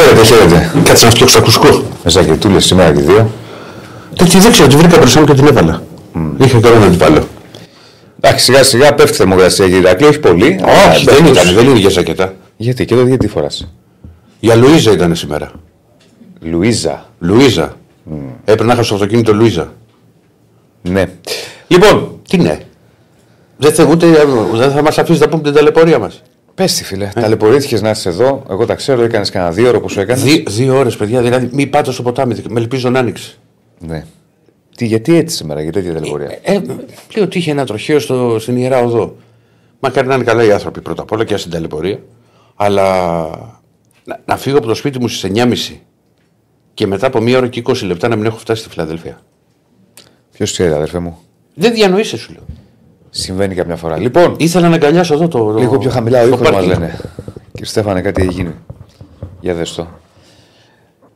Χαίρετε, χαίρετε. Κάτσε να φτιάξω το ακουστικό. Με ζακετούλε σήμερα και δύο. Τι δεν ξέρω, τη βρήκα μπροστά μου και την έβαλα. Είχα καιρό να την βάλω. Εντάξει, σιγά σιγά πέφτει η θερμοκρασία κύριε Ηρακλή, όχι πολύ. Όχι, δεν ήταν, δεν είναι για ζακέτα. Γιατί και εδώ γιατί φοράς; Για Λουίζα ήταν σήμερα. Λουίζα. Λουίζα. Έπρεπε να είχα στο αυτοκίνητο Λουίζα. Ναι. Λοιπόν, Τι ναι. Δεν θα, ούτε, δεν θα μας αφήσει να πούμε την ταλαιπωρία μας. Πες τη φίλε. Ταλαιπωρήθηκες να είσαι εδώ. Εγώ τα ξέρω, έκανες κανένα δύο ώρο που σου έκανες. Δύ, δύο ώρες, παιδιά, δηλαδή μη πάτε στο ποτάμι. Με ελπίζω να άνοιξει. Ναι. Τι, γιατί έτσι σήμερα, γιατί τέτοια ταλαιπωρία; Ε, λέω ότι είχε ένα τροχαίο στο, στην ιερά οδό. Μακάρι να είναι καλά οι άνθρωποι πρώτα απ' όλα και στην ταλαιπωρία. Αλλά να, να φύγω από το σπίτι μου στις 9.30 και μετά από μία ώρα και 20 λεπτά να μην έχω φτάσει στη Φιλαδέλφια. Ποιος ξέρει, αδερφέ μου; Δεν διανοείσαι, σου λέω. Συμβαίνει καμιά φορά. Λοιπόν, Ήθελα να αγκαλιάσω εδώ το. λίγο πιο χαμηλά ο το ήχος μας πάρκινγκ. λένε. Κύριε Στέφανε, κάτι έχει γίνει. Για δες το.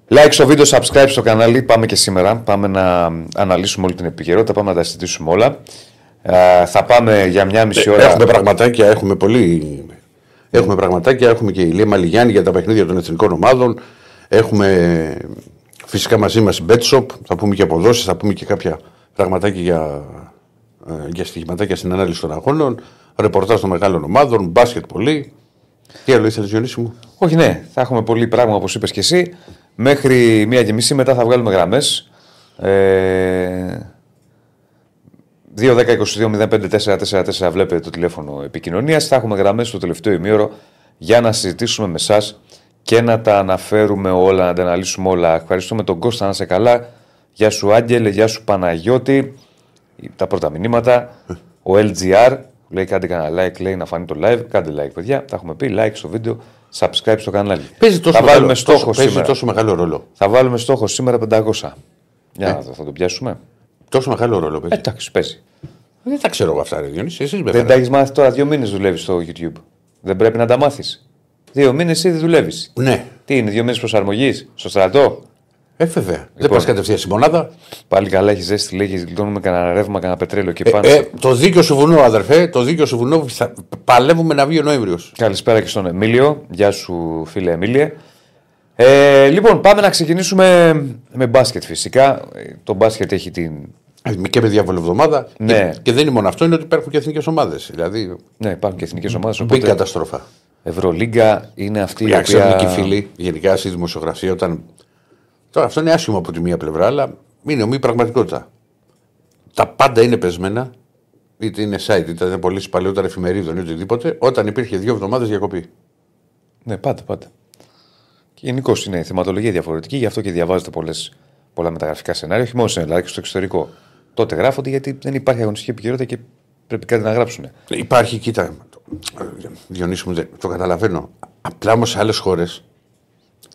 Like στο βίντεο, subscribe στο κανάλι. Πάμε και σήμερα. Πάμε να αναλύσουμε όλη την επικαιρότητα. Πάμε να τα συζητήσουμε όλα. Ε, θα πάμε για μια μισή ώρα. Έχουμε πραγματάκια, έχουμε πολύ. Έχουμε πραγματάκια, έχουμε και η Λία Μαλιγιάννη για τα παιχνίδια των εθνικών ομάδων. Έχουμε φυσικά μαζί μας BetShop, θα πούμε και αποδόσεις, θα πούμε και κάποια πραγματάκια για, ε, για στοιχηματάκια στην ανάλυση των αγώνων. Ρεπορτάζ των μεγάλων ομάδων, μπάσκετ πολύ. Τι άλλο ήθελες, Διονύση μου; Όχι, ναι, θα έχουμε πολύ πράγμα όπως είπες και εσύ. Μέχρι μία και μισή μετά θα βγάλουμε γραμμές. Ε, 2-10-22-05-444 βλέπετε το τηλέφωνο επικοινωνίας. Θα έχουμε γραμμές στο τελευταίο ημίωρο για να συζητήσουμε με εσά και να τα αναφέρουμε όλα, να τα αναλύσουμε όλα. Ευχαριστούμε τον Κώστα να είσαι καλά. Γεια σου Άγγελε, γεια σου Παναγιώτη. Τα πρώτα μηνύματα. Ο LGR λέει κάντε κανένα like, λέει να φανεί το live. Κάντε like, παιδιά. Τα έχουμε πει. Like στο βίντεο, subscribe στο κανάλι. Παίζει τόσο, θα μεγάλο, βάλουμε στόχο τόσο, παίζει σήμερα. τόσο μεγάλο ρόλο. Θα βάλουμε στόχο σήμερα 500. Για Ε. να δω, θα το πιάσουμε. Τόσο μεγάλο ρόλο παίζει. Εντάξει, παίζει. Δεν τα ξέρω εγώ αυτά, ρε Διονύση. Εσείς με Δεν τα φέρατε. έχεις μάθει τώρα, δύο μήνες δουλεύεις στο YouTube. Δεν πρέπει να τα μάθεις. Δύο μήνες ήδη δουλεύεις. Ναι, Τι είναι, δύο μήνες προσαρμογής στο στρατό; Ε, βέβαια. Δεν Λοιπόν. πας κατευθείαν στη μονάδα. Πάλι καλά, έχεις ζέστη, λέγει, γλιτώνουμε κανένα ρεύμα, κανένα πετρέλαιο και Ε, πάνω. ε, το δίκιο σου βουνό, αδερφέ, το δίκιο σου βουνό θα παλεύουμε να βγει ο Νοέμβριος. Καλησπέρα και στον Εμίλιο. Γεια σου, φίλε Εμίλιε. Ε, λοιπόν, πάμε να ξεκινήσουμε με μπάσκετ φυσικά. Ε, Το μπάσκετ έχει την. Και με διάβολη εβδομάδα. Ναι. Και, και δεν είναι μόνο αυτό, είναι ότι υπάρχουν και εθνικές ομάδες. Δηλαδή, Ναι, υπάρχουν και εθνικές ομάδες. μπήκε καταστροφά. Ευρωλίγκα είναι αυτή η Για ξέρουν οποία. και οι φίλοι, γενικά στη δημοσιογραφία, όταν. Τώρα αυτό είναι άσχημο από τη μία πλευρά, αλλά είναι ομοίη πραγματικότητα. Τα πάντα είναι πεσμένα, είτε είναι site, είτε είναι πωλήσει παλαιότερα εφημερίδων ή οτιδήποτε, όταν υπήρχε δύο εβδομάδες διακοπή. Ναι, πάντα, πάντα. Και γενικώ είναι η θεματολογία διαφορετική, γι' αυτό και διαβάζετε πολλές, πολλά μεταγραφικά σενάρια, όχι μόνο στην Ελλάδα και στο εξωτερικό. Τότε γράφονται γιατί δεν υπάρχει αγωνιστική επικαιρότητα και πρέπει κάτι να γράψουν. Υπάρχει, κοίτα, Διονύση μου, δεν- το καταλαβαίνω. Απλά όμως σε άλλες χώρες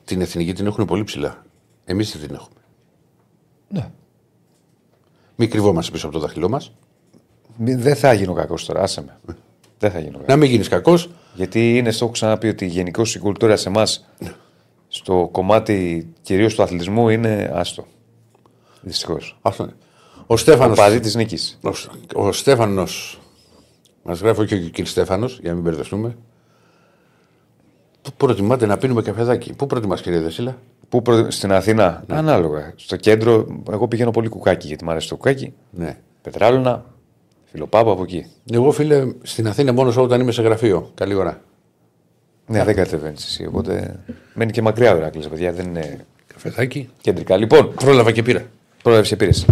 την εθνική την έχουν πολύ ψηλά. Εμείς δεν την έχουμε. Ναι. Μην κρυβόμαστε πίσω από το δάχτυλό μας. Μη- Δεν θα γίνω κακός τώρα, άσε με. Δεν θα γίνω κακό. Να μην γίνεις κακός. Γιατί είναι, στο έχω ξαναπεί ότι γενικώ η κουλτούρα σε εμάς στο κομμάτι κυρίως του αθλητισμού είναι άστο. Δυστυχώς. Αυτό είναι. Ο Στέφανο. Ο παδί τη νίκης. Ο, ο Στέφανο. Μας γράφει και ο κ. Στέφανος, για να μην μπερδευτούμε. Πού προτιμάτε να πίνουμε καφεδάκι; Πού προτιμάς, κύριε Δεσίλα; Πού προ... Στην Αθήνα, ανάλογα. Στο κέντρο, εγώ πηγαίνω πολύ κουκάκι γιατί μου αρέσει το κουκάκι. Ναι. Πετράλωνα, φιλοπάπα από εκεί. Εγώ, φίλε, στην Αθήνα μόνος όταν είμαι σε γραφείο. Καλή ώρα. Ναι, δεν κατεβαίνεις εσύ. Οπότε μένει και μακριά ο Ηράκλειος, παιδιά. Δεν είναι Καφεδάκι. κεντρικά. Λοιπόν, Πρόλαβα και πήρα. πρόλαβες πήρες.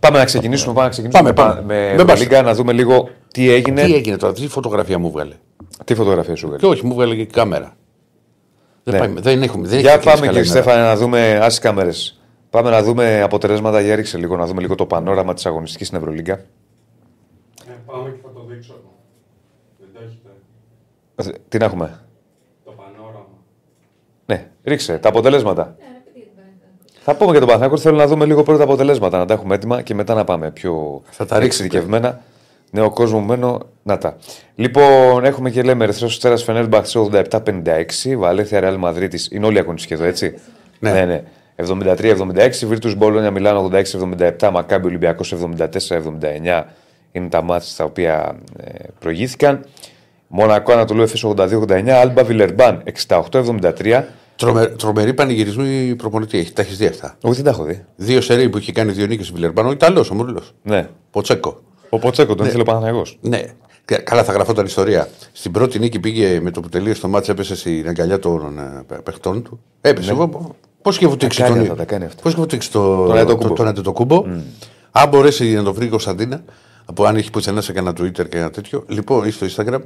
Πάμε να ξεκινήσουμε. Πάμε, να ξεκινήσουμε Πάμε, με, πάμε. με, Με με μπάσκετ. Λίγκα, να δούμε λίγο τι έγινε. Τι έγινε τώρα, τι φωτογραφία μου βγάλε. Τι φωτογραφία σου Και όχι, μου βγάλε και κάμερα. Δεν, Ναι. πάει, δεν έχουμε. Δεν Για έχει πάμε καλά κύριε ημέρα. Στέφανε να δούμε άσε κάμερες. Πάμε να δούμε αποτελέσματα. Για ρίξε λίγο να δούμε λίγο το πανόραμα της αγωνιστικής στην Ευρωλίγκα. Ε, πάμε και θα το δείξω εγώ. Δεν το έχετε. Ε, Τι να έχουμε; Το πανόραμα. Ναι, ρίξε τα αποτελέσματα. Θα πούμε για τον Παναθηναϊκό. Θέλω να δούμε λίγο πρώτα τα αποτελέσματα, να τα έχουμε έτοιμα και μετά να πάμε πιο Θα τα ρίξετε. εξειδικευμένα. Νέο κόσμο μένω. Να τα. Λοιπόν, έχουμε και λέμε Ερυθρό Αστέρα Φενέρμπαχτ 87-56. Βαλέθια Ρεάλ Μαδρίτης. Είναι όλοι αγωνιστικοί εδώ, έτσι; Ναι. ναι. ναι. 73-76. Βίρτους Μπόλονια Μιλάνο 86-77. Μακάμπι Ολυμπιακός 74-79. Είναι τα μάτια τα οποία ε, προηγήθηκαν. Μονακό Ανατολού Εφές 82-89. Άλμπα Βιλερμπάν 68-73. Τρομε, τρομερή πανηγυρισμοί προπονητή. Έχει, τα έχεις δει αυτά; Όχι, δεν τα έχω δει. Δύο σερί που είχε κάνει δύο νίκες στη Βιλερμπάν. Ο Ιταλός, ο Μουρλό. Ναι. Ποτσέκο. Ο Ποτσέκο τον ήθελε ο Παναθηναϊκός. Ναι. Και Καλά, θα γραφόταν ιστορία. Στην πρώτη νίκη πήγε με το που τελείωσε το μάτσο, έπεσε στην αγκαλιά των ε, παι- παιχτών του. Έπεσε. Ναι. Πώς και βουτήξει κάνει τον αυτά, τα κάνει αυτά. Πώς και βουτήξει το, Τον Αντετοκούμπο. το, τον Αντετοκούμπο. Αν μπορέσει να το βρει η Κωνσταντίνα, από αν έχει πουθενά σε κανένα Twitter και ένα τέτοιο. Λοιπόν, ή στο Instagram.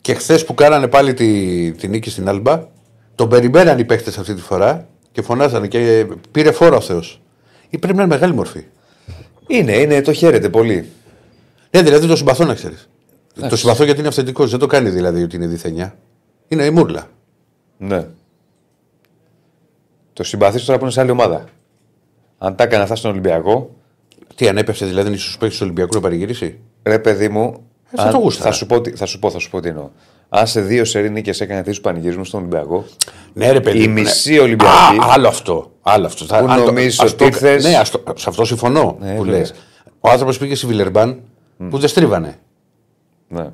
Και χθες που κάνανε πάλι τη, τη νίκη στην Άλμπα, τον περιμέναν οι παίχτε αυτή τη φορά και φωνάζανε και πήρε φόρο ο Θεός. Ή πρέπει να είναι μεγάλη μορφή. Είναι, είναι, το χαίρεται πολύ. Ναι, δηλαδή το συμπαθώ να ξέρεις. Το συμπαθώ γιατί είναι αυθεντικός. Δεν το κάνει δηλαδή ότι είναι διθενιά. Είναι η μούρλα. Ναι. Το συμπαθείς τώρα που είναι σε άλλη ομάδα. Αν τα έκανε αυτά στον Ολυμπιακό, Τι ανέπευσε δηλαδή είναι στους παίκτες του Ολυμπιακού να παρηγυρίσει; ρε παιδί μου. θα αν- το γούσταρα. θα, σου πω, τι- θα σου πω, θα σου πω τι εννοώ. Αν σε δύο σερή νίκες έκανε τέτοιου πανηγυρισμούς στον Ολυμπιακό, Ναι, ρε παιδί. Οι μου, ναι. μισοί Ολυμπιακοί. Α, άλλο αυτό. Άλλο αυτό. Θα- Που αν το- νομίζεις ας ότι το- ήρθες- Ναι, ας το- σε αυτό συμφωνώ Ναι, που βέβαια. λες. Ο άνθρωπος πήγε στη Βιλερμπάν που δεν στρίβανε. ναι.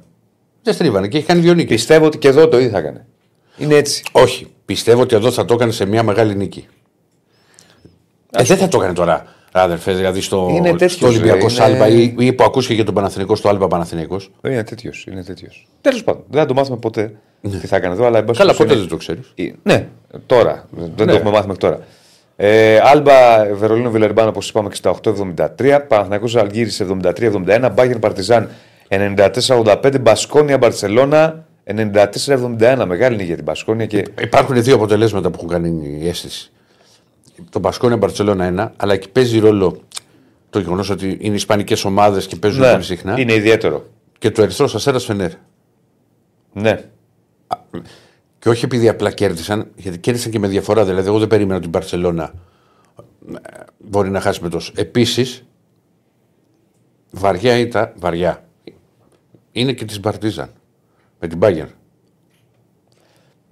Δεν στρίβανε και έχει κάνει δύο νίκες. πιστεύω ότι και εδώ το ίδιο θα έκανε. Είναι έτσι. Όχι. Πιστεύω ότι εδώ θα το έκανε σε μια μεγάλη νίκη. Ε, δεν θα το έκανε τώρα. Άδερφε, δηλαδή στο, Είναι τέτοιος, στο Ολυμπιακός ρε, είναι- Σάλβα ή, ή που ακούστηκε για τον Παναθηνικό στο Άλμπα Παναθηνικό. Είναι τέτοιος. Είναι τέτοιος. Τέλος πάντων, δεν θα το μάθουμε ποτέ τι θα έκανε εδώ, αλλά εν πάση Καλά, περιπτώσει ποτέ είναι- δεν το ξέρεις. Ε, Ναι, τώρα. Δεν Ναι. το έχουμε μάθει μέχρι τώρα. Ε, Άλμπα, Βερολίνο, Βιλερμπάν, όπως είπαμε, 68-73. Παναθηναϊκός Αλγύρη 73-71. Μπάγκερ Παρτιζάν 94-85. Μπασκόνια Μπαρσελόνα 94-71. Μεγάλη νίκη για την Μπασκόνια και Υπάρχουν δύο αποτελέσματα που έχουν κάνει η αίσθηση. Το Μπασκόνια Μπαρσελόνα ένα, αλλά εκεί παίζει ρόλο το γεγονός ότι είναι ισπανικές ομάδες και παίζουν ναι, πολύ συχνά. είναι ιδιαίτερο. Και το Ερυθρό Αστέρα Φενέρ. Ναι. Και όχι επειδή απλά κέρδισαν, γιατί κέρδισαν και με διαφορά. Δηλαδή, εγώ δεν περίμενα ότι η Μπαρσελόνα ε, μπορεί να χάσει με τόσο. Επίσης, βαριά ήταν. Βαριά. Είναι και της Μπαρτίζαν. Με την Bayern.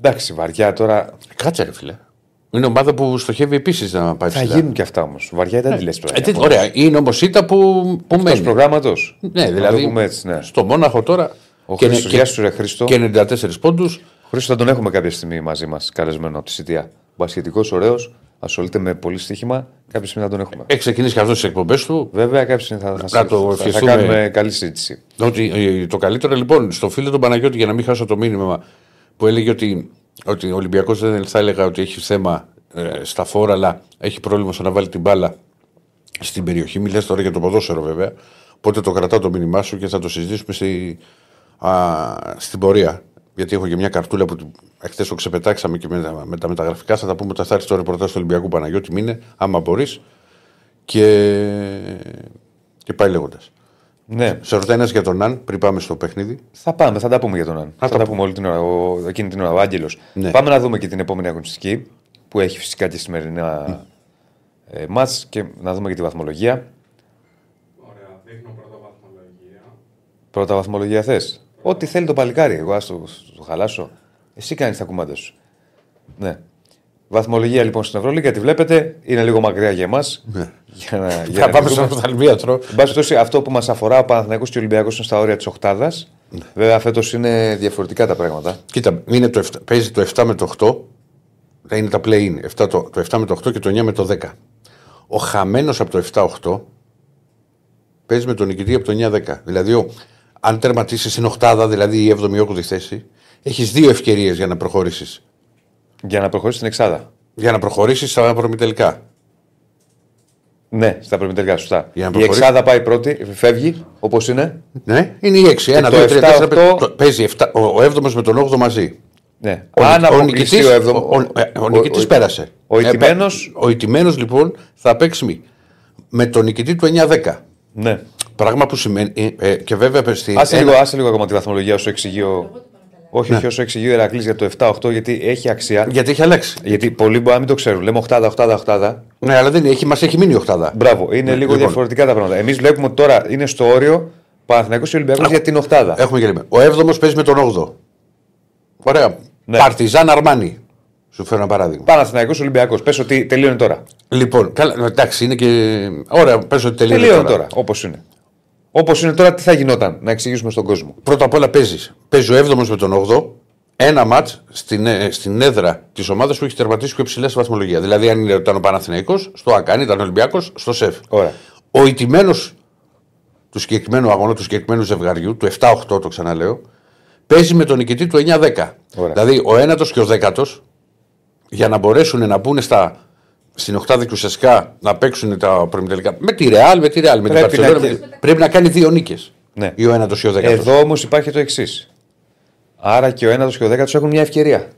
Εντάξει, βαριά τώρα. Κάτσε, ρε φίλε. Είναι ομάδα που στοχεύει επίσης να πάει Θα ψηλά. γίνουν και αυτά όμως. Βαριά δεν τη λε τώρα. Ε, τι- ωραία, είναι όμως ήττα που, που Εκτός μένει. προγράμματος. Ναι, δηλαδή. το πούμε έτσι, ναι. Στο Μόναχο τώρα. Ο και, Χρήστος, γεια σου, ρε Χρήστο. και 94 πόντους. Χρήστο θα τον έχουμε κάποια στιγμή μαζί μας, καλεσμένο από τη Σιτία. Μπασχετικός, ωραίος, ασχολείται με πολύ στοίχημα. Κάποια στιγμή θα τον έχουμε. Έχει ξεκινήσει και αυτός τις εκπομπές του. Βέβαια, κάποια στιγμή θα, θα, Να το θα, θα ευχηθούμε. κάνουμε καλή συζήτηση. Ότι ε, το καλύτερο λοιπόν στο φίλο τον Παναγιώτη, για να μην χάσω το μήνυμα που έλεγε ότι, ότι ο Ολυμπιακός δεν θα έλεγα ότι έχει θέμα ε, στα φόρα, αλλά έχει πρόβλημα στο να βάλει την μπάλα στην περιοχή. Μιλά τώρα για το ποδόσφαιρο βέβαια. Οπότε το κρατάω το μήνυμά σου και θα το συζητήσουμε στη, α, στην πορεία. Γιατί έχω και μια καρτούλα που εχθές το ξεπετάξαμε και με, τα- με τα μεταγραφικά. Θα τα πούμε όταν θα έρθει το ρεπορτάζ του Ολυμπιακού Παναγιώτη. Μήνε, άμα μπορείς. Και, και πάει λέγοντας. Ναι, Σε ρωτάει ένας για τον Αν πριν πάμε στο παιχνίδι. θα πάμε, θα τα πούμε για τον Αν. Θα τα τα πούμε όλη την ώρα. Ο, εκείνη την ώρα, ο Άγγελος. Ναι. Πάμε να δούμε και την επόμενη αγωνιστική που έχει φυσικά και σημερινά ε, μάτς και να δούμε και τη βαθμολογία. Ωραία, δείχνω πρώτα βαθμολογία. Πρώτα βαθμολογία θες; Ό,τι θέλει το παλικάρι. Εγώ ας το, το χαλάσω. Εσύ κάνεις τα κουμάντα σου. Ναι. Βαθμολογία λοιπόν στην Ευρωλίγα, τη βλέπετε. Είναι λίγο μακριά για εμάς. Για να, για Θα να πάμε τη στον δούμε. οφθαλμίατρο. Εν πάση περιπτώσει, αυτό που μας αφορά, ο Παναθηναϊκός και ο Ολυμπιακός είναι στα όρια της Οχτάδα. Βέβαια, φέτος είναι διαφορετικά τα πράγματα. Κοίτα, είναι το 7, παίζει το 7 με το 8. Θα είναι τα play-in. 7 το, το 7 με το 8 και το 9 με το 10. Ο χαμένος από το 7-8 παίζει με τον νικητή από το 9-10. Δηλαδή, ο, αν τερματίσεις στην οκτάδα, δηλαδή η 7η-8η θέση, έχεις δύο ευκαιρίες για να προχωρήσεις. Για να προχωρήσεις στην Εξάδα. Για να προχωρήσεις στα προμητελικά. Ναι, στα προμηθευτικά, σωστά. Για να Η προχωρήσεις. Εξάδα πάει πρώτη, φεύγει όπως είναι. Ναι, είναι η 6. Ένα, το 2, 3, 4, 7, 5. 8. Παίζει 7, ο, ο 7ο με τον 8ο μαζί. Ναι. Ο, Αν ο, αποκλειστεί νικητής, ο έβδομο. ο, ο, ε, ο νικητής πέρασε. Ο Ε, ηττημένος- Ο ηττημένος λοιπόν θα παίξει μη. με τον νικητή του 9-10. Ναι. Πράγμα που σημαίνει. ε, ε, και βέβαια στη. Άσε ένα- λίγο, άσε λίγο ακόμα τη βαθμολογία όσο εξηγεί ο. Όχι, Ναι. όχι, όσο εξηγεί ο Ερακλής για το 7-8, γιατί έχει αξία. Γιατί έχει αλλάξει. Γιατί πολλοί μπορεί να μην το ξέρουν. Λέμε 8-8-8. Ναι, αλλά δεν έχει, μας έχει μείνει η οχτάδα. Μπράβο, είναι λίγο λοιπόν. διαφορετικά τα πράγματα. Εμείς βλέπουμε ότι τώρα είναι στο όριο Παναθηναϊκός και Ολυμπιακός για την Οχτάδα. Έχουμε και λέμε. Ο 7ο παίζει με τον 8ο. Ωραία. Ναι. Παρτιζάν Αρμάνι. Σου φέρω ένα παράδειγμα. Παναθηναϊκός Ολυμπιακός. Πες ότι τελείωνε τώρα. Λοιπόν, καλά, εντάξει, είναι και. Ωραία, πες ότι τελείωνε Τελείωνε τώρα, όπως είναι. Όπως είναι τώρα, τι θα γινόταν, να εξηγήσουμε στον κόσμο. Πρώτα απ' όλα παίζεις. Παίζει ο 7ο με τον 8ο ένα ματ στην, ε, στην έδρα της ομάδας που έχει τερματίσει πιο ψηλά στη βαθμολογία. Δηλαδή, αν ήταν ο Παναθηναϊκός, στο ΑΚΑΝ, ήταν ο Ολυμπιακός, στο ΣΕΦ. Ωραία. Ο ηττημένος του συγκεκριμένου αγώνα, του συγκεκριμένου ζευγαριού, του 7-8 το ξαναλέω, παίζει με τον νικητή του 9-10. Ωραία. Δηλαδή, ο ένατος και ο δέκατος για να μπορέσουν να μπουν στα, στην οκτάδα και ουσιαστικά να παίξουν τα προημιτελικά. Με τη Ρεάλ, με τη Ρεάλ, με την Πρέπει να Παρσελόνα. και- με τη- Πρέπει να κάνει δύο νίκες. Ναι. Ή ο ένατος ή ο δέκατος. Εδώ όμως υπάρχει το εξής. Άρα και ο ένατος και ο δέκατος έχουν μια ευκαιρία.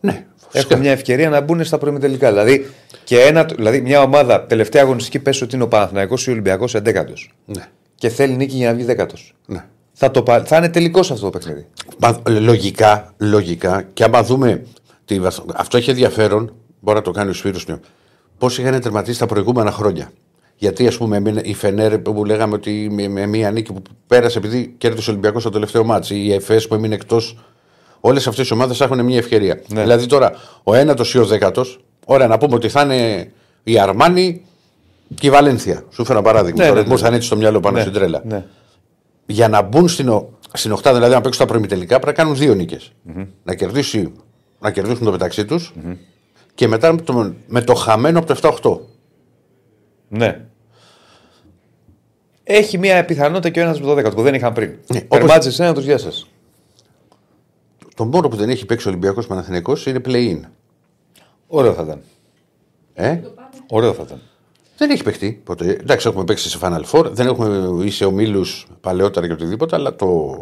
Ναι, φυσικά. Έχουν μια ευκαιρία να μπουν στα προημιτελικά. Δηλαδή, και ένα, δηλαδή μια ομάδα τελευταία αγωνιστική πέσει ότι είναι ο Παναθηναϊκός ή ο Ολυμπιακός εντέκατος. Ναι. Και θέλει νίκη για να βγει δέκατος. ναι. Θα, το, πα- θα είναι τελικός αυτό το παιχνίδι. Μα, λογικά, λογικά, και άμα δούμε. Τη, βαθ- αυτό έχει ενδιαφέρον, μπορεί να το κάνει ο Σπύρος Νιώ. Πώς είχαν τερματίσει τα προηγούμενα χρόνια. Γιατί, ας πούμε, έμεινε η Φενέρ που λέγαμε ότι με, με μία νίκη που πέρασε επειδή κέρδισε ο Ολυμπιακός στο τελευταίο μάτσο, η ΕΦΕΣ που έμεινε εκτός. Όλες αυτές οι ομάδες έχουν μια ευκαιρία. Ναι. Δηλαδή τώρα, ο ένατος ή ο δέκατος, ωραία να πούμε ότι θα είναι η Αρμάνη και η Βαλένθια. Σου φέρω ένα παράδειγμα. Ναι, τώρα ναι, μου ναι. θα είναι έτσι στο μυαλό πάνω ναι, στην τρέλα Ναι. για να μπουν στην, ο- στην οκτάδα, δηλαδή να παίξουν τα προημιτελικά, πρέπει να κάνουν δύο νίκες. Να, κερδίσει, να κερδίσουν το μεταξύ τους και μετά με το, με το χαμένο από το 7-8. ναι. Έχει μια πιθανότητα και ο ένας με το δέκατο που δεν είχαν πριν. Ναι, όπως- Τερμάτισε ένα τους γεια σα. Το μόνο που δεν έχει παίξει ο Ολυμπιακός Παναθηνικό είναι play-in. Ωραίο θα ήταν. Ε; Ωραίο θα ήταν. Δεν έχει παιχτεί ποτέ. Εντάξει, έχουμε παίξει σε Final Four, δεν έχουμε είσαι ομίλου παλαιότερα και οτιδήποτε, αλλά το.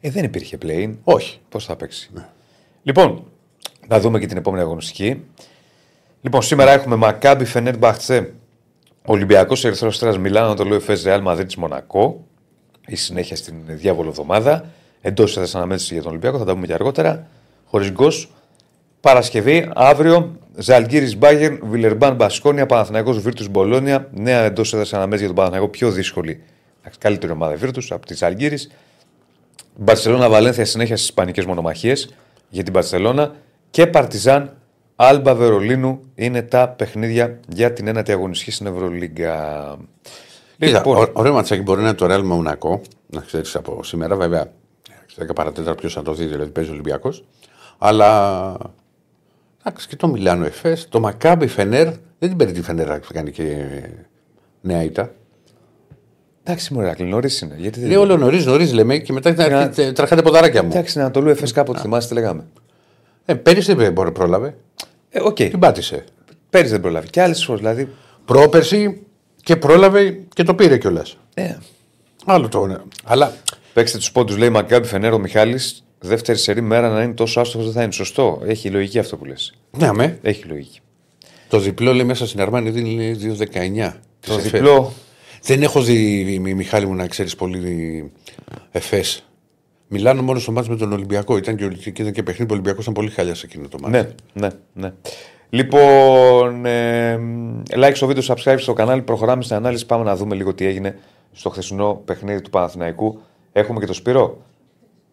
Ε, δεν υπήρχε play Όχι. Πώς θα παίξει. Λοιπόν, να δούμε και την επόμενη αγωνιστική. Λοιπόν, σήμερα έχουμε Μακάμπι Φενέρ Μπαχτσέ, Ολυμπιακός Ερυθρός Αστέρα Μιλάνο, το λέω Φεζ Ρεάλ Μαδρίτη Μονακό. Η συνέχεια στην διάβολο εβδομάδα. Εντός έδρα αναμέτρησης για τον Ολυμπιακό, θα τα πούμε και αργότερα. Χωρίς γκος. Παρασκευή, αύριο, Ζαλγκύρη Μπάγερ, Βιλερμπάν Μπασκόνια, Παναθυνακό Βίρτους Μπολόνια. Νέα εντός έδρα αναμέτρησης για τον Παναθυνακό, πιο δύσκολη. Εντάξει, Καλύτερη ομάδα Βίρτους από τη Ζαλγκύρη. Μπαρσελόνα Βαλένθια συνέχεια στις Ισπανικές μονομαχίες για την Μπαρσελόνα και Παρτιζάν Άλμπα Βερολίνου είναι τα παιχνίδια για την ένατη αγωνιστική στην Ευρωλίγκα. Κοίτα, Λοιπόν, ω- ωραίο ματσάκι μπορεί να είναι το Real Μονακό, να ξέρεις από σήμερα, βέβαια. Στα 10 παρατέταρτο ποιος θα το δει, δηλαδή παίζει ο Ολυμπιακός. Αλλά. Εντάξει, και το Μιλάνο Εφές, το Μακάμπι Φενέρ, δεν την παίρνει τη Φενέρ να κάνει και νέα ήττα. εντάξει, μωρ' Ηρακλή, νωρίς είναι. Γιατί δεν Λέει όλο νωρίς, νωρίς λέμε και μετά Ναι. yeah. τρεχάτε ποδαράκια μου. Εντάξει, να το λέω Εφές κάποτε, θυμάστε τι λέγαμε. Ε, πέρυσι δεν μπορεί πρόλαβε. Ε, οκ, Την πάτησε. πέρυσι δεν προλάβει. Και άλλες φορές δηλαδή. Πρόπερση και πρόλαβε και το πήρε κιόλας. Ε, Άλλο το είναι. Αλλά παίξτε τους πόντους, λέει Μακάμπι Φενέρο Μιχάλης. Δεύτερη σερί μέρα να είναι τόσο άστοχος δεν θα είναι σωστό. Έχει λογική αυτό που λες. ναι, αμέ. Έχει λογική. Το διπλό λέει μέσα στην Αρμάνη δίνει 2,19. Το Της διπλό. Δεν έχω δει, Μι- Μιχάλη μου, να ξέρεις πολύ εφές. Μιλάνε μόνος στο μάτι με τον Ολυμπιακό. Ήταν και, ο- και ήταν και παιχνίδι που ο Ολυμπιακός ήταν πολύ χαλιά σε εκείνο το μάτι. Ναι, ναι, ναι. Λοιπόν, ε, like στο βίντεο, subscribe στο κανάλι. Προχωράμε στην ανάλυση. Πάμε να δούμε λίγο τι έγινε στο χθεσινό παιχνίδι του Παναθηναϊκού. Έχουμε και το Σπύρο;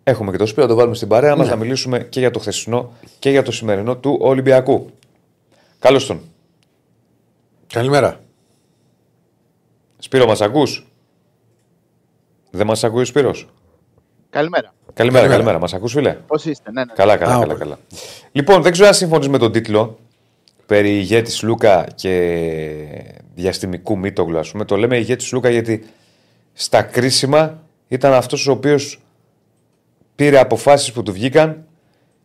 Έχουμε και το Σπύρο, να το βάλουμε στην παρέα μας Ναι. να μιλήσουμε και για το χθεσινό και για το σημερινό του Ολυμπιακού. Καλώς τον. Καλημέρα. Σπύρο, μας ακούς; Δεν μας ακούει ο Σπύρος; Καλημέρα. Καλημέρα, Καλημέρα. καλημέρα. Μας ακούς, φίλε; Πώς είστε, ναι, ναι. Καλά, καλά, Α, καλά, ωραία. καλά. Λοιπόν, δεν ξέρω αν συμφωνείς με τον τίτλο περί ηγέτης Λούκα και διαστημικού Μήτογλου, ας πούμε. Το λέμε ηγέτης Λούκα γιατί στα κρίσιμα ήταν αυτός ο οποίος πήρε αποφάσεις που του βγήκαν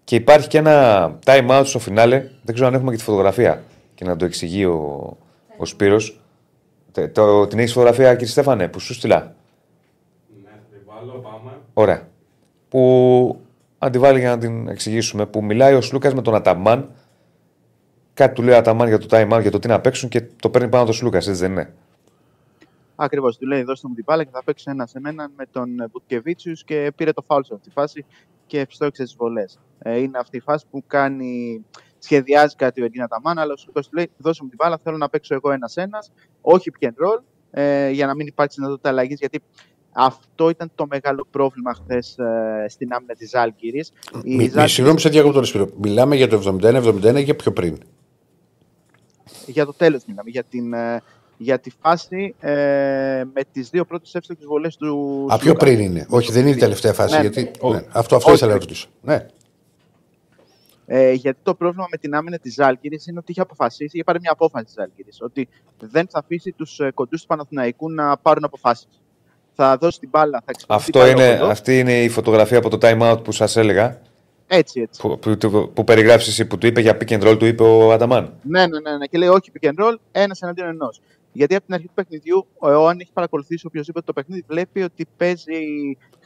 και υπάρχει και ένα time out στο φινάλε. Δεν ξέρω αν έχουμε και τη φωτογραφία και να το εξηγεί ο, ο Σπύρος. Τε- Το, την έχεις φωτογραφία, κύριε Στέφανε, που σου στείλα; Ναι, θα την βάλω, πάμε. Ωραία. Που αντιβάλλει για να την εξηγήσουμε. Που μιλάει ο Σλούκας με τον Αταμάν. Κάτι του λέει ο Αταμάν για το time out, για το τι να παίξουν και το παίρνει πάνω το Σλούκας, έτσι δεν είναι. Ακριβώς. Του λέει: Δώστε μου την μπάλα και θα παίξω ένα σε έναν με τον Μπουτκεβίτσιου και πήρε το φάουλ σε αυτή τη φάση και ευστόχισε τις βολές. Ε, είναι αυτή η φάση που κάνει, σχεδιάζει κάτι ο Εντίνα Ταμάν, αλλά ο Σούκα του λέει: Δώσε μου την μπάλα, θέλω να παίξω εγώ ένα-ένα, όχι pick and roll, ε, για να μην υπάρξει δυνατότητα αλλαγής. Γιατί αυτό ήταν το μεγάλο πρόβλημα χθες ε, στην άμυνα της Ζάλγκυρη. Μη, μη, συγγνώμη, σε διακόπτω τον Σπύρο. Μιλάμε για το 71-71 ή για πιο πριν; για το τέλος μιλάμε. Για την, ε, για τη φάση ε, με τις δύο πρώτες εύστοχε βολές του. Α, πιο Σλούκα. πριν είναι. Όχι, δεν είναι η τελευταία φάση. Ναι, γιατί... ναι. ναι, αυτό αυτό Όχι. ήθελα να ρωτήσω. Ναι. Ε, γιατί το πρόβλημα με την άμυνα της Ζάλγκηρη είναι ότι είχε αποφασίσει, είχε πάρει μια απόφαση της Ζάλγκηρη, ότι δεν θα αφήσει τους ε, κοντούς του Παναθηναϊκού να πάρουν αποφάσεις. Θα δώσει την μπάλα, θα εξυπηρετεί Αυτό πάρα είναι, κοντό. αυτή είναι η φωτογραφία από το time out που σας έλεγα. Έτσι, έτσι. Που, που, που, που περιγράψεις εσύ, που του είπε για pick and roll, του είπε ο Αταμάν. Ναι, ναι, ναι, ναι. Και λέει όχι pick and roll, ένας εναντίον ενός. Γιατί από την αρχή του παιχνιδιού, εάν έχει παρακολουθήσει οποιοδήποτε το παιχνίδι, βλέπει ότι παίζει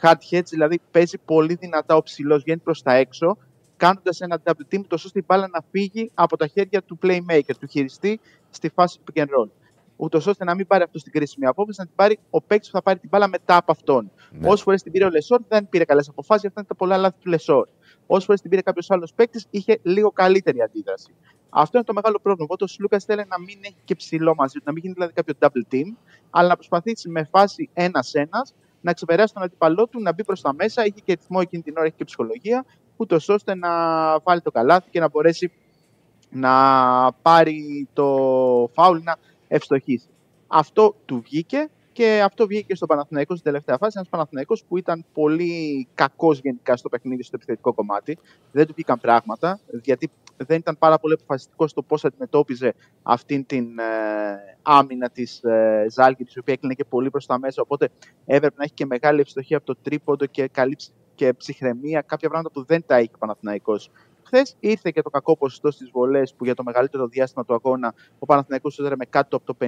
hard hedge, δηλαδή παίζει πολύ δυνατά ο ψηλός, βγαίνει προς τα έξω, κάνοντας ένα double team, τόσο ώστε η μπάλα να φύγει από τα χέρια του playmaker, του χειριστή στη φάση του pick and roll. Ούτως ώστε να μην πάρει αυτό στην κρίσιμη απόφαση, να την πάρει ο παίκτης που θα πάρει την μπάλα μετά από αυτόν. Ναι. Όσες φορές την πήρε ο Λεσόρ, δεν πήρε καλές αποφάσεις, αυτά είναι τα πολλά λάθη του Λεσόρ. Όσες φορές την πήρε κάποιος άλλος παίκτης, είχε λίγο καλύτερη αντίδραση. Αυτό είναι το μεγάλο πρόβλημα. Οπότε ο Σλούκας θέλει να μην έχει και ψηλό μαζί του, να μην γίνει δηλαδή κάποιο double team, αλλά να προσπαθήσει με φάση ένα-ένα να ξεπεράσει τον αντίπαλό του, να μπει προς τα μέσα. Είχε και ρυθμό εκείνη την ώρα, είχε και ψυχολογία, ούτως ώστε να βάλει το καλάθι και να μπορέσει να πάρει το φάουλ να ευστοχήσει. Αυτό του βγήκε και αυτό βγήκε και στον Παναθηναϊκό στην τελευταία φάση. Ένας Παναθηναϊκός που ήταν πολύ κακός γενικά στο παιχνίδι, στο επιθετικό κομμάτι. Δεν του βγήκαν πράγματα, γιατί δεν ήταν πάρα πολύ αποφασιστικός στο πώς αντιμετώπιζε αυτήν την ε, άμυνα της ε, Ζάλγκη, η οποία έκλεινε και πολύ προς τα μέσα. Οπότε έπρεπε να έχει και μεγάλη ευστοχία από το τρίποντο και καλή ψ- και ψυχραιμία, κάποια πράγματα που δεν τα είχε ο Παναθηναϊκός. Χθες ήρθε και το κακό ποσοστό στις βολές που για το μεγαλύτερο διάστημα του αγώνα ο Παναθηναϊκός έδρε με κάτω από το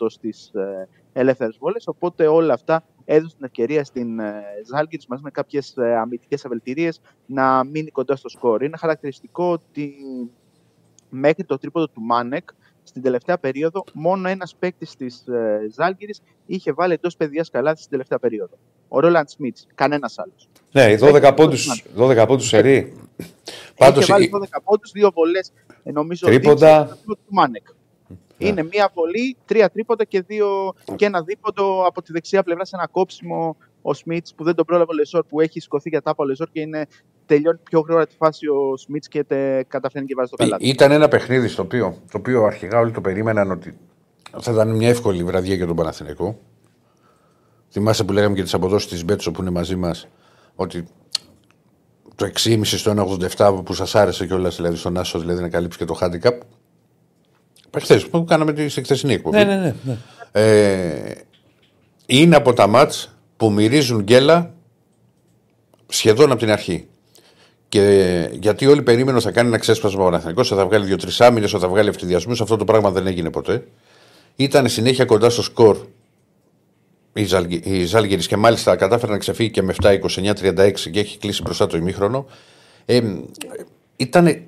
50% στις ε, ελεύθερες βόλε. Οπότε όλα αυτά έδωσαν την ευκαιρία στην ε, Ζάλγκη μαζί με κάποιες ε, αμυντικές αβελτηρίε να μείνει κοντά στο σκορ. Είναι χαρακτηριστικό ότι μέχρι το τρίποδο του Μάνεκ στην τελευταία περίοδο μόνο ένας παίκτης της ε, Ζάλγκη είχε βάλει εντός παιδιάς καλάθι στην τελευταία περίοδο. Ο Ρόλαντ Σμιτς. Κανένας άλλος. Ναι, οι 12 Έχει πόντους, 12 πόντους σερί. Πάντως, Είχε βάλει η- 12 πόντους, δύο βολές. Νομίζω Τρίποντα. δίψα, του Μάνεκ. Είναι μία βολή, τρία τρίποντα και, δύο, και ένα δίποντο από τη δεξιά πλευρά σε ένα κόψιμο ο Σμιτς που δεν τον πρόλαβε ο Λεσόρ που έχει σηκωθεί για τάπα ο Λεσόρ και είναι, τελειώνει πιο γρήγορα τη φάση ο Σμιτς και τε, καταφέρνει και βάζει το καλάθι. Ήταν ένα παιχνίδι στο οποίο, το οποίο αρχικά όλοι το περίμεναν ότι θα ήταν μια εύκολη βραδιά για τον Παναθηναϊκό. Θυμάσαι που λέγαμε και τις αποδόσεις της Betsson που είναι μαζί μας ότι το 6,5 στο 1,87 που σας άρεσε κιόλας δηλαδή στον άσο, δηλαδή να καλύψει και το handicap. Χθες που κάναμε τη στη χθεσινή εκπομπή. ναι, ναι, ναι, ναι. Ε, είναι από τα μάτς που μυρίζουν γκέλα σχεδόν από την αρχή. Και γιατί όλοι περίμεναν ότι θα κάνει ένα ξέσπασμα ο Παναθηναϊκός, ότι θα βγάλει δύο-τρεις άμυνες, ότι θα βγάλει ευθυδιασμού. Αυτό το πράγμα δεν έγινε ποτέ. Ήταν συνέχεια κοντά στο σκορ η, Ζάλγκη, η Ζάλγκηρης και μάλιστα κατάφερε να ξεφύγει και με 7-29-36 και έχει κλείσει μπροστά το ημίχρονο. Ε, ήταν. Ε,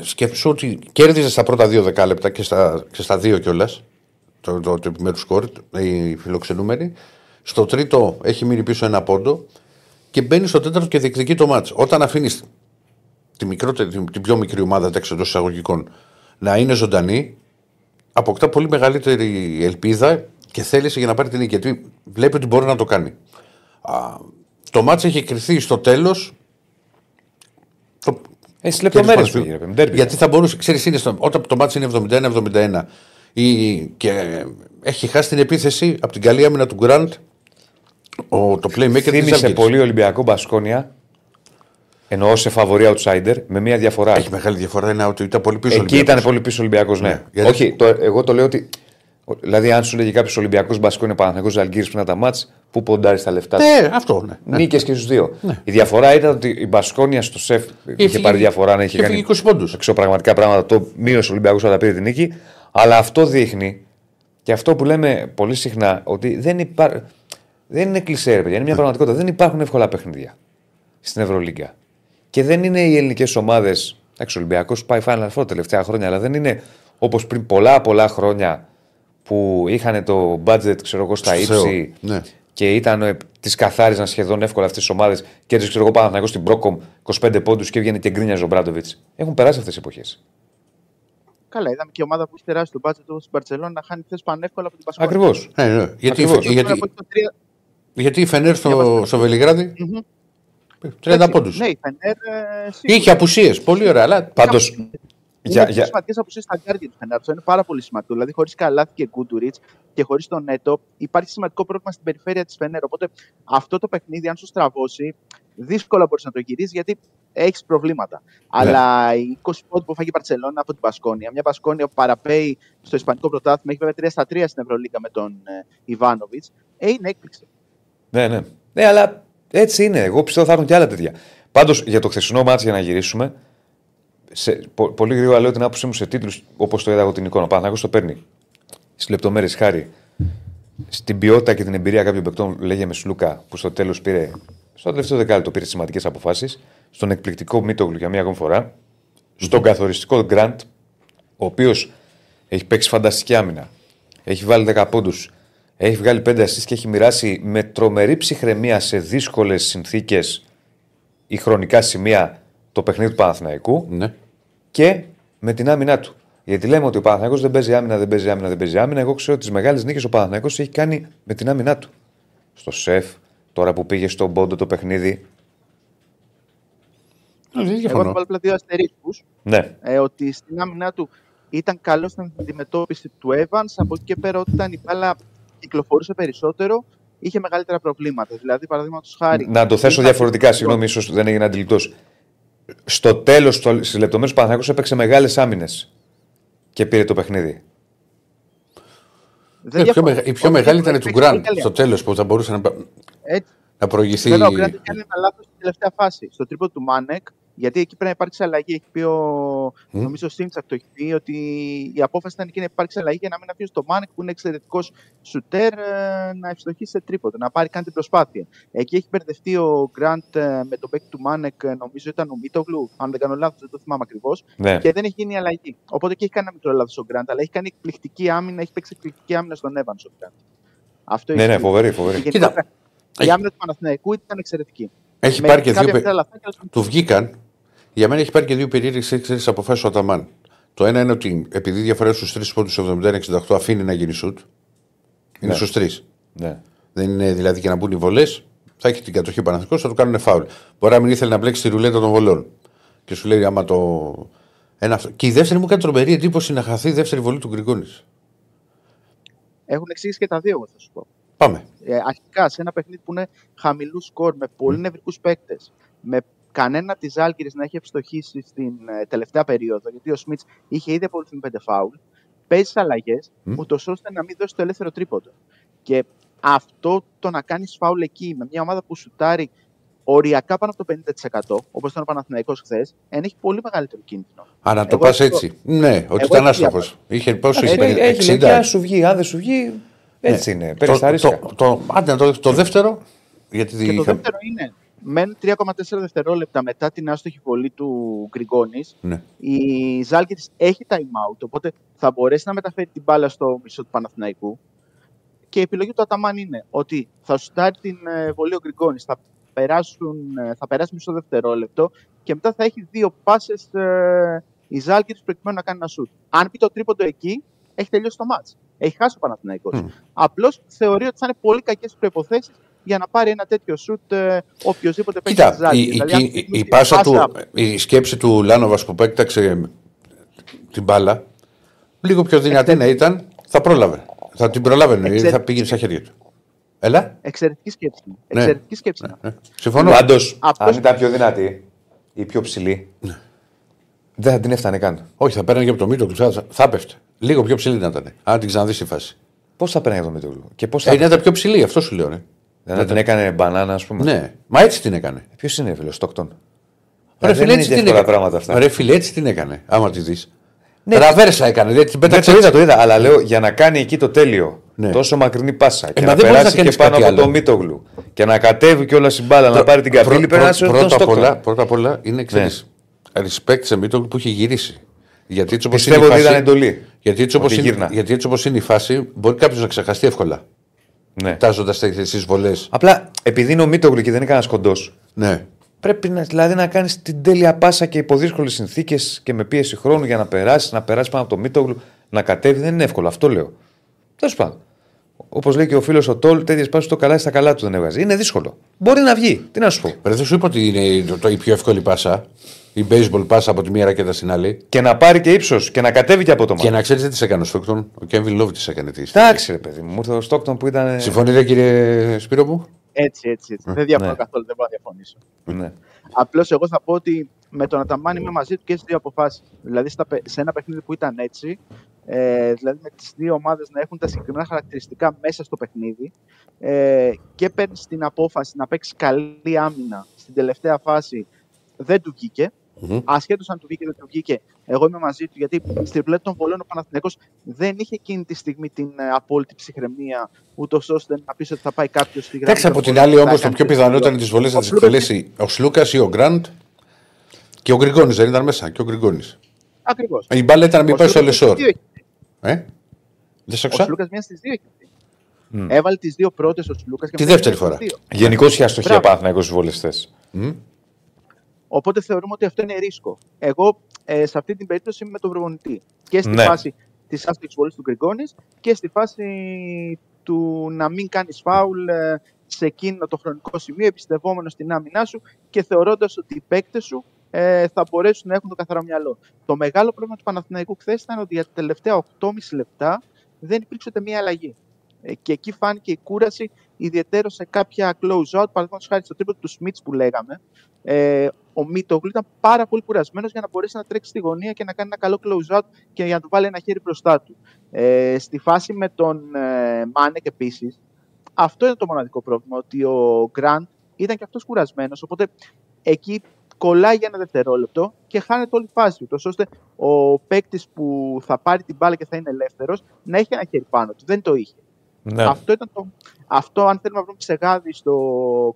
σκέψου ότι κέρδιζε στα πρώτα δύο δεκάλεπτα και στα, και στα δύο κιόλας το, το, το επιμέρους σκορ, οι φιλοξενούμενοι. Στο τρίτο έχει μείνει πίσω ένα πόντο και μπαίνει στο τέταρτο και διεκδικεί το μάτς. Όταν αφήνεις τη μικρότερη, την, την πιο μικρή ομάδα εντάξει, εντός εισαγωγικών να είναι ζωντανή, αποκτά πολύ μεγαλύτερη ελπίδα και θέληση για να πάρει την νίκη. Γιατί βλέπει ότι μπορεί να το κάνει. Α, το μάτς έχει κρυθεί στο τέλος. Το, Ε, στι λεπτομέρειες Κέρδης πήγε. ρε παιδί, ντέρμπι. γιατί θα μπορούσε, ξέρεις, είναι στο, όταν το μάτι είναι 71-71 ή, και έχει χάσει την επίθεση από την καλή άμυνα του Γκραντ, ο, το playmaker της Θύμησε Ζάλγκηρης. πολύ Ολυμπιακό Μπασκόνια. Εννοώ σε φαβορή outsider με μία διαφορά. Έχει μεγάλη διαφορά είναι ότι ήταν πολύ πίσω. Εκεί Ολυμπιακός. ήταν πολύ πίσω Ολυμπιακός, ναι. Ναι, γιατί- Όχι, το, εγώ το λέω ότι. Δηλαδή, αν σου λέγει κάποιος Ολυμπιακός Μπασκόνια Παναθανικό Ζαλγκύρης πριν από τα μάτς, πού ποντάρεις τα λεφτά. Ναι, αυτό ναι. ναι. Νίκες και στους δύο. Η διαφορά ήταν ότι η Μπασκόνια στο σεφ είχε φύγει- πάρει διαφορά να είχε είχε κάνει φύγει 20 πόντους. εξωπραγματικά πράγματα. Το μείωσε ο Ολυμπιακός όταν πήρε την νίκη. Αλλά αυτό δείχνει και αυτό που λέμε πολύ συχνά ότι δεν, υπά... δεν είναι κλεισέ, ρε παιδιά. Είναι μια πραγματικότητα. Δεν υπάρχουν εύκολα παιχνίδια στην Ευρωλίγκα. Και δεν είναι οι ελληνικές ομάδες. Εντάξει, ο Ολυμπιακός πάει Final Four τα τελευταία χρόνια, αλλά δεν είναι όπως πριν πολλά πολλά χρόνια που είχαν το budget ξέρω εγώ, στα Στο Θεό. ύψη Ναι. και ήταν ε, τις καθάριζαν σχεδόν εύκολα αυτές τις ομάδες. Και έτσι ξέρω εγώ πάνω να στην Πρόκομ 25 πόντους και έβγαινε και γκρίνια ο Μπράντοβιτς. Έχουν περάσει αυτές τις εποχές. Καλά, είδαμε και η ομάδα που έχει τεράσει τον μπάτζετ όπως στην Παρσελόνα να χάνει χθες πανεύκολα από την Πασκόνια. Ακριβώς. Ναι, ναι. Γιατί, Ακριβώς. γιατί, Τώρα που έχει το τρία- γιατί η Φενέρ στο, στο Βελιγράδι; Μμμ. 30 Έτσι, πόντους. Ναι, η Φενέρ. ε, σίγουρα. Είχε απουσίες, πολύ ωραία, αλλά Πάντω, Είναι Για- για, για- σημαντικέ απουσίε στα γκάρδια του Φενέρ. Αυτό είναι πάρα πολύ σημαντικό. Δηλαδή, χωρίς Καλάθι και Γκούντουριτ και χωρίς τον Νέτο, υπάρχει σημαντικό πρόβλημα στην περιφέρεια της Φενέρ. Οπότε αυτό το παιχνίδι, αν σου στραβώσει, δύσκολα μπορείς να το γυρίσεις γιατί έχεις προβλήματα. Αλλά οι 20 πόντου που φάγει η Παρσελόνα από την Πασκόνια, μια Πασκόνια που παραπέει στο Ισπανικό πρωτάθλημα, έχει βέβαια 3 στα 3 στην Ευρωλίγα με τον ε, Ιβάνοβιτς, ε, είναι έκπληξη. Ναι, ναι. Ναι, αλλά έτσι είναι. Εγώ πιστεύω θα έρθουν και άλλα τέτοια. Πάντως για το χθεσινό μάτι για να γυρίσουμε. Σε, πο- πολύ γρήγορα λέω την άποψή μου σε τίτλους όπως το είδα εγώ την εικόνα. Ο Παναθηναϊκός το παίρνει στις λεπτομέρειες χάρη στην ποιότητα και την εμπειρία κάποιων παικτών, λέγε με Σλούκα, που στο τέλος πήρε, στο τελευταίο δεκάλεπτο πήρε σημαντικές αποφάσεις, στον εκπληκτικό Μίτογλου για μία ακόμη φορά, στον καθοριστικό Γκραντ, ο οποίος έχει παίξει φανταστική άμυνα, έχει βάλει 10 πόντους, έχει βγάλει 5 assist και έχει μοιράσει με τρομερή ψυχραιμία σε δύσκολες συνθήκες ή χρονικά σημεία το παιχνίδι του Παναθηναϊκού Ναι. και με την άμυνά του. Γιατί λέμε ότι ο Παναθηναϊκός δεν παίζει άμυνα, δεν παίζει άμυνα, δεν παίζει άμυνα. Εγώ ξέρω ότι τις μεγάλες νίκες ο Παναθηναϊκός έχει κάνει με την άμυνά του. Στο σεφ, τώρα που πήγε στον πόντο το παιχνίδι. Δεν Εγώ διαφωνώ. θα βάλω απλά δύο αστερίσκους. Ναι, ε, ότι στην άμυνά του ήταν καλό στην αντιμετώπιση του Evans. Από εκεί και πέρα, όταν η μπάλα κυκλοφορούσε περισσότερο, είχε μεγαλύτερα προβλήματα. Δηλαδή, παραδείγματος χάρη. να το θέσω είχα- διαφορετικά, συγγνώμη, ίσως δεν έγινε αντιληπτός. Στο τέλος, στις λεπτομέρειες, ο Παναθηναϊκός έπαιξε μεγάλες άμυνες και πήρε το παιχνίδι. Δεν Ε, πιο διαφωνώ. μεγα- η πιο Όχι, μεγάλη δεν ήταν του παίξει πολύ Γκραντ καλή στο τέλος που θα μπορούσε να, Έτσι. να προηγηθεί. Βέβαια, ο Γκραντ έκανε ένα λάθος στην τελευταία φάση. Στο τρίπο του Μάνεκ, γιατί εκεί πρέπει να υπάρξει αλλαγή. Έχει πει ο. Μμ. Νομίζω ο Σίμψακ το έχει πει ότι η απόφαση ήταν εκεί να υπάρξει αλλαγή για να μην αφήσει το Μάνεκ που είναι εξαιρετικός σουτέρ ε, να ευστοχήσει σε τρίποντο, να πάρει καν την προσπάθεια. Εκεί έχει μπερδευτεί ο Γκραντ ε, με τον παίκτη του Μάνεκ, ε, νομίζω ήταν ο Μίτογλου, αν δεν κάνω λάθος, δεν το θυμάμαι ακριβώς. Ναι. Και δεν έχει γίνει αλλαγή. Οπότε και έχει κάνει ένα μικρό λάθος ο Γκραντ, αλλά έχει κάνει εκπληκτική άμυνα, έχει παίξει εκπληκτική άμυνα στον Evans ο Γκραντ. Αυτό ναι, ναι, ισχύει. φοβερή, Και φοβερή. γενικότερα, Η άμυνα του Παναθηναϊκού ήταν εξαιρετική. Έχει Με πάρει και κάποια δύο. μικρά πε- λαθάκια, αλλά Του βγήκαν. Για μένα έχει πάρει και δύο περίεργε αποφάσεις ο Αταμάν. Το ένα είναι ότι επειδή διαφορά στους τρεις πόντους 71-68 αφήνει να γίνει σουτ. Είναι Ναι. στους τρεις. Ναι. Δεν είναι δηλαδή και να μπουν οι βολές. Θα έχει την κατοχή ο Παναθηναϊκός, θα του κάνουν φάουλ. Μπορεί να μην ήθελε να μπλέξει τη ρουλέτα των βολών. Και σου λέει άμα το. Ένα αυτό. Και η δεύτερη μου κάνει τρομερή εντύπωση να χαθεί η δεύτερη βολή του Γκριγκόνης. Έχουν εξήγηση και τα δύο, εγώ θα σου πω. Πάμε. Ε, αρχικά, σε ένα παιχνίδι που είναι χαμηλού σκορ, με πολύ νευρικούς παίκτες, με κανένα της Άλκηρη να έχει ευστοχήσει στην ε, τελευταία περίοδο, γιατί ο Σμιτς είχε ήδη απολυθεί με πέντε φάουλ, παίζει αλλαγές, Μμ. ούτως ώστε να μην δώσει το ελεύθερο τρίποντο. Και αυτό το να κάνεις φάουλ εκεί με μια ομάδα που σουτάρει οριακά πάνω από το 50%, όπως ήταν ο Παναθηναϊκός χθες, έχει πολύ μεγαλύτερο κίνδυνο. Α, να το Εγώ πας αυτό- έτσι. Ναι, ότι Εγώ ήταν έτσι άστοχος. Είχε πόσο Έχει, είχε, έχει, έχει 60. λέει, και αν σου βγει, αν δεν σου βγει, έτσι είναι. Παίρνεις τα το, ρίσκα. το, το, άντε, το, το δεύτερο. Γιατί Και το είχα- δεύτερο είναι, μένουν 3,4 δευτερόλεπτα μετά την άστοχη βολή του Γκριγκόνης. Ναι. Η Ζάλγκη έχει time out, οπότε θα μπορέσει να μεταφέρει την μπάλα στο μισό του Παναθηναϊκού. Και η επιλογή του Αταμάν είναι ότι θα σουτάρει την ε, βολή ο Γκριγκόνης, θα, περάσουν, ε, θα περάσει μισό δευτερόλεπτο και μετά θα έχει δύο πάσες ε, η Ζάλγκη προκειμένου να κάνει ένα σουτ. Αν πει το τρίποντο εκεί, έχει τελειώσει το μάτς. Έχει χάσει ο Παναθηναϊκός. Μμ. Απλώς θεωρεί ότι θα είναι πολύ κακές προποθέσει για να πάρει ένα τέτοιο σουτ ε, οποιοδήποτε παίξει Κοίτα, η, η, η, η πάσα του, η σκέψη του Λάνοβας που παίκταξε την μπάλα, λίγο πιο δυνατή να ήταν, θα πρόλαβε. Θα την προλάβαινε, ή Εξαιρετική. θα πήγαινε στα χέρια του. Έλα. Εξαιρετική σκέψη. είναι. Ναι. Εξαιρετική σκέψη. είναι. Ναι. Συμφωνώ. Πάντως, Αυτός- αν ήταν πιο δυνατή ή πιο ψηλή, δεν θα την έφτανε καν. Όχι, θα παίρνει και από το μύτο του, θα, θα πέφτε. Λίγο πιο ψηλή να ήταν. Αν την ξαναδείς στη φάση. Πώς θα παίρνει το Μητούλου και πώς θα. Ε, να ήταν πιο ψηλή, αυτό σου λέω. Ναι, δεν θα την έκανε μπανάνα, ας πούμε. ναι. μα έτσι την έκανε. Ποιος είναι, φίλος, Στόκτον. Ρε δεν φίλε, είναι έτσι την εύκολα έκανε. πράγματα αυτά. Ρε φίλε, έτσι την έκανε. Άμα τη δεις. Ναι. Ραβέρσα έκανε. Δεν την Ναι, πέταξε. το είδα, έτσι. το είδα, αλλά λέω για να κάνει εκεί το τέλειο. Ναι. Τόσο μακρινή πάσα. και μα να δεν μπορείς να περάσει και κάνεις πάνω κάτι από το άλλο. Μίτογλου. Και να κατέβει κιόλας η μπάλα, να πάρει την Πρω- καπήλη, πρω- πρέπει να είσαι τον πρώτα, απ' όλα, Στόκτον. πρώτα απ' όλα είναι ξέρεις, respect σε Μίτογλου που έχει γυρίσει. Γιατί έτσι όπως Πιστεύω είναι η ότι φάση- ήταν εντολή. Γιατί έτσι, όπως Ότι είναι, γύρνα. γιατί έτσι όπως είναι η φάση, μπορεί κάποιος να ξεχαστεί εύκολα. Ναι. Τάζοντας τέτοιε εισβολές. Απλά επειδή είναι ο Μίτογλου και δεν είναι κανένας κοντός, Ναι. πρέπει να, δηλαδή, να κάνεις την τέλεια πάσα και υπό δύσκολε συνθήκες και με πίεση χρόνου για να περάσεις, να περάσεις πάνω από το Μίτογλου, να κατέβεις. Δεν είναι εύκολο, αυτό λέω. Τέλος πάντων. Όπως λέει και ο φίλος ο Τόλ, τέτοιες πάσει το καλά στα καλά του δεν έβγαζε. Είναι δύσκολο. Μπορεί να βγει. Τι να σου πω. Ρε, δεν σου είπα ότι είναι το, το, η πιο εύκολη πάσα. Η baseball πάσα από τη μία ρακέτα στην άλλη. Και να πάρει και ύψος και να κατέβει και από το Και μάτι. να ξέρεις τι έκανε ο Στόκτον. Ο Κέβιν Λόβ τι έκανε. Τι. Εντάξει, ρε παιδί μου, μου ήρθε ο Στόκτον που ήταν. Συμφωνείτε κύριε Σπύρο μου; Έτσι, έτσι. έτσι. δεν διαφωνώ ναι. καθόλου, δεν μπορώ να διαφωνήσω. Ναι. Απλώς εγώ θα πω ότι με τον Αταμάν είμαι μαζί του και στις δύο αποφάσεις. Δηλαδή στα, παι- σε ένα παιχνίδι που ήταν έτσι, ε, δηλαδή με τις δύο ομάδες να έχουν τα συγκεκριμένα χαρακτηριστικά μέσα στο παιχνίδι ε, και παίρνει την απόφαση να παίξει καλή άμυνα στην τελευταία φάση, δεν του βγήκε. Μμμ. Ασχέτως αν του βγήκε ή δεν του βγήκε, εγώ είμαι μαζί του γιατί στην πλέον των βολών ο Παναθηναϊκός δεν είχε εκείνη τη στιγμή την ε, απόλυτη ψυχραιμία, ούτως ώστε να πεις ότι θα πάει κάποιος στη γραμμή. Εντάξει, των από την βολών άλλη και όμως θα το κάνει πιο το πιθανό διπλό. ήταν τις βολές να Ο τις Σλούκας εκτελέσει ο Σλούκας ή ο Γκραντ και ο Γκριγκόνης δεν ήταν μέσα. Και ο Γκριγκόνης. Ακριβώς. Η μπάλα ήταν να μην Ο πάει στο Σλούκας Λεσόρ. Στις δύο έχει Ε; Δεν σε Ο άκουσα. Σλούκας μία στις δύο έχει βγει. Μμ. Έβαλε τις δύο πρώτες ο Σλούκας και Τη μετά δεύτερη έβαλε φορά. τις δύο. Γενικώ είχε αστοχία Μπράβο. Παναθηναϊκός στις βολές χθες. Μμ. Οπότε θεωρούμε ότι αυτό είναι ρίσκο. Εγώ ε, σε αυτή την περίπτωση είμαι με τον προπονητή. Και στη Ναι. φάση της άστοχης βολής του Γκριγκόνης και στη φάση του να μην κάνεις φάουλ ε, σε εκείνο το χρονικό σημείο, εμπιστευόμενος στην άμυνά σου και θεωρώντας ότι οι παίκτες σου ε, θα μπορέσουν να έχουν το καθαρό μυαλό. Το μεγάλο πρόβλημα του Παναθηναϊκού χθες ήταν ότι για τα τελευταία 8,5 λεπτά δεν υπήρξε ούτε μία αλλαγή. Ε, και εκεί φάνηκε η κούραση, ιδιαίτερο σε κάποια close out. Παραδείγματος χάρη στο τρίπο του Σμιτς που λέγαμε, ε, ο Μίτογλου ήταν πάρα πολύ κουρασμένος για να μπορέσει να τρέξει στη γωνία και να κάνει ένα καλό close out και για να του βάλει ένα χέρι μπροστά του. Ε, στη φάση με τον ε, Μάνεκ επίσης, αυτό είναι το μοναδικό πρόβλημα. Ότι ο Γκραντ ήταν και αυτός κουρασμένος. Οπότε εκεί κολλάει για ένα δευτερόλεπτο και χάνεται όλη η φάση του. ώστε ο παίκτης που θα πάρει την μπάλα και θα είναι ελεύθερος να έχει ένα χέρι πάνω του. Δεν το είχε. Ναι. Αυτό, ήταν το, αυτό, αν θέλουμε να βρούμε ψεγάδι στο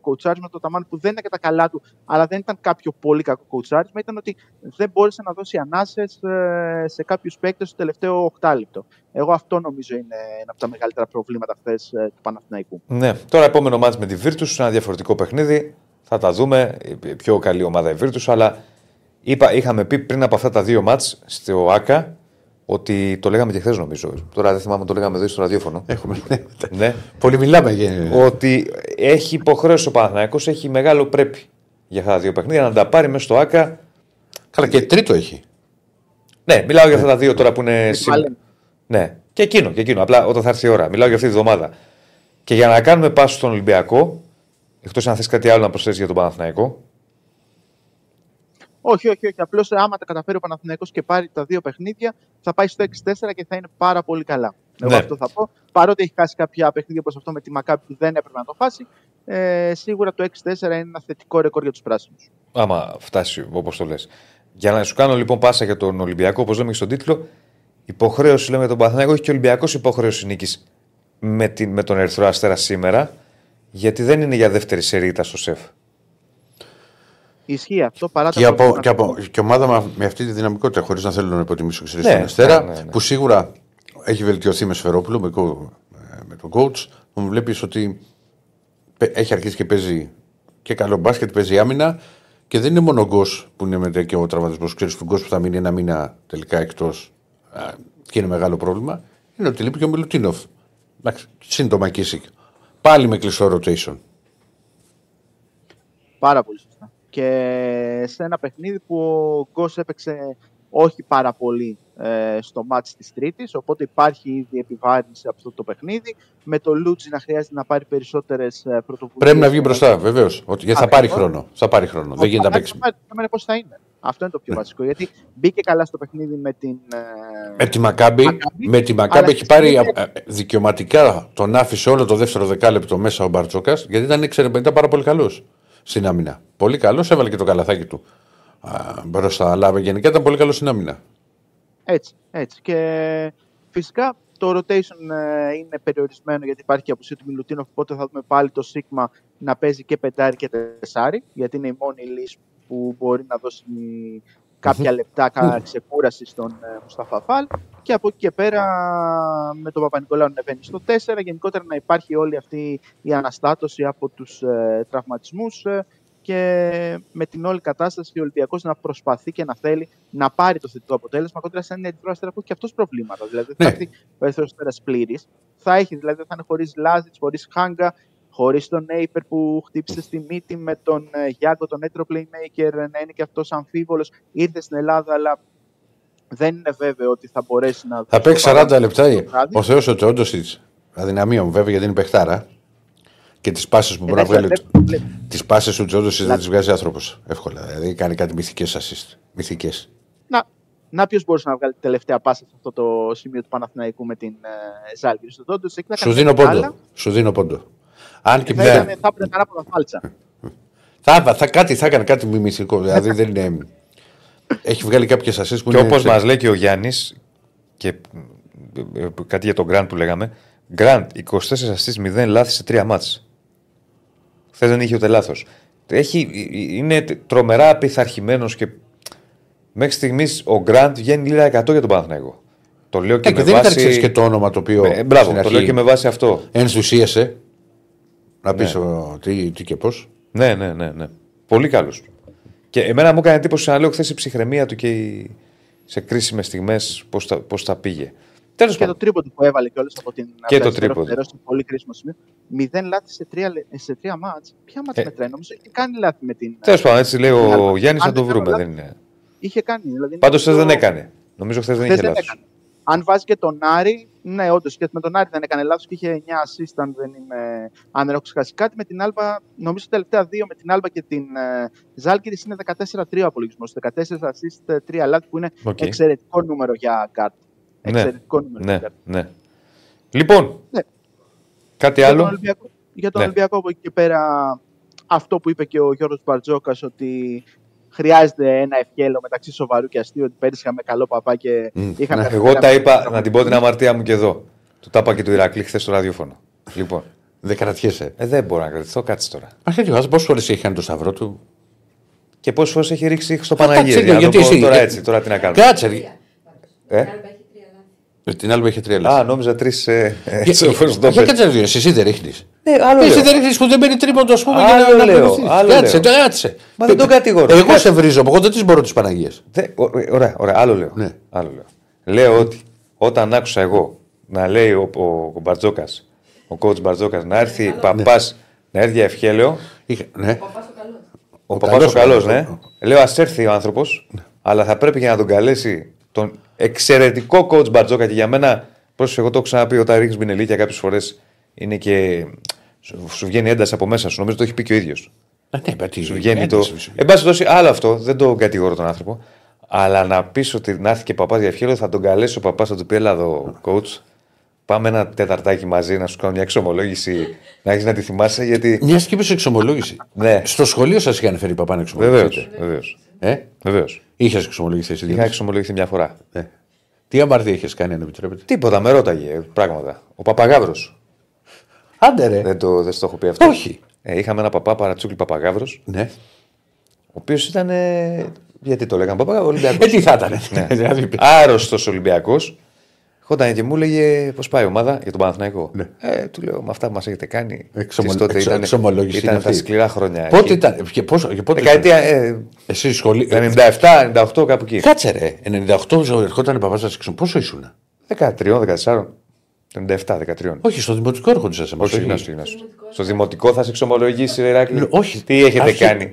κοουτσάρισμα του Ταμάν που δεν ήταν και τα καλά του, αλλά δεν ήταν κάποιο πολύ κακό κοουτσάρισμα, ήταν ότι δεν μπόρεσε να δώσει ανάσες σε κάποιους παίκτες στο τελευταίο οκτάλεπτο. Εγώ αυτό νομίζω είναι ένα από τα μεγαλύτερα προβλήματα χθες του Παναθηναϊκού. Ναι. Τώρα επόμενο μάτς με τη Virtus, ένα διαφορετικό παιχνίδι. Θα τα δούμε. Η πιο καλή ομάδα η Virtus, αλλά είπα, είχαμε πει πριν από αυτά τα δύο μάτς στο ΑΚΑ ότι το λέγαμε και χθες νομίζω. Τώρα δεν θυμάμαι, το λέγαμε εδώ στο ραδιόφωνο. Έχουμε. ναι. Πολύ μιλάμε. για- ότι έχει υποχρέωση ο Παναθηναϊκός, έχει μεγάλο πρέπει για αυτά τα δύο παιχνίδια να τα πάρει μέσα στο ΑΚΑ. Καλά, και τρίτο έχει. Ναι, μιλάω για αυτά τα δύο τώρα που είναι τη σήμερα. Βαλένθια. Ναι, και εκείνο, και εκείνο. Απλά όταν θα έρθει η ώρα. Μιλάω για αυτή τη βδομάδα. Και για να κάνουμε πάσο στον Ολυμπιακό, εκτός αν θες κάτι άλλο να προσθέσεις για τον Παναθηναϊκό. Όχι, όχι, όχι. Απλώς άμα τα καταφέρει ο Παναθηναϊκός και πάρει τα δύο παιχνίδια, θα πάει στο 6-4 και θα είναι πάρα πολύ καλά. Εγώ Ναι. αυτό θα πω. Παρότι έχει χάσει κάποια παιχνίδια όπως αυτό με τη Μακάπη που δεν έπρεπε να το χάσει, ε, σίγουρα το 6-4 είναι ένα θετικό ρεκόρ για τους πράσινους. Άμα φτάσει όπως το λες. Για να σου κάνω λοιπόν πάσα για τον Ολυμπιακό, όπως λέμε και στον τίτλο, υποχρέωση λέμε για τον Παναθηναϊκό, έχει και ο Ολυμπιακός υποχρέωση νίκης με, την- με τον Ερυθρό Αστέρα σήμερα, γιατί δεν είναι για δεύτερη σερίτα στο σεφ. Ισχύει αυτό παρά Και, τα από, προβλήματα. και, από, και ομάδα με, με αυτή τη δυναμικότητα, χωρίς να θέλω να υποτιμήσω ξέρεις, Ναι, τον Αστέρα, ναι, ναι, ναι. που σίγουρα έχει βελτιωθεί με Σφερόπουλο, με, κο- ε, με τον coach. Μου βλέπεις ότι πε- έχει αρχίσει και παίζει και καλό μπάσκετ, παίζει άμυνα και δεν είναι μόνο ο Γκος που είναι μετά και ο τραυματισμό. Ξέρεις του Γκος που θα μείνει ένα μήνα τελικά εκτός και είναι μεγάλο πρόβλημα. Είναι ότι λείπει και ο Μιλουτίνοφ. Εντάξει, σύντομα Κίσικ. Πάλι με κλειστό rotation. Πάρα πολύ σωστά. Και σε ένα παιχνίδι που ο Γκος έπαιξε όχι πάρα πολύ ε, στο μάτς της Τρίτης, οπότε υπάρχει ήδη επιβάρυνση από αυτό το παιχνίδι. Με το Λούτζι να χρειάζεται να πάρει περισσότερες ε, πρωτοβουλίες. Πρέπει να βγει μπροστά, βεβαίως. Γιατί θα πάρει Ακριβώς. χρόνο. Θα πάρει χρόνο. Δεν γίνεται να παίξει. Το θέμα είναι πώς θα είναι. Αυτό είναι το πιο βασικό. Γιατί μπήκε καλά στο παιχνίδι με την. ε, Με τη Μακάμπη, Μακάμπη, με τη αλλά Μακάμπη έχει στη πάρει συνέχεια- α, ε, δικαιωματικά τον άφησε όλο το δεύτερο δεκάλεπτο μέσα ο Μπαρτζόκας γιατί ήταν εξαιρετικά πάρα πολύ καλός στην άμυνα. Πολύ καλός, έβαλε και το καλαθάκι του α, μπροστά. Αλλά γενικά ήταν πολύ καλός στην άμυνα. Έτσι, έτσι. Και φυσικά το rotation ε, είναι περιορισμένο γιατί υπάρχει και απουσία του Μιλουτίνοφ, οπότε θα δούμε πάλι το Σίγμα να παίζει και πεντάρι και τεσάρι, γιατί είναι η μόνη λύση που μπορεί να δώσει κάποια λεπτά κα- ξεκούραση στον ε, Μουσταφά Φάλ. Και από εκεί και πέρα με τον Παπα-Νικολάου να ανεβαίνει στο 4 γενικότερα να υπάρχει όλη αυτή η αναστάτωση από τους ε, τραυματισμούς ε, και με την όλη κατάσταση ο Ολυμπιακός να προσπαθεί και να θέλει να πάρει το θετικό αποτέλεσμα κοντά σε έναν Ερυθρό Αστέρα που έχει και αυτός προβλήματα. Δηλαδή Ναι. θα έρθει ο Ερυθρό Αστέρας πλήρης, θα έχει, δηλαδή θα είναι χωρίς Λάζιτς, χωρίς Χάγκα, χωρίς τον Νέιπερ που χτύπησε στη μύτη, με τον ε, Γιάνκο, τον έτρο playmaker, ε, να είναι και αυτός αμφίβολος. Ήρθε στην Ελλάδα, αλλά δεν είναι βέβαιο ότι θα μπορέσει να. Θα παίξει 40 λεπτά το βράδυ. ο Θεός ο Τσόντοσιτ. Αδυναμία μου βέβαια γιατί είναι παιχτάρα. Και τις πάσει που μπορεί να Εντάξει, βγάλει. βλέπει- βλέπει- Τις πάσει του Τσόντοσιτ δεν τις βγάζει άνθρωπος. Εύκολα. Δηλαδή κάνει κάτι μυθικές assist. Μυθικές. Να, να ποιος μπορούσε να βγάλει τη τελευταία πάσα σε αυτό το σημείο του Παναθηναϊκού με την ε, Ζάλγκη. Στο τότε εκεί θα Σου κάνει δίνω κάτι πόντο. άλλα, Σου δίνω πόντο. Αν και Θα, μια- ήταν, θα έπαιρνε ανάποδα φάλτσα. θα, θα, κάτι, θα έκανε κάτι μη μυθικό. δηλαδή δεν είναι. Έχει βγάλει κάποιες assist που Και είναι. όπως μας λέει και ο Γιάννης, και ε, ε, κάτι για τον Γκραντ που λέγαμε, Γκραντ 24 assist 0 λάθη σε 3 μάτς. Χθες δεν είχε ούτε λάθος. Είναι τρομερά πειθαρχημένος και μέχρι στιγμής ο Γκραντ βγαίνει λίγα 100 για τον Παναθηναϊκό. Το λέω και Ε, και με δεν ήταν βάση. ξέρεις και το όνομα το οποίο. Ε, μπράβο, στην το λέω αρχή και με βάση αυτό. Ενθουσίασε. Να Ναι. πεις τι, τι και πώς. Ναι, ναι, ναι. ναι. Πολύ καλός. Και εμένα μου έκανε εντύπωση να λέω χθες η ψυχραιμία του και η... σε κρίσιμες στιγμές πώς τα, πώς τα πήγε. Τέλος Και το πάντων. τρίποντο που έβαλε κιόλας από την Και το αριστερό τρίποντο. φτερό σε πολύ κρίσιμο σημείο. Μηδέν λάθη σε τρία, λε- σε τρία ματς. Ποια ματς Ε. μετράει, νομίζω είχε κάνει λάθη με την. Τέλος πάντων, έτσι λέει την ο Άλμπα. Γιάννης Αν να το δεν κάνω βρούμε. λάθος, Δεν είναι. Είχε κάνει. Δηλαδή, Πάντως χθες νομίζω- δεν έκανε. Νομίζω χθες δεν χθες είχε δεν λάθος. έκανε. Αν βάζει και τον Άρη, ναι, όντως και με τον Άρη δεν έκανε λάθος και είχε 9 assist. Αν δεν, είμαι, αν δεν έχω ξεχάσει κάτι, με την Άλμπα, νομίζω τα τελευταία δύο με την Άλμπα και την ε, Ζάλγκιρις είναι 14-3 ο απολογισμός. 14 assist, 3 λάθη που είναι Οκ. εξαιρετικό νούμερο για γκαρντ. Ναι. Εξαιρετικό νούμερο Ναι, για γκαρντ. ναι. Λοιπόν, Ναι. κάτι Για τον άλλο; Ολυμπιακό, για τον Ναι. Ολυμπιακό από εκεί και πέρα, αυτό που είπε και ο Γιώργος Μπαρτζόκας ότι χρειάζεται ένα ευχέλαιο μεταξύ σοβαρού και αστείου, ότι πέρυσι είχαμε καλό παπά και είχαμε... ναι. Εγώ τα είπα, να την πω την αμαρτία μου και εδώ. Του τα είπα και του Ηρακλή χθες στο ραδιόφωνο. Λοιπόν, Δεν κρατιέσαι. ε, δεν μπορώ να κρατηθώ, κάτσε τώρα. Μα γιατί βάζει πόσες φορές έχει κάνει το σταυρό του. Και πόσες φορές έχει ρίξει στο κάτσε Παναγία. λίγο, να το γιατί πω εσύ- τώρα ε, έτσι, τώρα τι να κάνω. Κάτσε. ρε. Ε; Με την άλλη έχει τρία Α, λεπτά. νόμιζα τρεις. Ε, Για- έτσι όπως το Για πες. κάτσε ρε, εσύ εσύ δεν ρίχνεις. Ναι, άλλο Εσύ λέω. δεν ρίχνεις που δεν μπαίνει τρίποντο, ας πούμε. Άλλο για να- να λέω, βοηθήσεις. άλλο Κάτσε, λέω. κάτσε. Μα δεν τον κατηγορώ. Εγώ Κάτσε. σε βρίζω, εγώ δεν τις μπορώ τις Παναγίες. Δε- ω- ε, Ωραία, ωραία, άλλο λέω. Ναι. άλλο λέω. Λέω ότι όταν άκουσα εγώ να λέει ο, ο, ο Μπαρτζόκας, ο coach Μπαρτζόκας, να έρθει παπάς να έρθει για ευχέλαιο, Ναι. ο Ο παπά ο καλός, καλός, ο- ναι. Λέω ας έρθει ο άνθρωπος, αλλά θα πρέπει για να τον καλέσει τον εξαιρετικό coach Μπαρτζόκα και για μένα, πρόσεχε, εγώ το έχω ξαναπεί όταν ρίχνεις μπινελίκια κάποιες φορές είναι και. Σου, σου βγαίνει ένταση από μέσα σου. Νομίζω το έχει πει και ο ίδιος. Α, Ναι, μα τι, Σου βγαίνει ναι, το. σου βγαίνει. Εν πάση περιπτώσει, άλλο αυτό, δεν το κατηγορώ τον άνθρωπο. Αλλά να πεις ότι να έρθει και παπάς για ευχέλιο, θα τον καλέσει ο παπάς, θα του πει: Έλα εδώ, coach. Πάμε ένα τεταρτάκι μαζί να σου κάνω μια εξομολόγηση, να έχεις να τη θυμάσαι. Γιατί. Μια και είπες εξομολόγηση. Ναι. Στο σχολείο σας είχαν φέρει παπά να Βεβαίως. εξομολογηθείτε. Βεβαίως. Ε; Βεβαίως. Είχες εξομολογηθεί εσύ. Είχα δηλαδή. εξομολογηθεί μια φορά. Ε. Τι αμαρτία είχες κάνει, αν επιτρέπετε; Τίποτα, με ρώταγε πράγματα. Ο Παπαγάβρος. Άντε ρε. Δεν, το, δεν στο έχω πει αυτό. Όχι. Ε, είχαμε ένα παπά παρατσούκλι Παπαγάβρος, Ναι. ο οποίος ήταν. ε, γιατί το λέγανε Παπαγάβρο, Ολυμπιακός. Ε, τι θα ήταν. Ναι. Δηλαδή, Άρρωστος Ολυμπιακός. Χόταν και μου έλεγε πώς πάει η ομάδα για τον Παναθηναϊκό; Ναι. Ε, του λέω με αυτά που μας έχετε κάνει. Εξομολο- εσείς τότε εξο- ήταν, εξομολόγηση ήταν είναι τα αυτή. σκληρά χρόνια. Πότε εκεί. ήταν. Και πόσο, και πότε Δεκαετία. ήταν; Ε, Εσύ σχολείο. 97-98 κάπου εκεί. Κάτσε ρε. 98 ερχόταν παπάς σας εξομολόγηση. Πόσο ήσουν. 13-14. 97-13. Όχι, στο δημοτικό έρχονται σας. Όχι, γυμνάσιο, γυμνάσιο. Στο δημοτικό θα σε εξομολογήσει, ρε Ηράκλη. Ναι, όχι. Τι έχετε Αρχι- κάνει;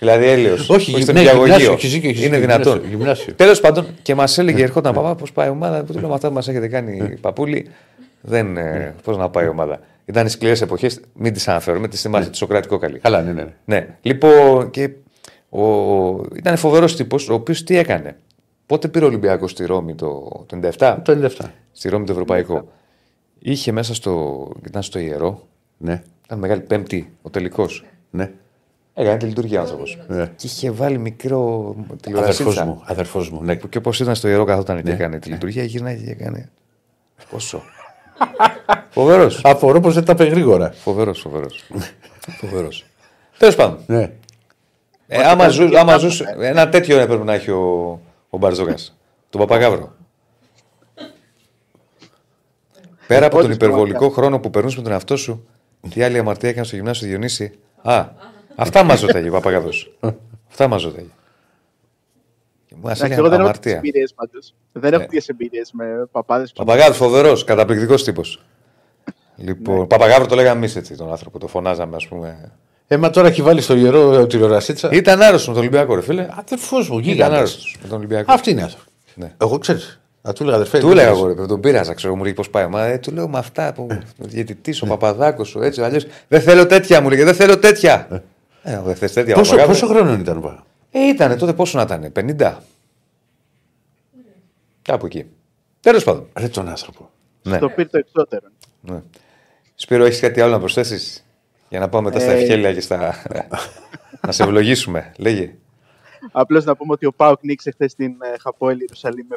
Δηλαδή έλεος. Όχι, στο ναι, νηπιαγωγείο. γυμνάσιο, έχεις δίκιο, έχεις Είναι δίκιο, δυνατόν. γυμνάσιο, γυμνάσιο. Τέλος πάντων και μας έλεγε, ερχόταν παπά, πώς πάει η ομάδα. Που του λέω με αυτά που μας έχετε κάνει, παππούλη. Δεν. Ναι. Πώς να πάει η ομάδα. Ήταν σκληρές εποχές, μην τις αναφέρουμε, τις θυμάστε, τη Σοκρατικό καλή. Καλά, ναι, ναι. ναι. Ναι. Λοιπόν, και ο... ήταν φοβερός τύπος, ο οποίος τι έκανε. Πότε πήρε ο Ολυμπιακός στη Ρώμη το, το 97, Το 97. στη Ρώμη το Ευρωπαϊκό. Είχε μέσα στο. ήταν στο ιερό, Ναι, ήταν μεγάλη πέμπτη, ο τελικός. ναι. Έκανε τη λειτουργία ο άνθρωπος. ναι. Και είχε βάλει μικρό Αδερφός τηλεορασίτσα. μου, αδερφός μου, ναι. Και όπως ήταν στο ιερό, καθόταν και Ναι. έκανε τη λειτουργία, γυρνάει και έκανε. Πόσο; φοβερός. Αφορώ πως δεν τα είπε γρήγορα. Φοβερός, φοβερός. φοβερός. Τέλος πάντων. Ναι. Ε, άμα, ζου, άμα ζούσε, ένα τέτοιο έπρεπε να έχει ο, ο Μπαρζόκα. Τον Παπαγάβρο. Πέρα από τον Όντως, υπερβολικό πραγματικά. χρόνο που περνούσε με τον εαυτό σου, τι άλλη αμαρτία έκανε στο γυμνάσιο Διονύση; Α, Αυτά μα ρωτάει ο Παπαγάδο. Αυτά μα ρωτάει. Μας Εντάξει, έλεγε εγώ δεν έχω αμαρτία. εμπειρίες πάντως. Δεν έχω τέτοιε εμπειρίες με παπάδες. Παπαγάδο φοβερός, καταπληκτικός τύπος. Λοιπόν, Παπαγάδο το λέγαμε εμείς έτσι τον άνθρωπο, το φωνάζαμε ας πούμε. Ε, μα τώρα έχει βάλει στο ιερό ε, τηλεορασίτσα. Ήταν άρρωστος με τον Ολυμπιακό, ρε φίλε. Αδερφός μου, Ήταν γίγαντα. άρρωστος με τον Ολυμπιακό. Αυτή είναι αυτό. Ναι. Εγώ ξέρεις. Να του έλεγα αδερφέ. Του τι έλεγα λες. εγώ, ρε, παιδί, τον πείραζα, ξέρω, μου λέει πώς πάει. Μα ε, του λέω με αυτά που. Ο διαιτητής, ο Παπαδάκος σου, έτσι. Αλλιώς δεν θέλω τέτοια, μου λέγε, δεν θέλω τέτοια. Ε, δεν θε τέτοια. Πόσο, Παπαγάδο. πόσο χρόνο ήταν πά. Ε, ήταν τότε πόσο να ήταν, 50. Κάπου εκεί. Τέλος πάντων. Ρε τον άνθρωπο. Ναι. Το πήρε το εξώτερο. ναι. Σπύρο, έχεις κάτι άλλο να προσθέσεις; Για να πάμε μετά στα Ε, ευχέλια και στα. να σε ευλογήσουμε. Λέγε. Απλώς να πούμε ότι ο Πάοκ νίκησε χθε στην ε, Χαπόελ Ιερουσαλήμ με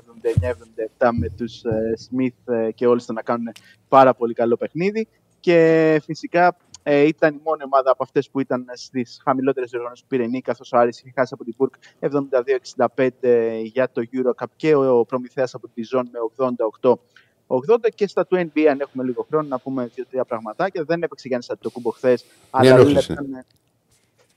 79-77 με τους Σμιθ και όλοι να κάνουν πάρα πολύ καλό παιχνίδι. Και φυσικά ε, ήταν η μόνη ομάδα από αυτές που ήταν στις χαμηλότερες διοργανώσεις που πήρε νίκη, καθώ ο Άρης είχε χάσει από την Μπουρκ 72-65 για το Eurocup και ο Προμηθέας από τη Ζών με 88. 80 και στα του NBA, αν έχουμε λίγο χρόνο, να πούμε δύο-τρία πραγματάκια. Δεν έπαιξε Γιάννης Αντιτοκούμπο χθες. Αλλά ενόχληση. ήταν.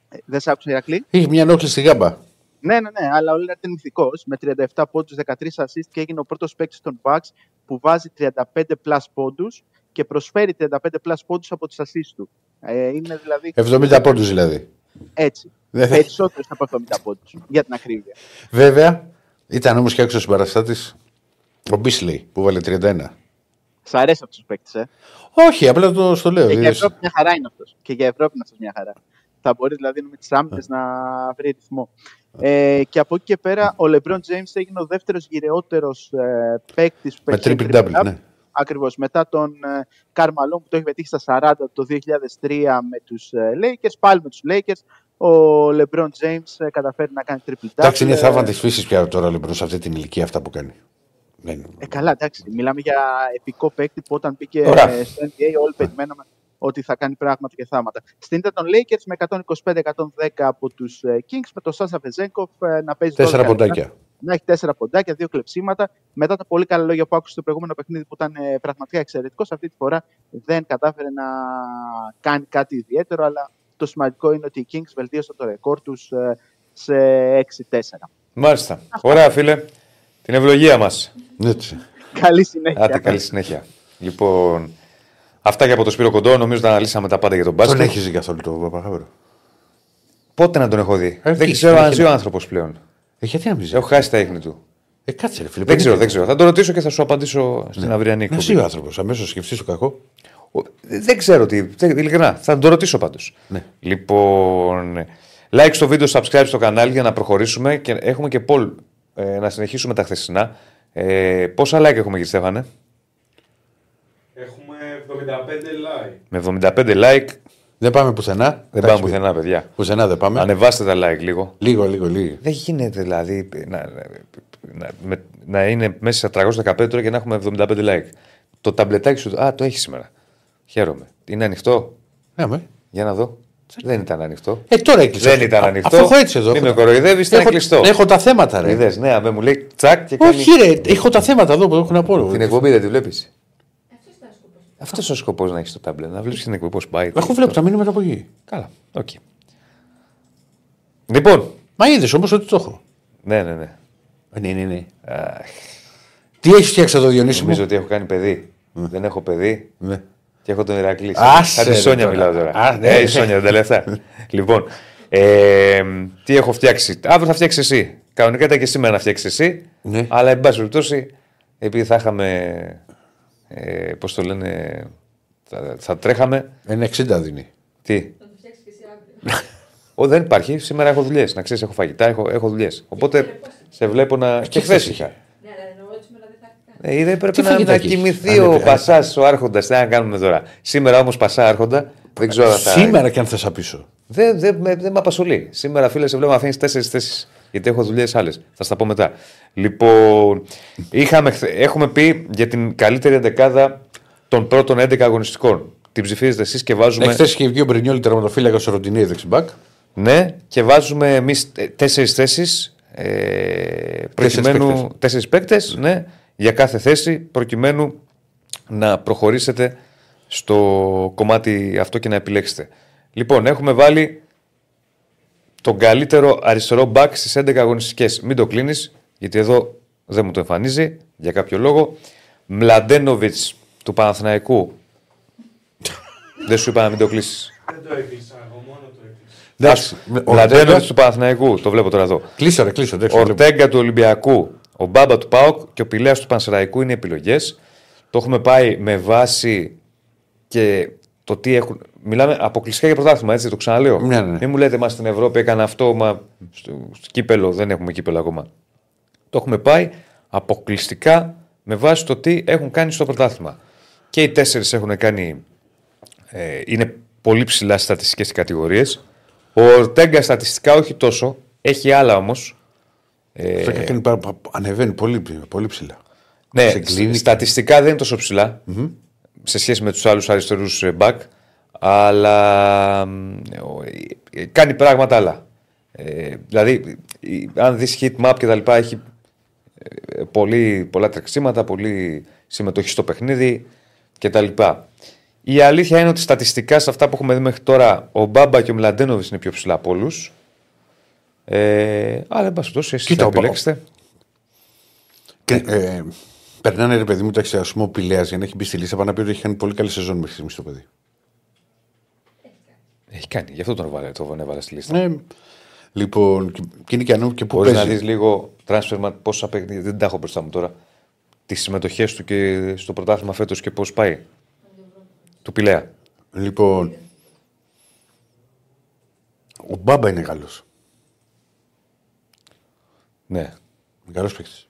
Ε, Δεν σ' άκουσα, Ηρακλή; Είχε μια ενόχληση στη γάμπα. Ναι, ναι, ναι, αλλά ο Λίλαρτ είναι μυθικό με 37 πόντους, 13 assist και έγινε ο πρώτος παίκτης των Bucks που βάζει 35 plus πόντους και προσφέρει 35 plus πόντους από τις assist του. Ε, είναι δηλαδή 70 πόντους δηλαδή. έτσι. Δεν θα- Περισσότερες από 70 πόντους για την ακρίβεια. Βέβαια, ήταν όμως και έξω συμπαραστάτης ο Μπίσλey που βάλε 31. Σ' αρέσει αυτός ο παίκτης, ε; Όχι, απλά το στο λέω. Και για δηλαδή. Ευρώπη μια χαρά είναι αυτός. Και για Ευρώπη είναι αυτός μια χαρά. Θα μπορείς δηλαδή με τις άμυνες να βρει ρυθμό. Ε, και από εκεί και πέρα ο LeBron James έγινε ο δεύτερος γυρεότερος ε, παίκτης που Με πέτυχε triple double, ναι. Ακριβώς. Μετά τον ε, Καρμαλόν που το έχει πετύχει στα 40 το 2003 με τους Lakers, πάλι με τους Lakers. Ο LeBron James ε, καταφέρει να κάνει triple double. Εντάξει, είναι Ε, θαύμα της φύσης πια τώρα λοιπόν σε αυτή την ηλικία αυτά που κάνει. Δεν... Ε, καλά, εντάξει. Μιλάμε για επικό παίκτη που όταν μπήκε Ωραία. ε, στο NBA όλοι περιμέναμε ότι θα κάνει πράγματα και θάματα. Στην ήταν των Lakers με 125-110 από τους Kings, με τον Σάσα Βεζέγκοφ ε, να παίζει 12 Τέσσερα λεπτά, ποντάκια. Να έχει τέσσερα ποντάκια, δύο κλεψίματα. Μετά τα πολύ καλά λόγια που άκουσε στο προηγούμενο παιχνίδι που ήταν ε, πραγματικά εξαιρετικός, αυτή τη φορά δεν κατάφερε να κάνει κάτι ιδιαίτερο, αλλά το σημαντικό είναι ότι οι Kings βελτίωσαν το ρεκόρ τους σε 6-4. Μάλιστα. Ωραία, φίλε. Την ευλογία μας. Έτσι. Καλή συνέχεια. Άντε, καλή συνέχεια. Λοιπόν, αυτά και από το Σπύρο Κοντό. Νομίζω ότι αναλύσαμε τα πάντα για τον Τον μπάσκετ. έχεις δει καθόλου το Παπαγάβρο. Πότε να τον έχω δει; Ε, δεν τι, ξέρω δεν αν έχει ζει ο να- άνθρωπος πλέον. Ε, γιατί να μην ζει. Έχω χάσει τα ίχνη του. Ε, κάτσε ρε φίλε. Δεν ξέρω, πενήντα. δεν ξέρω. Θα τον ρωτήσω και θα σου απαντήσω στην αυριανή Να εκπομπή. ζει ο άνθρωπος. Αμέσως σκεφτείς το κακό. Ο- Δεν ξέρω τι. δεν- Ειλικρινά, θα τον ρωτήσω πάντως. Ναι. Λοιπόν, like στο βίντεο, subscribe στο κανάλι για να προχωρήσουμε και έχουμε και poll ε, να συνεχίσουμε τα χθεσινά. Ε, πόσα like έχουμε, κύριε Στέφανε, Έχουμε 75 like. με 75 like. Δεν πάμε πουθενά. Δεν Εντάξει, πάμε πουθενά, παιδιά. Πουθενά δεν πάμε. Ανεβάστε τα like λίγο. Λίγο, λίγο, λίγο. Δεν γίνεται δηλαδή να, να, με- να είναι μέσα στα 315 τώρα και να έχουμε 75 like. Το ταμπλετάκι σου. Α, το έχει σήμερα. Χαίρομαι. Είναι ανοιχτό; Ναι, με. Για να δω. Δεν ήταν ανοιχτό. Ε, τώρα έκλεισε. Δεν ήταν Α, ανοιχτό. Αφού έχω έτσι εδώ. Μην έχω με τα- κοροϊδεύεις, ήταν έχω, κλειστό. έχω τα θέματα, ρε. Είδες, ναι, αμέ μου λέει τσακ και κάνει. Όχι, ρε. Έχω τα θέματα εδώ που έχω να πω. Την εκπομπή δεν τη βλέπεις. Αυτός ήταν ο σκοπός. Αυτό ο σκοπό να έχεις το τάμπλετ. Να βλέπεις την εκπομπή πώς πάει. Έχω βλέπω τα μήνυματα από εκεί. Καλά. οκ. Λοιπόν. Μα είδες όμως ότι το έχω. Ναι, ναι, ναι. Ε, Ναι, ναι, ναι. Αχ, Τι έχεις φτιάξει εδώ, Διονύση νομίζω μου. ότι έχω κάνει παιδί. Δεν έχω παιδί Ναι. και έχω τον Ηρακλής. Άσε, Σαν τη ρε, Σόνια τώρα. μιλάω τώρα. Α, ναι. Ε, η Σόνια δεν τα λέει αυτά. λοιπόν, ε, τι έχω φτιάξει. Αύριο θα φτιάξεις εσύ. Κανονικά ήταν και σήμερα να φτιάξεις εσύ. Ναι. Αλλά εν πάση περιπτώσει, επειδή θα είχαμε. Ε, Πώς το λένε. Θα, θα τρέχαμε. Ένα 60 δίνει. Τι; Να το φτιάξεις και εσύ αύριο. Ω, δεν υπάρχει. Σήμερα έχω δουλειές. Να ξέρεις, έχω φαγητά, έχω, έχω δουλειές. Οπότε σε βλέπω να. Και χθες χθες είχα. Ναι, αλλά εννοώ ότι σήμερα δεν θα έχει Ε, δεν πρέπει Τι να, φαγητά να έχεις; κοιμηθεί Α, ναι, ο ναι. Πασάς, ο Άρχοντας. Τι να κάνουμε τώρα. Σήμερα όμως Πασά Άρχοντα. Δεν ξέρω αν θα. Σήμερα και αν θες να πίσω. Δεν, δεν, με- δεν με απασχολεί. Σήμερα, φίλε, σε βλέπω να αφήνεις τέσσερις θέσεις. Γιατί έχω δουλειές άλλες. Θα στα πω μετά. Λοιπόν, είχαμε, χθε- έχουμε πει για την καλύτερη εντεκάδα των πρώτων 11 αγωνιστικών. Την ψηφίζετε εσείς και βάζουμε. Εχθές είχε βγει ο Μπρινιόλη τερματοφύλακας ο Ροντινέη δεξιμπάκ. Ναι, και βάζουμε εμείς τέσσερις θέσεις. Ε, προκειμένου. Τέσσερις παίκτες, ναι, για κάθε θέση, προκειμένου να προχωρήσετε στο κομμάτι αυτό και να επιλέξετε. Λοιπόν, έχουμε βάλει τον καλύτερο αριστερό μπακ στις 11 αγωνιστικές. Μην το κλείνεις, γιατί εδώ δεν μου το εμφανίζει για κάποιο λόγο. Μλαντένοβιτς του Παναθηναϊκού. δεν σου είπα να μην το κλείσεις. Δεν το έκλεισα εγώ, μόνο το έκλεισα. Εντάξει, ο Μλαντένοβιτς Ορτέγκα. του Παναθηναϊκού, το βλέπω τώρα εδώ. Κλείσε, ρε, κλείσε. εντάξει, Ο βλέπω. Ορτέγκα του Ολυμπιακού, ο Μπάμπα του Πάοκ και ο Πηλέας του Πανσεραϊκού είναι επιλογές. Το έχουμε πάει με βάση και το τι έχουν. Μιλάμε αποκλειστικά για πρωτάθλημα, έτσι το ξαναλέω. Ναι, ναι, ναι. Μην μου λέτε, μα στην Ευρώπη έκανε αυτό, μα στο, στο κύπελο δεν έχουμε κύπελο ακόμα. Το έχουμε πάει αποκλειστικά με βάση το τι έχουν κάνει στο πρωτάθλημα. Και οι τέσσερις έχουν κάνει. Ε, είναι πολύ ψηλά στι στατιστικές κατηγορίες. Ο Ορτέγκα στατιστικά όχι τόσο. Έχει άλλα όμως. Ε, Αυτό και κάνει πάρα- πα- ανεβαίνει πολύ, πολύ ψηλά. ναι, σε κλείνει. στατιστικά δεν είναι τόσο ψηλά, σε σχέση με τους άλλους αριστερούς back. Αλλά μ, ο- ε, κάνει πράγματα άλλα. Ε, δηλαδή, η- αν δεις hit map και τα λοιπά, έχει ε, πολύ, πολλά τρεξίματα, πολύ συμμετοχή στο παιχνίδι κτλ. Η αλήθεια είναι ότι στατιστικά σε αυτά που έχουμε δει μέχρι τώρα, ο Μπάμπα και ο Μλαντένοβιτ είναι πιο ψηλά από όλους. Ε, αλλά εν πάση περιπτώσει, εσείς Κοίτα, θα ο Μπα- επιλέξετε. Και, ε, περνάνε ρε παιδί μου, εντάξει, α πούμε ο Πηλέα για να έχει μπει στη λίστα. Πάνω να πει ότι έχει κάνει πολύ καλή σεζόν μέχρι στιγμής το παιδί. Έχει κάνει, γι' αυτό τον έβαλε, τον έβαλε στη λίστα. Ναι. Λοιπόν, και, και είναι και ανώ και πού Μπορείς να παίζει. δεις λίγο transfer πόσα παιχνίδια. Δεν τα έχω μπροστά μου τώρα. Τις συμμετοχές του και στο πρωτάθλημα φέτος και πώς πάει. Του Πηλέα. Λοιπόν, ο Μπάμπα είναι καλός. Ναι, Είναι καλός παίκτης.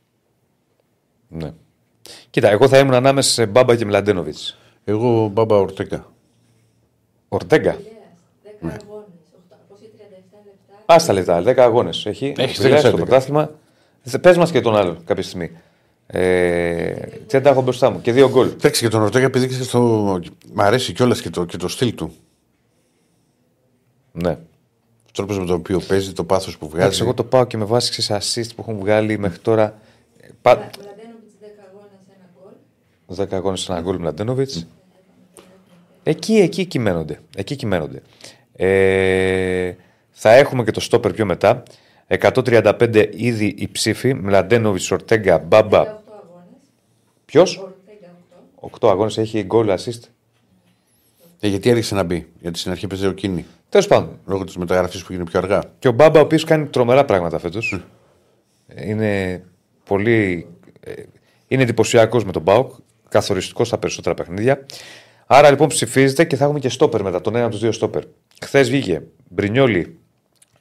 ναι. Κοίτα, εγώ θα ήμουν ανάμεσα σε Μπάμπα και Μλαντένοβιτς. Εγώ Μπάμπα Ορτέγκα. Ορτέγκα; Πηλέας, 10 αγώνες, 837 λεπτά. Α τα λεπτά, 10 αγώνες. Έχει, Έχεις Πηλέας 10. στο πρωτάθλημα. Πες μας και τον άλλο κάποια στιγμή. Ε, τι δεν τα έχω μπροστά μου. Και δύο γκολ. Εντάξει και τον Ορτέγκα επειδή και στο... Μ' αρέσει κιόλας και το, και το στυλ του. Ναι. Ο τρόπος με τον οποίο παίζει, το πάθος που βγάζει. Εντάξει, εγώ το πάω και με βάση σε assist που έχουν βγάλει μέχρι τώρα. Ε, Πα... Μλαντένοβιτς 10 αγώνες, ένα γκολ. 10 αγώνες ένα γκολ Μλαντένοβιτς. Εκεί, εκεί κυμαίνονται. Εκεί κυμαίνονται. Ε, θα έχουμε και το στόπερ πιο μετά. 135 ήδη η ψήφη. Μλαντένοβιτς, Ορτέγκα, Μπάμπα. 8 αγώνες. Ποιος; Ορτέγκα 8. 8 αγώνες έχει γκολ assist. Ε, γιατί έριξε να μπει; Γιατί στην αρχή παίζει ο Κίνη. Τέλος πάντων. Λόγω της μεταγραφής που γίνεται πιο αργά. Και ο Μπάμπα, ο οποίος κάνει τρομερά πράγματα φέτος. Είναι πολύ. ε, Είναι εντυπωσιακός με τον Μπάουκ. Καθοριστικός στα περισσότερα παιχνίδια. Άρα λοιπόν ψηφίζεται και θα έχουμε και στόπερ μετά, τον ένα από τους δύο στόπερ. Χθες βγήκε Μπρινιόλι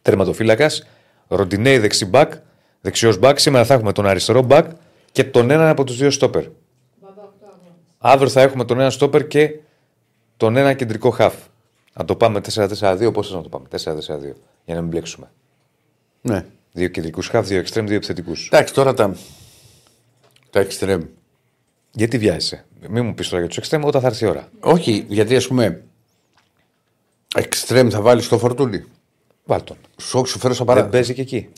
τερματοφύλακας, Ροντινέη δεξιμπάκ, δεξιός μπακ. Σήμερα θα έχουμε τον αριστερό μπακ και τον έναν από τους δύο στόπερ. Μπαμπά 8 αγώνες. Αύριο θα έχουμε τον ένα στόπερ και τον ένα κεντρικό χαφ. Να το πάμε 4-4-2, πώς να το πάμε, 4-4-2, για να μην μπλέξουμε; Ναι. Δύο κεντρικούς χαφ, δύο εξτρέμ, δύο επιθετικούς. Εντάξει, τώρα τα. Τα εξτρέμ. Γιατί βιάζεσαι; Μην μου πεις τώρα για τους εξτρέμ όταν θα έρθει η ώρα. Όχι, γιατί ας πούμε. Εξτρέμ θα βάλεις στο φορτούλι. Βάλ τον. Σου σου φέρω σαν Δεν παράδειγμα. παίζει και εκεί.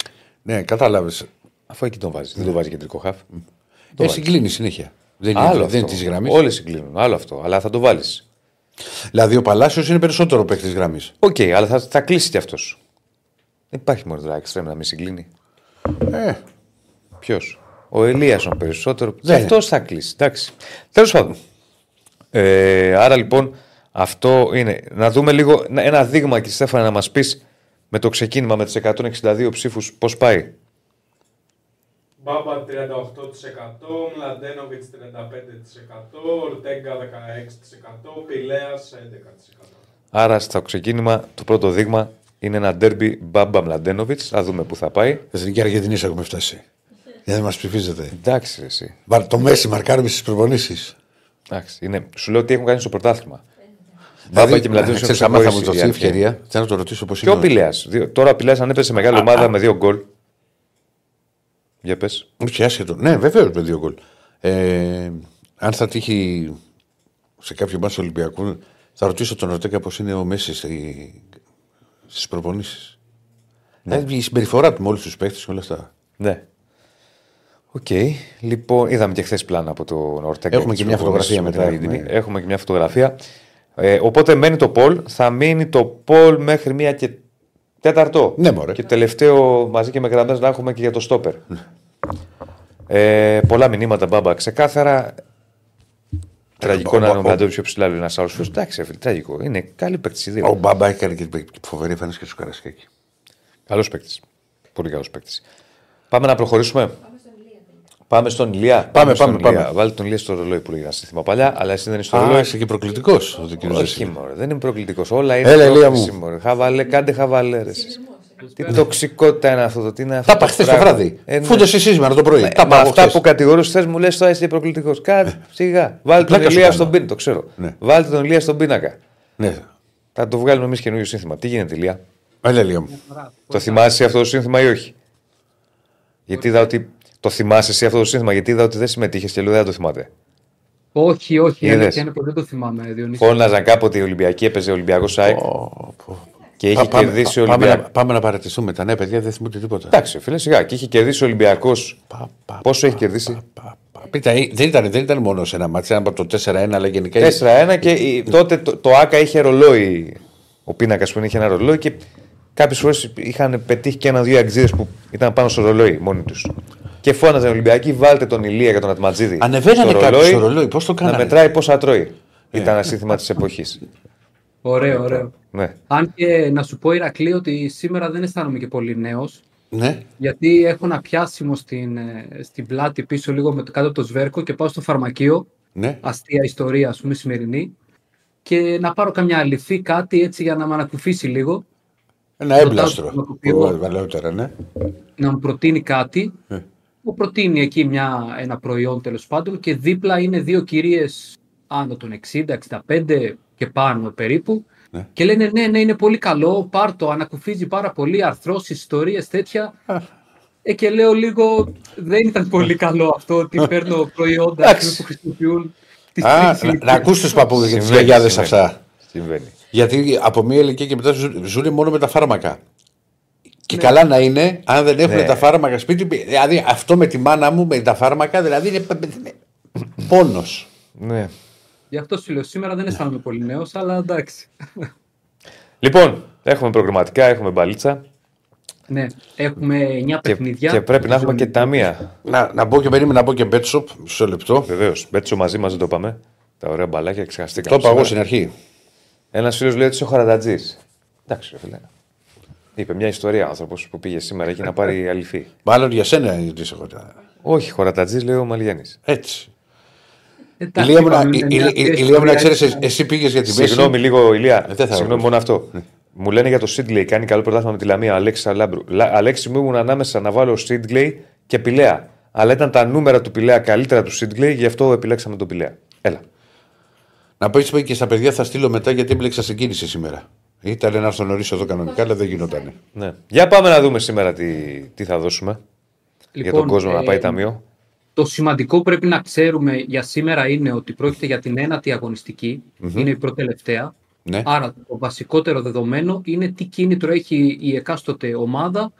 Ναι, κατάλαβες. Αφού εκεί τον βάζεις. Δεν τον βάζει κεντρικό χαφ. Ε, συγκλίνει συνέχεια. Δεν είναι, Άλλο δεν είναι αυτό. τη γραμμή. Όλες συγκλίνουν. Άλλο αυτό. Αλλά θα το βάλεις. Δηλαδή ο Παλάσιος είναι περισσότερο παίκτης γραμμής. Οκ, αλλά θα, θα κλείσει κι αυτός. Δεν υπάρχει μόνο τώρα εξτρέμ να μην συγκλίνει. Ε, Ποιος; Ο Ελίασον περισσότερο. Και Δεν αυτός θα κλείσει. Εντάξει. Τέλος πάντων. Ε, άρα λοιπόν αυτό είναι. Να δούμε λίγο ένα- ένα δείγμα και Στέφανα να μας πεις με το ξεκίνημα με τις 162 ψήφους πώς πάει. Μπάμπα 38%, Μλαντένοβιτς 35%, Ορτέγκα 16%, Πηλέας 11%. Άρα στο ξεκίνημα το πρώτο δείγμα είναι ένα ντέρμπι Μπάμπα Μλαντένοβιτς. Θα δούμε πού θα πάει. Εθνική Αργεντινής έχουμε φτάσει. Για να μας ψηφίζετε. Εντάξει, ρε, εσύ. Βαρ, το Μέση μαρκάρουμε στι προπονήσεις. Εντάξει, είναι. Σου λέω τι έχουν κάνει στο πρωτάθλημα. Δηλαδή, Μπάμπα και Μλαντένοβιτ ξέρεις, έχουν άμα θα μου ξεχωρίσει δοθεί η αλήθεια. ευκαιρία, θέλω να το ρωτήσω πώς Και είναι. ο Πηλέα. Τώρα ο Πηλέα αν έπεσε σε μεγάλη ομάδα με δύο γκολ. Για πες. Όχι, άσχετο. Ναι, βεβαίω με δύο γκολ. Ε, αν θα τύχει σε κάποιο μάτσο Ολυμπιακού, θα ρωτήσω τον Ορτέκα πώς είναι ο Μέσης στις προπονήσεις. Ναι. η συμπεριφορά του με όλους τους παίχτες και όλα αυτά. Ναι. Οκ. Λοιπόν, είδαμε και χθες πλάνα από τον Ορτέγκα. Έχουμε και μια φωτογραφία μετά, Έχουμε... έχουμε. έχουμε και μια φωτογραφία. Ε, οπότε μένει το Πολ. Θα μείνει το Πολ μέχρι μία και Τέταρτο. Ναι, μωρέ. Και τελευταίο μαζί και με γραμμές να έχουμε και για το στόπερ. Ε, πολλά μηνύματα μπάμπα. Ξεκάθαρα. Τραγικό ο- να είναι ο- ο Μαντόβιτ πιο ψηλά, λέει ένα άλλο φίλο. Εντάξει, φίλε, τραγικό. Είναι καλή παίκτη. οι δύο. Ο Μπάμπα έκανε και φοβερή εμφάνιση και στο Καρασκάκι. Καλός παίκτης. Πολύ καλός παίκτης. Πάμε να προχωρήσουμε. Πάμε στον Ηλία τελικά. Πάμε στον Ηλία. Πάμε, στον πάμε, Ηλία. πάμε. Βάλτε τον Ηλία στο ρολόι που λέγανε σύνθημα παλιά, αλλά εσύ δεν είσαι στο Α, ρολόι. είσαι και προκλητικός ο κ. Όχι, Ζεσίλη. μωρέ, δεν είμαι προκλητικός. Όλα είναι Έλα, Ηλία πρόκληση, μου. μωρέ. Χαβαλέ, κάντε χαβαλέρε. Συνειρμός, ε. Τι τοξικότητα είναι αυτό, το τι είναι αυτό. Τα είπα χθε το πράγμα. βράδυ. Ε, ναι. Φούντωσε σήμερα το πρωί. Ναι, Τα μα είπα εγώ αυτά χθες. που κατηγορούσες θες μου λες τώρα είσαι προκλητικός. Κάτι, σιγά. Βάλτε τον Πλάκα σου Ηλία κάνω. στον πίνακα, το ξέρω. Ναι. Βάλτε τον Ηλία στον πίνακα. Ναι. Θα το βγάλουμε εμείς καινούριο σύνθημα. Τι γίνεται, Ηλία; Έλα, Ηλία μου. Το θυμάσαι αυτό το σύνθημα ή όχι; Γιατί είδα ότι. Το θυμάσαι εσύ αυτό το σύνθημα, γιατί είδα ότι δεν συμμετείχες και λέω δεν θα το θυμάται. Όχι, όχι. Η Είδες. αλήθεια είναι πως δεν το θυμάμαι, Διονύση. Φώναζαν κάποτε οι Ολυμπιακοί, έπαιζε Ολυμπιακός ΣΑΕΚ Πω, πω. και είχε Πα- πάμε- κερδίσει ο πάμε, Ολυμπιακό. να, πάμε να παρατηθούμε. Τα νέα παιδιά δεν θυμούνται τίποτα. Εντάξει, φίλε, σιγά. Και είχε κερδίσει ο Ολυμπιακός. Πα, πα, Πόσο έχει πα, κερδίσει; πα, πα, πα. Πείτε, ε, δεν, ήταν, δεν ήταν μόνο σε ένα μάτσο, ήταν από το 4-1, αλλά γενικά. 4-1 και η- τότε το, το ΑΚΑ είχε ρολόι. Ο πίνακας που είχε ένα ρολόι και κάποιες φορές είχαν πετύχει και ένα-δύο αξίδε που ήταν πάνω στο ρολόι μόνοι τους. Και φώναζαν οι Ολυμπιακοί, βάλτε τον Ηλία για τον Ατματζίδη. Ανεβαίνανε κάποιοι στο ρολόι, πώς το Να κάνανε; μετράει πόσα τρώει. Ήταν ένα σύνθημα της εποχής. Ωραίο, ωραίο. Ναι. Αν και να σου πω, Ηρακλή, ότι σήμερα δεν αισθάνομαι και πολύ νέος. Ναι. Γιατί έχω ένα πιάσιμο στην, ε, στην πλάτη πίσω λίγο με το κάτω από το σβέρκο και πάω στο φαρμακείο. ναι. Αστεία ιστορία, ας πούμε, σημερινή. Και να πάρω καμιά αληθή, κάτι έτσι για να με ανακουφίσει λίγο. Ένα έμπλαστρο. το που πήρα. Βαλαιότερα, ναι. να μου προτείνει κάτι. Ε. Μου προτείνει εκεί μια, ένα προϊόν τέλος πάντων και δίπλα είναι δύο κυρίες άνω των 60-65 και πάνω περίπου. Ναι. Και λένε ναι, ναι, είναι πολύ καλό, πάρ το, ανακουφίζει πάρα πολύ, αρθρώσεις, ιστορίες, τέτοια. Ε, και λέω λίγο, δεν ήταν πολύ καλό αυτό ότι παίρνω προϊόντα Εντάξει. που χρησιμοποιούν τις Α, τρεις να, ηλικίες. να ακούς τους παππούδες και τις Συμβαίνει, γιαγιάδες συμβαίνει. αυτά. Συμβαίνει. Γιατί από μία ηλικία και μετά ζουν, ζουν μόνο με τα φάρμακα. Και καλά να είναι, αν δεν έχουν Ναι. τα φάρμακα σπίτι. Δηλαδή αυτό με τη μάνα μου, με τα φάρμακα, δηλαδή είναι, είναι πόνος. Ναι. Γι' αυτό σου λέω, σήμερα δεν αισθάνομαι πολύ νέος, αλλά εντάξει. Λοιπόν, έχουμε προγραμματικά, έχουμε μπαλίτσα Ναι, έχουμε 9 και, παιχνίδια. και πρέπει να έχουμε Ζώνη και ταμεία. Να, να μπω και περίμενα να μπω και betshop, μισό λεπτό. Βεβαίως. Μπέτσο μαζί μας δεν το είπαμε. Τα ωραία μπαλάκια Το ξεχαστήκαμε. είπα εγώ σήμερα. στην αρχή. Ένας φίλος λέει ότι είσαι ο χαρατατζής. Εντάξει, ρε φίλε. Είπε μια ιστορία άνθρωπος που πήγε σήμερα εκεί να πάρει αληθή. Μάλλον για σένα είναι της εγώ. Όχι, χωρατατζής λέει ο Μαλιάνη. Έτσι. Εντάξει, Ηλία μου, να- είπαμε, η- μια η- η- ιστορία Ηλία μου να έτσι. ξέρεις, εσύ πήγες για τη μέση. Συγγνώμη λίγο, Ηλία. Ε, δεν θα Συγγνώμη ρωτήσω. μόνο αυτό. Μου λένε για το Σίτγκλεϊ, κάνει καλό πρωτάθλημα με τη Λαμία, ο Αλέξη Αλάμπρου. Λα- Αλέξη μου ήμουν ανάμεσα να βάλω Σίτγκλεϊ και Πηλαία. Αλλά ήταν τα νούμερα του Πηλαία καλύτερα του Σίτγκλεϊ, γι' αυτό επιλέξαμε τον Πηλαία. Έλα. Να πω έτσι και στα παιδιά θα στείλω μετά γιατί έμπλεξα σε κίνηση σήμερα. Ήταν να έρθω νωρίς εδώ κανονικά, αλλά δεν γινόταν. Ναι. Για πάμε να δούμε σήμερα τι, τι θα δώσουμε για Λοιπόν, τον κόσμο να ε, πάει ταμείο. Το σημαντικό που πρέπει να ξέρουμε για σήμερα είναι ότι πρόκειται για την ένατη αγωνιστική, είναι η προτελευταία. Ναι. Άρα το βασικότερο δεδομένο είναι τι κίνητρο έχει η εκάστοτε ομάδα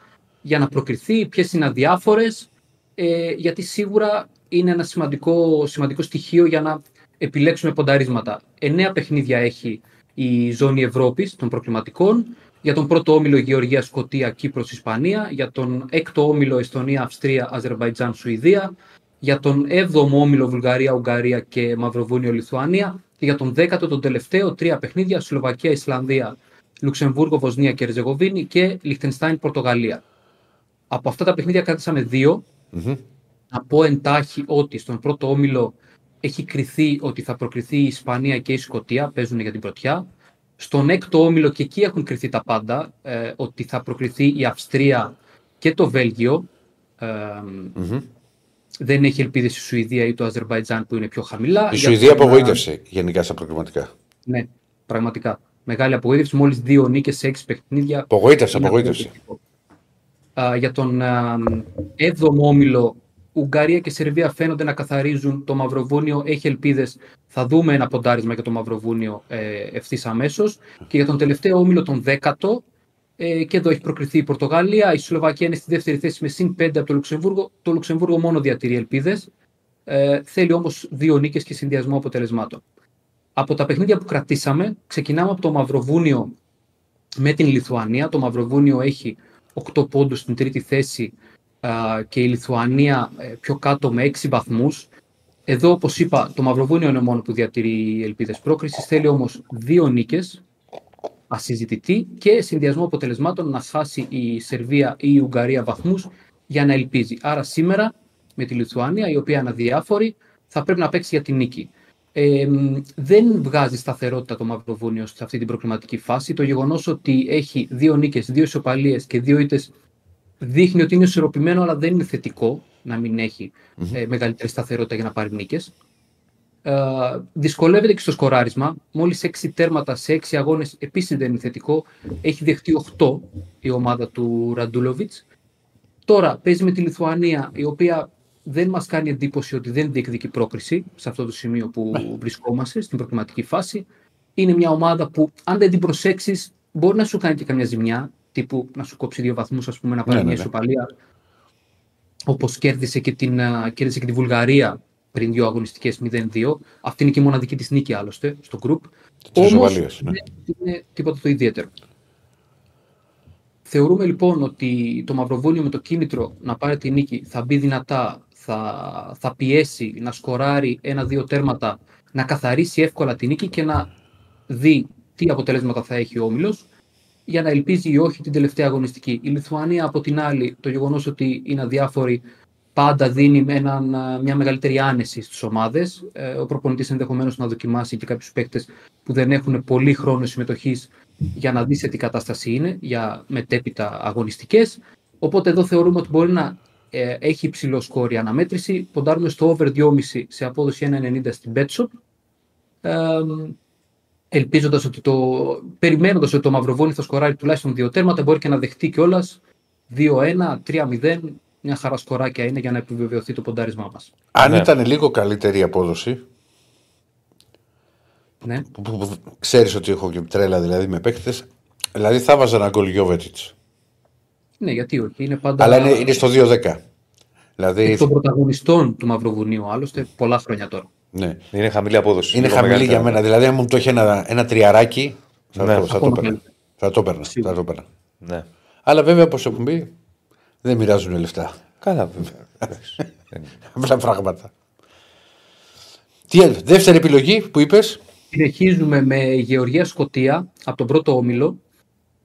για να προκριθεί, ποιες είναι αδιάφορες, ε, γιατί σίγουρα είναι ένα σημαντικό, σημαντικό στοιχείο για να επιλέξουμε πονταρίσματα. Εννέα παιχνίδια έχει η ζώνη Ευρώπης των προκληματικών. Για τον πρώτο όμιλο Γεωργία, Σκοτία, Κύπρος, Ισπανία. Για τον έκτο όμιλο Εστονία, Αυστρία, Αζερβαϊτζάν, Σουηδία. Για τον έβδομο όμιλο Βουλγαρία, Ουγγαρία και Μαυροβούνιο, Λιθουανία. Και για τον δέκατο, τον τελευταίο, τρία παιχνίδια Σλοβακία, Ισλανδία, Λουξεμβούργο, Βοσνία και Ερζεγοβίνη και Λιχτενστάιν, Πορτογαλία. Από αυτά τα παιχνίδια κράτησαμε δύο. Να πω εντάχει ότι στον πρώτο όμιλο έχει κριθεί ότι θα προκριθεί η Ισπανία και η Σκωτία, παίζουν για την πρωτιά. Στον έκτο όμιλο και εκεί έχουν κριθεί τα πάντα, ε, ότι θα προκριθεί η Αυστρία και το Βέλγιο. Ε, Δεν έχει ελπίδες η Σουηδία ή το Αζερβαϊτζάν που είναι πιο χαμηλά. Η Για Σουηδία τον, απογοήτευσε γενικά στα προκριματικά. Ναι, πραγματικά. Μεγάλη απογοήτευση. Μόλις δύο νίκες σε έξι παιχνίδια. Απογοήτευσε, Είναι απογοήτευσε. απογοητευτικό. Α, για τον α, 7ο όμιλο, Ουγγαρία και Σερβία φαίνονται να καθαρίζουν. Το Μαυροβούνιο έχει ελπίδες. Θα δούμε ένα ποντάρισμα για το Μαυροβούνιο ε, ευθύς αμέσως. Και για τον τελευταίο όμιλο, τον 10ο, ε, και εδώ έχει προκριθεί η Πορτογαλία. Η Σλοβακία είναι στη δεύτερη θέση με συν 5 από το Λουξεμβούργο. Το Λουξεμβούργο μόνο διατηρεί ελπίδες. Ε, θέλει όμως δύο νίκες και συνδυασμό αποτελεσμάτων. Από τα παιχνίδια που κρατήσαμε, ξεκινάμε από το Μαυροβούνιο με την Λιθουανία. Το Μαυροβούνιο έχει 8 πόντους στην τρίτη θέση α, και η Λιθουανία ε, πιο κάτω με 6 βαθμούς. Εδώ, όπως είπα, το Μαυροβούνιο είναι μόνο που διατηρεί ελπίδες πρόκρισης. Θέλει όμως δύο νίκες, ασυζητητή και συνδυασμό αποτελεσμάτων να χάσει η Σερβία ή η Ουγγαρία βαθμούς για να ελπίζει. Άρα σήμερα με τη Λιθουανία, η οποία είναι αδιάφορη, θα πρέπει να παίξει για την νίκη. Ε, δεν βγάζει σταθερότητα το Μαυροβούνιο σε αυτή την προκριματική φάση. Το γεγονός ότι έχει δύο νίκες, δύο ισοπαλίες και δύο ήττες δείχνει ότι είναι ισορροπημένο, αλλά δεν είναι θετικό να μην εχει ε, μεγαλύτερη σταθερότητα για να πάρει νίκες. Ε, δυσκολεύεται και στο σκοράρισμα. Μόλις 6 τέρματα σε 6 αγώνες επίσης δεν είναι θετικό. Έχει δεχτεί 8 η ομάδα του Ραντούλοβιτς. Τώρα παίζει με τη Λιθουανία, η οποία δεν μας κάνει εντύπωση ότι δεν διεκδικεί πρόκριση σε αυτό το σημείο που Ναι. βρισκόμαστε, στην προκριματική φάση. Είναι μια ομάδα που, αν δεν την προσέξεις, μπορεί να σου κάνει και καμιά ζημιά. Τύπου να σου κόψει δύο βαθμούς, ας πούμε, να πάρει Ναι, ναι, μια ναι. ισοπαλία. Όπως κέρδισε, και την, α, κέρδισε και τη Βουλγαρία πριν δύο αγωνιστικές 0-2. Αυτή είναι και η μοναδική της νίκη, άλλωστε, στο group. Της Όμως, ισοπαλίας, ναι. δεν είναι τίποτα το ιδιαίτερο. Θεωρούμε λοιπόν ότι το Μαυροβούνιο με το κίνητρο να πάρει τη νίκη θα μπει δυνατά, θα, θα πιέσει να σκοράρει ένα-δύο τέρματα, να καθαρίσει εύκολα τη νίκη και να δει τι αποτελέσματα θα έχει ο Όμιλος για να ελπίζει ή όχι την τελευταία αγωνιστική. Η Λιθουανία από την άλλη, το γεγονός ότι είναι αδιάφορη πάντα δίνει με έναν, α, μια μεγαλύτερη άνεση στις ομάδες. Ε, ο προπονητής ενδεχομένως να δοκιμάσει και κάποιους παίκτες που δεν έχουν πολύ χρόνο συμμετοχής για να δεις σε τι κατάσταση είναι, για μετέπειτα αγωνιστικές. Οπότε εδώ θεωρούμε ότι μπορεί να ε, έχει υψηλό σκόρ η αναμέτρηση. Ποντάρουμε στο over 2,5 σε απόδοση 1,90 στην BetShop. Ε, ελπίζοντας ότι το, περιμένοντας ότι το Μαυροβόνι θα σκοράρει τουλάχιστον δύο τέρματα, μπορεί και να δεχτεί κιόλας 2-1, 3-0, μια χαρά σκοράκια είναι για να επιβεβαιωθεί το ποντάρισμά μας. Αν Ναι. ήταν λίγο καλύτερη η απόδοση, Ναι. που, που, που ξέρεις ότι έχω και τρέλα δηλαδή με παίκτες, δηλαδή θα βάζα ένα γκολ Γιώβετιτς. ναι, γιατί όχι. Είναι πάντα Αλλά είναι, είναι στο 2-10. Δηλαδή, εκ των πρωταγωνιστών του Μαυροβουνίου, άλλωστε, πολλά χρόνια τώρα. Ναι. Είναι χαμηλή απόδοση. Είναι Λίγο χαμηλή μεγαλύτερα. για μένα. Δηλαδή, αν μου το έχει ένα, ένα τριαράκι, θα, Ναι. το, θα, το Ακόμα έπαιρνα. καλύτερα. θα το έπαιρνα. Σίγουρα. Θα το έπαιρνα. Ναι. Αλλά βέβαια, όπως έχουν πει, δεν μοιράζουν λεφτά. Καλά, βέβαια. Εντάξει. Δεν- Απλά πράγματα. Τι άλλο, δεύτερη επιλογή που είπες. Συνεχίζουμε με Γεωργία Σκοτία από τον πρώτο όμιλο.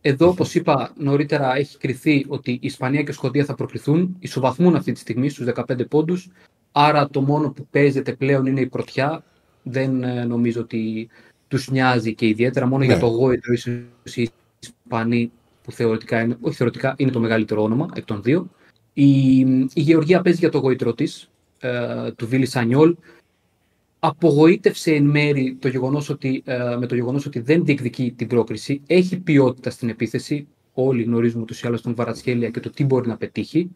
Εδώ, όπως είπα νωρίτερα, έχει κριθεί ότι η Ισπανία και η Σκοτία θα προκριθούν. Ισοβαθμούν αυτή τη στιγμή στους 15 πόντους. Άρα το μόνο που παίζεται πλέον είναι η πρωτιά. Δεν ε, νομίζω ότι τους νοιάζει και ιδιαίτερα. Μόνο Ναι. για το γόητρο ίσως οι Ισπανοί, που θεωρητικά είναι, όχι θεωρητικά, είναι το μεγαλύτερο όνομα εκ των δύο. Η, η Γεωργία παίζει για το γόητρο της, ε, του Βίλι Σανιόλ απογοήτευσε εν μέρη το γεγονός ότι, ε, με το γεγονός ότι δεν διεκδικεί την πρόκριση. Έχει ποιότητα στην επίθεση. Όλοι γνωρίζουμε ούτως ή άλλως τον Βαρατσχέλια και το τι μπορεί να πετύχει.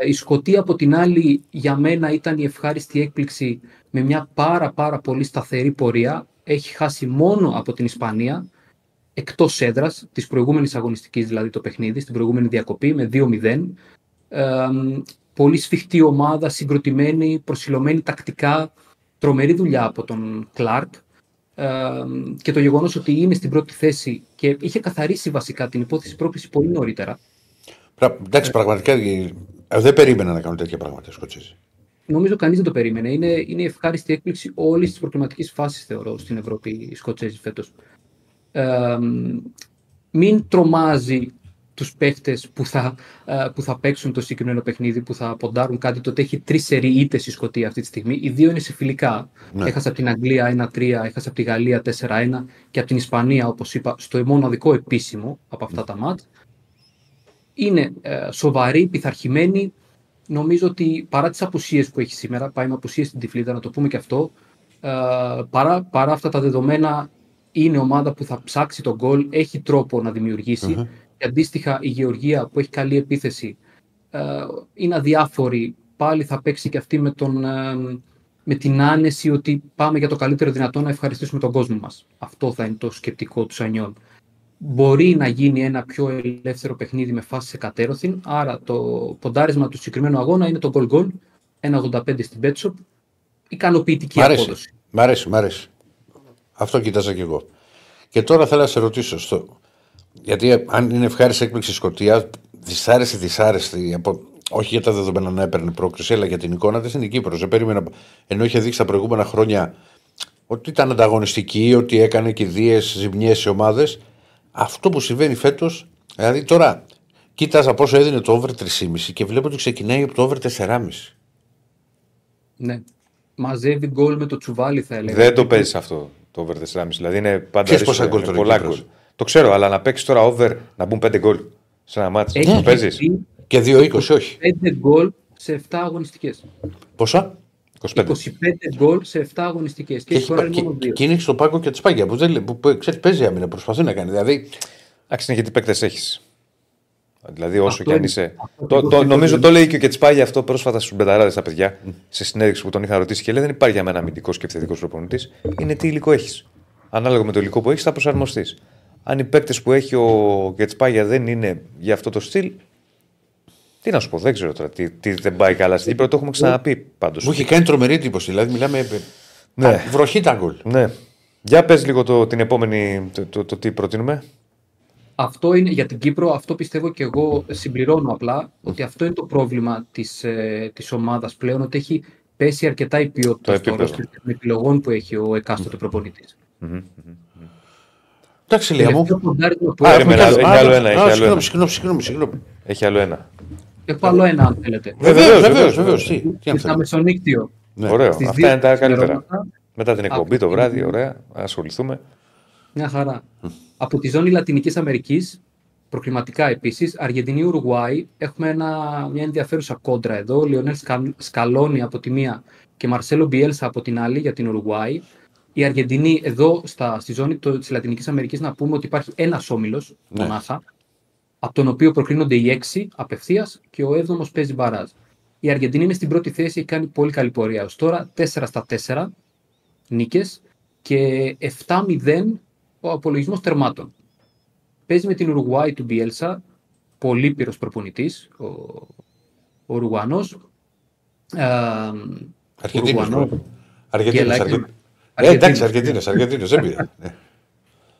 Ε, η Σκωτία από την άλλη για μένα ήταν η ευχάριστη έκπληξη με μια πάρα πάρα πολύ σταθερή πορεία. Έχει χάσει μόνο από την Ισπανία εκτός έδρας της προηγούμενης αγωνιστικής δηλαδή το παιχνίδι, στην προηγούμενη διακοπή με 2-0. Ε, πολύ σφιχτή ομάδα, συγκροτημένη, προσιλωμένη τακτικά, τρομερή δουλειά από τον Κλάρκ ε, και το γεγονός ότι είναι στην πρώτη θέση και είχε καθαρίσει βασικά την υπόθεση πρόκληση πολύ νωρίτερα. Πρα- Εντάξει, πραγματικά ε, δεν περίμενα να κάνουν τέτοια πράγματα οι Σκοτσέζοι. Νομίζω κανείς δεν το περίμενε. Είναι, είναι η ευχάριστη έκπληξη όλης της προκληματικής φάσης, θεωρώ, στην Ευρώπη οι Σκοτσέζοι φέτος. Ε, μην τρομάζει τους παίχτες που, θα, ε, που θα παίξουν το συγκεκριμένο παιχνίδι, που θα ποντάρουν κάτι. Τότε έχει τρεις σερή ήττες η Σκωτία αυτή τη στιγμή. Οι δύο είναι σε φιλικά. Ναι. Έχασε από την Αγγλία 1-3, έχασε από τη Γαλλία 4-1 και από την Ισπανία, όπως είπα, στο μοναδικό επίσημο από αυτά τα μάτς. Είναι ε, σοβαρή, πειθαρχημένη. Νομίζω ότι παρά τις απουσίες που έχει σήμερα, πάει με απουσίες στην Τυφλίδα, να το πούμε και αυτό, ε, παρά, παρά αυτά τα δεδομένα, είναι ομάδα που θα ψάξει τον γκολ, έχει τρόπο να δημιουργήσει. Και αντίστοιχα η Γεωργία που έχει καλή επίθεση ε, είναι αδιάφορη. Πάλι θα παίξει και αυτή με, τον, ε, με την άνεση ότι πάμε για το καλύτερο δυνατό να ευχαριστήσουμε τον κόσμο μας. Αυτό θα είναι το σκεπτικό του Σανιόλ. Μπορεί να γίνει ένα πιο ελεύθερο παιχνίδι με φάση σε κατέρωθην, άρα το ποντάρισμα του συγκεκριμένου αγώνα είναι το goal goal, 1,85 στην Betshop, ικανοποιητική Μ' αρέσει. απόδοση. Μ' αρέσει, μ' αρέσει. Αυτό κοιτάζα κι εγώ. Και τώρα θέλω να σε ρωτήσω. Στο... Γιατί αν είναι ευχάριστη έκπληξη η Σκωτία, δυσάρεστη, δυσάρεστη. Από... Όχι για τα δεδομένα να έπαιρνε πρόκριση, αλλά για την εικόνα της είναι η Κύπρος. Δεν περίμενα. Ενώ είχε δείξει τα προηγούμενα χρόνια ότι ήταν ανταγωνιστική, ότι έκανε κηδείες, ζημιές σε ομάδες. Αυτό που συμβαίνει φέτος, δηλαδή τώρα κοίταζα πόσο έδινε το over 3,5 και βλέπω ότι ξεκινάει από το over 4,5. Ναι. Μαζεύει γκολ με το τσουβάλι, θα έλεγα. Δεν το παίζεις αυτό το over 4,5. Δηλαδή είναι πάντα Ξέρεις ρίσκο, πόσα γκολ είναι τώρα πολλά η Κύπρος; γκολ. Το ξέρω, αλλά να παίξεις τώρα over να μπουν 5 γκολ σε ένα μάτι. Έχει Το παίζεις; δει Και 2-20, όχι. 5 γκολ σε 7 αγωνιστικές. Πόσα; 25. 25 γκολ σε 7 αγωνιστικές. Και, Και, έχει έχει, σκοράρει και, μόνο δύο. και είναι στο πάγκο και της πάγια που, δεν, λέει- που, που ξέρεις, παίζει άμυνα, προσπαθεί να κάνει. Δηλαδή, Εντάξει, είναι γιατί παίκτες έχεις. Δηλαδή, όσο Αυτό και αν είναι- είσαι. αυτό Το, το το, θέλω νομίζω να- το λέει και ο Κετσπάγια αυτό πρόσφατα στους μπεταράδες τα παιδιά σε συνέντευξη που τον είχα ρωτήσει και λέει: Δεν υπάρχει για μένα αμυντικός και επιθετικός προπονητής. Είναι τι υλικό έχεις. Ανάλογα με το υλικό που έχεις, θα προσαρμοστείς. Αν οι παίκτες που έχει ο Κετσπάγια δεν είναι για αυτό το στυλ, τι να σου πω, δεν ξέρω τώρα τι, τι δεν πάει καλά στην Κύπρο. Το έχουμε ξαναπεί πάντως. μου έχει κάνει τρομερή εντύπωση. Δηλαδή, μιλάμε. Ναι. Α, βροχή τα γκολ. Ναι. Για πες λίγο το, την επόμενη, το, το, το τι προτείνουμε. Αυτό είναι για την Κύπρο, αυτό πιστεύω και εγώ συμπληρώνω απλά, ότι αυτό είναι το πρόβλημα της, ε, της ομάδας πλέον, ότι έχει πέσει αρκετά η ποιότητα Το στο επίπεδο. roster των επιλογών που έχει ο εκάστοτε προπονητής. Εντάξει, Λία μου. Τελευταίο ποντάρισμα που Α, έχω, περίμενα, έχω- έχει άλλο ένα, έχει άλλο συγγνώμη, ένα. συγγνώμη, συγγνώμη, συγγνώμη. Έχει άλλο ένα. Έχω άλλο ένα αν θέλετε. Βεβαίως, Βεβαίως, βεβαίως, βεβαίως. βεβαίως. Τι, τι αν Στα θέλει. Μεσονύκτιο. Ναι. Ωραίο. Στις Αυτά δύο είναι τα καλύτερα. ξημερώματα, Μετά την εκπομπή το Από- βράδυ, ωραία. Να ασχοληθούμε. Μια χαρά. Από τη ζώνη Λατινικής Αμερικής, προκληματικά επίσης, Αργεντινή Ουρουγουάη, έχουμε ένα, μια ενδιαφέρουσα κόντρα εδώ. Λιονέλ Σκα- Σκαλόνι από τη μία και Μαρσέλο Μπιέλσα από την άλλη για την Ουρουγουάη. Η Αργεντινή εδώ στα, στη ζώνη το, της Λατινικής Αμερικής να πούμε ότι υπάρχει ένας όμιλος, Ναι. μονάχα, από τον οποίο προκρίνονται οι έξι απευθείας και ο έβδομος παίζει μπαράζ. Η Αργεντινή είναι στην πρώτη θέση, έχει κάνει πολύ καλή πορεία ως τώρα, 4 στα 4 νίκες και 7-0 ο απολογισμός τερμάτων. Παίζει με την Ουρουγουάη του Μπιέλσα, πολύ έμπειρος προπονητής, ο, ο Ουρουγουανός. Ε, Αργεντίνος, Ουρουγουανό. bro. Αργεντίνος, Γελάει. Αργεντίνος. Ε, Αργεντίνος. εντάξει, Αργεντίνος, Αργεντίνος, δεν πειράζει.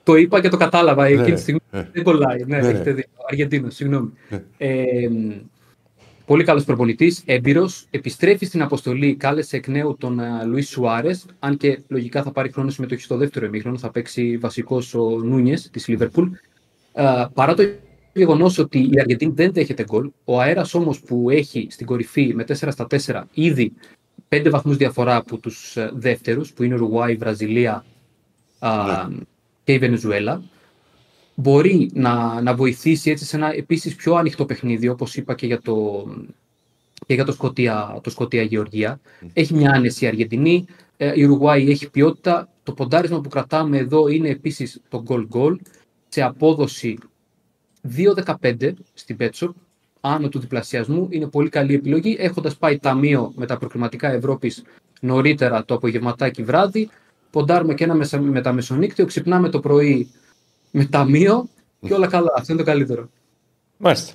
Ναι. Το είπα και το κατάλαβα εκείνη ναι, τη στιγμή. ναι. Δεν κολλάει. Ναι, Ναι, ναι. έχετε δίκιο. Αργεντίνος, συγγνώμη. Ναι. Ε, πολύ καλός προπονητής, έμπειρος. Επιστρέφει στην αποστολή, κάλεσε εκ νέου τον uh, Λουίς Σουάρες, αν και λογικά θα πάρει χρόνος συμμετοχή στο δεύτερο ημίχρονο, θα παίξει βασικός ο Νούνιες της Λίβερπουλ. Ε, παρά το γεγονός ότι η Αργεντίνη δεν δέχεται γκολ, ο αέρας όμως που έχει στην κορυφή με 4 στα 4 ήδη 5 βαθμούς διαφορά από τους δεύτερους, που είναι Ουρουγουάη, Βραζιλία α, και η Βενεζουέλα, μπορεί να, να βοηθήσει έτσι σε ένα επίσης πιο ανοιχτό παιχνίδι, όπως είπα και για το, και για το Σκοτία, το Σκοτία Γεωργία. Έχει μια άνεση η Αργεντινή, ε, η Ουρουγουάη έχει ποιότητα. Το ποντάρισμα που κρατάμε εδώ είναι επίσης το goal-goal σε απόδοση 2-15 στην Πέτσο, άνω του διπλασιασμού. Είναι πολύ καλή επιλογή. Έχοντας πάει ταμείο με τα προκριματικά Ευρώπης νωρίτερα το απογευματάκι βράδυ, ποντάρουμε και ένα μεσα- μεταμεσονύκτιο, ξυπνάμε το πρωί με ταμείο και όλα καλά. Αυτό είναι το καλύτερο. Μάλιστα.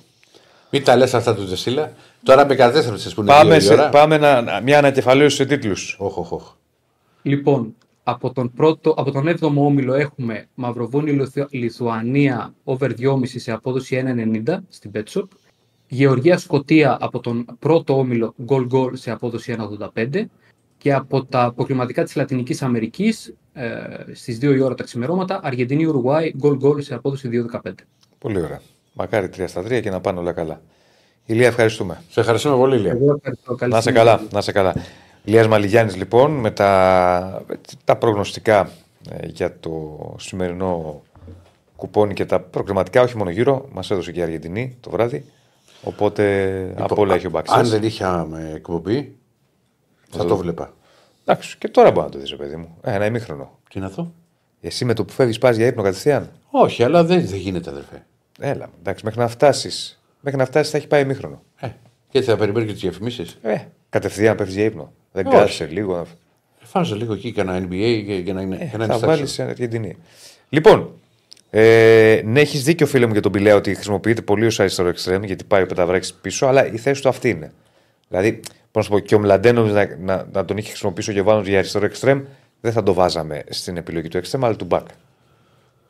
Μην τα λες αυτά τους Δεσίλα. Τώρα με κατέστρεψε που είναι Πάμε, δύο η σε, ώρα. πάμε να, να- μια ανακεφαλαίωση σε τίτλους. Όχ, όχ, όχ. Λοιπόν, από τον, πρώτο, από τον 7ο όμιλο έχουμε Μαυροβούνιο Λιθου- Λιθουανία over 2,5 σε απόδοση 1,90 στην Betshop. Γεωργία Σκοτία από τον πρώτο όμιλο goal goal σε απόδοση 1,85 και από τα αποκλειματικά της Λατινικής Αμερικής ε, στις 2 η ώρα τα ξημερώματα Αργεντινή Ουρουγουάη goal goal σε απόδοση 2,15. Πολύ ωραία. Μακάρι 3 στα 3 και να πάνε όλα καλά. Ηλία, ευχαριστούμε. Σε ευχαριστούμε πολύ, Λία. Εγώ ευχαριστώ. Καλή Να σε συνέχεια. καλά. Να σε καλά. Ηλίας Μαλιγιάννης λοιπόν με τα, τα προγνωστικά ε, για το σημερινό κουπόνι και τα προκριματικά, όχι μόνο γύρω, μας έδωσε και η Αργεντινή το βράδυ. Οπότε από όλα έχει ο Μπαξής. Λοιπόν, Αν δεν είχαμε εκπομπή, θα το βλέπα. Εντάξει, και τώρα μπορεί να το δεις, ρε παιδί μου. Ε, ένα ημίχρονο. Τι είναι αυτό; Εσύ με το που φεύγεις, πας για ύπνο κατευθείαν; Όχι, αλλά δεν, δεν γίνεται, αδερφέ. Έλα, εντάξει, μέχρι να φτάσεις. Μέχρι να φτάσεις θα έχει πάει ημίχρονο. Ε, και έτσι θα περιμένει και τις διαφημίσεις. Ε, κατευθείαν πέφτεις για ύπνο. Δεν Όχι. κάθεσαι λίγο. να- Φάζε λίγο εκεί και ένα NBA για, για να είναι. για να είναι θα στάξιο. βάλει σε Αργεντινή. Λοιπόν, ε, ναι, έχεις δίκιο φίλε μου για τον Πιλέα ότι χρησιμοποιείται πολύ ως αριστερό εξτρέμ γιατί πάει ο Πεταβράκη πίσω, αλλά η θέση του αυτή είναι. Δηλαδή, πώ να σου πω, και ο Μλαντένος να, να, να τον είχε χρησιμοποιήσει ο Γεβάνος για αριστερό εξτρέμ, δεν θα το βάζαμε στην επιλογή του εξτρέμ, αλλά του μπακ.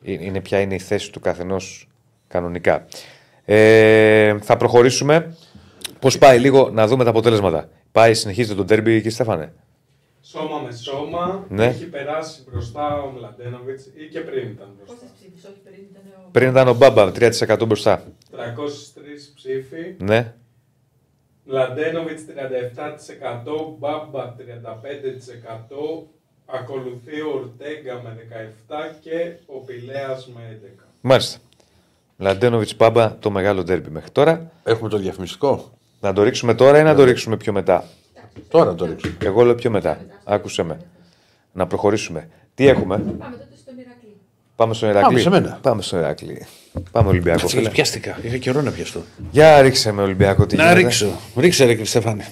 Ε, Είναι ποια είναι η θέση του καθενός Κανονικά. Ε, θα προχωρήσουμε. Πώς πάει λίγο να δούμε τα αποτέλεσματα. Πάει, συνεχίζεται το τέρμπι εκεί, Στέφανε; Σώμα με σώμα. Ναι. Έχει περάσει μπροστά ο Μλαντένοβιτς ή και πριν ήταν μπροστά. Πόσες ψήφους, όχι πριν ήταν ο... Πριν ήταν ο Μπάμπα, 3% μπροστά. 303 ψήφοι. Ναι. Μλαντένοβιτ 37%, Μπάμπα 35%, ακολουθεί ο Ορτέγκα με 17% και ο Πηλέας με 11%. Μάλιστα. Λαντένοβιτς Μπάμπα, το μεγάλο τέρμπι μέχρι τώρα. Έχουμε το διαφημιστικό. Να το ρίξουμε τώρα ή να το ρίξουμε πιο μετά; Τώρα το ρίξω. Εγώ λέω πιο μετά. Άκουσε με. Να προχωρήσουμε. Τι έχουμε; Πάμε τότε στον Ηρακλή. Πάμε στον Ηρακλή. Πάμε σε μένα. Πάμε στον Ηρακλή. Πάμε Ολυμπιακό. φίλε. Πιάστηκα. Είχα καιρό να πιαστώ. Για ρίξε με Ολυμπιακό τι Να γίνεται. ρίξω. Ρίξε ρε Στεφάνη.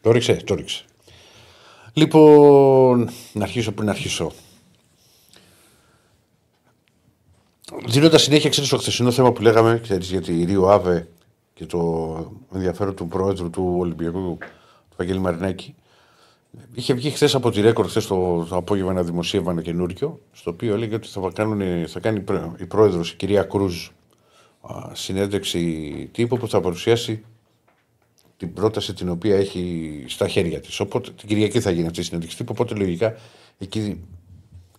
Το ρίξε, το ρίξε. Λοιπόν, να αρχίσω πριν αρχίσω. Δίνοντας συνέχεια, ξέρεις, στο χθεσινό θέμα που λέγαμε, ξέρεις, για τη Ρίο Άβε και το ενδιαφέρον του πρόεδρου του Ολυμπιακού, του Βαγγέλη Μαρινάκη. Είχε βγει χθες από τη ρέκορ, χθες το, το απόγευμα, ένα δημοσίευμα ένα καινούριο, στο οποίο έλεγε ότι θα, κάνουν, θα κάνει πρέ- η πρόεδρος, η κυρία Κρούζ, α, συνέντευξη τύπου που θα παρουσιάσει την πρόταση την οποία έχει στα χέρια της. Οπότε την Κυριακή θα γίνει αυτή η συνέντευξη τύπου. Οπότε λογικά εκεί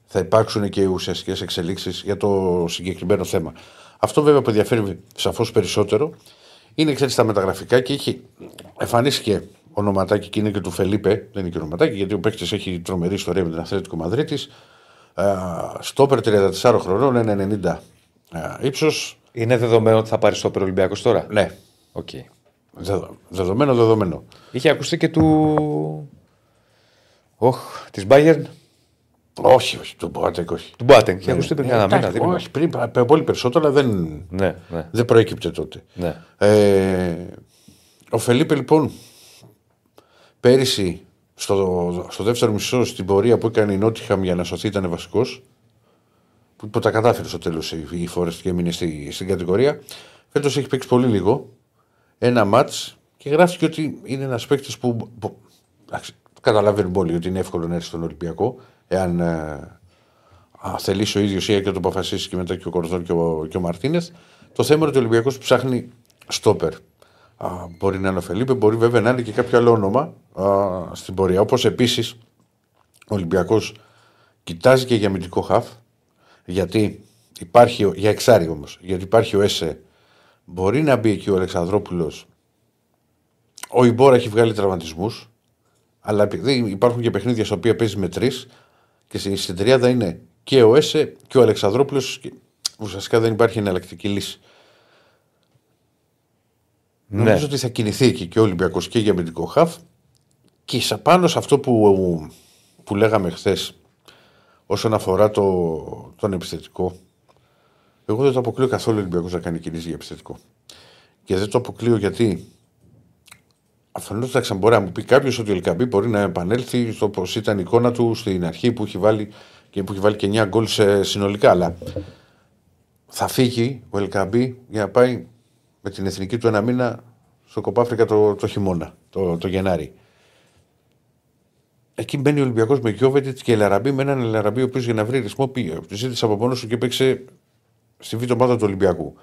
θα υπάρξουν και ουσιαστικές εξελίξεις για το συγκεκριμένο θέμα. Αυτό βέβαια που ενδιαφέρει σαφώς περισσότερο είναι ξέρεις, τα μεταγραφικά και έχει εμφανίστηκε ονοματάκι και είναι και του Φελίπε, δεν είναι και ονοματάκι, γιατί ο παίκτης έχει τρομερή ιστορία με την Ατλέτικο Μαδρίτης. Στόπερ 34 χρονών, 1,90 ύψος. Είναι δεδομένο ότι θα πάρει στο Ολυμπιακός τώρα; Ναι, Οκ. δεδο- δεδομένο, δεδομένο. Είχε ακουστεί και του. Όχ, της Bayern; Όχι, όχι, τον Μποάτεκ, όχι. Του Μπάτεν. Είχε ακουστεί πριν Ε, ένα εντάξει, μήνα. δίπλα. Όχι, πριν, πα- πολύ περισσότερο, αλλά δεν, Ναι, ναι. δεν προέκυπτε τότε. ναι. Ε, ο Φελίπε λοιπόν πέρυσι στο, στο δεύτερο μισό στην πορεία που έκανε η Νότιχαμ για να σωθεί ήταν βασικός. Που, που τα κατάφερε στο τέλος η, η Φόρεστ και έμεινε στη, στην κατηγορία. Φέτος έχει παίξει πολύ λίγο. Ένα ματ και γράφτηκε ότι είναι ένας παίκτης που. που εντάξει, καταλαβαίνουμε όλοι ότι είναι εύκολο να έρθει στον Ολυμπιακό εάν ε, α, θελήσει ο ίδιος ή και το αποφασίσει και μετά και ο Κορδόν και ο, και ο Μαρτίνεθ. Το θέμα είναι ότι ο Ολυμπιακός ψάχνει στόπερ. Α, μπορεί να είναι ο Φελίπε, μπορεί βέβαια να είναι και κάποιο άλλο όνομα α, στην πορεία. Όπως επίσης ο Ολυμπιακός κοιτάζει και για αμυντικό χαφ. Γιατί υπάρχει, ο- για εξάρι όμως, γιατί υπάρχει ο ΕΣΕ, μπορεί να μπει εκεί ο Αλεξανδρόπουλος. Ο Ιμπόρα έχει βγάλει τραυματισμούς, αλλά επειδή υπάρχουν και παιχνίδια στα οποία παίζει με τρεις και στη- στην τριάδα είναι και ο ΕΣΕ και ο Αλεξανδρόπουλος. Ουσιαστικά δεν υπάρχει εναλλακτική λύση. Ναι. Νομίζω ότι θα κινηθεί εκεί και ο Ολυμπιακός και για αμυντικό χαφ. Και σε πάνω σε αυτό που, που λέγαμε χθες όσον αφορά το, τον επιθετικό, εγώ δεν το αποκλείω καθόλου ο Ολυμπιακό να κάνει κινήσεις για επιθετικό. Και δεν το αποκλείω γιατί Αφενό, θα μπορεί να μου πει κάποιος ότι ο Ελκαμπή μπορεί να επανέλθει στο πώ ήταν η εικόνα του στην αρχή που έχει βάλει και που έχει βάλει και 9 γκολ σε- συνολικά. Αλλά θα φύγει ο Ελκαμπή για να πάει με την εθνική του ένα μήνα στο Κοπάφρικα το, το χειμώνα, το, το Γενάρη. Εκεί μπαίνει ο Ολυμπιακός με Γιώβετιτς και Ελαραμπή με έναν Ελαραμπή ο οποίος για να βρει ρυθμό πήγε. Τη ζήτησε από μόνος του και παίξε στη β' ομάδα του Ολυμπιακού.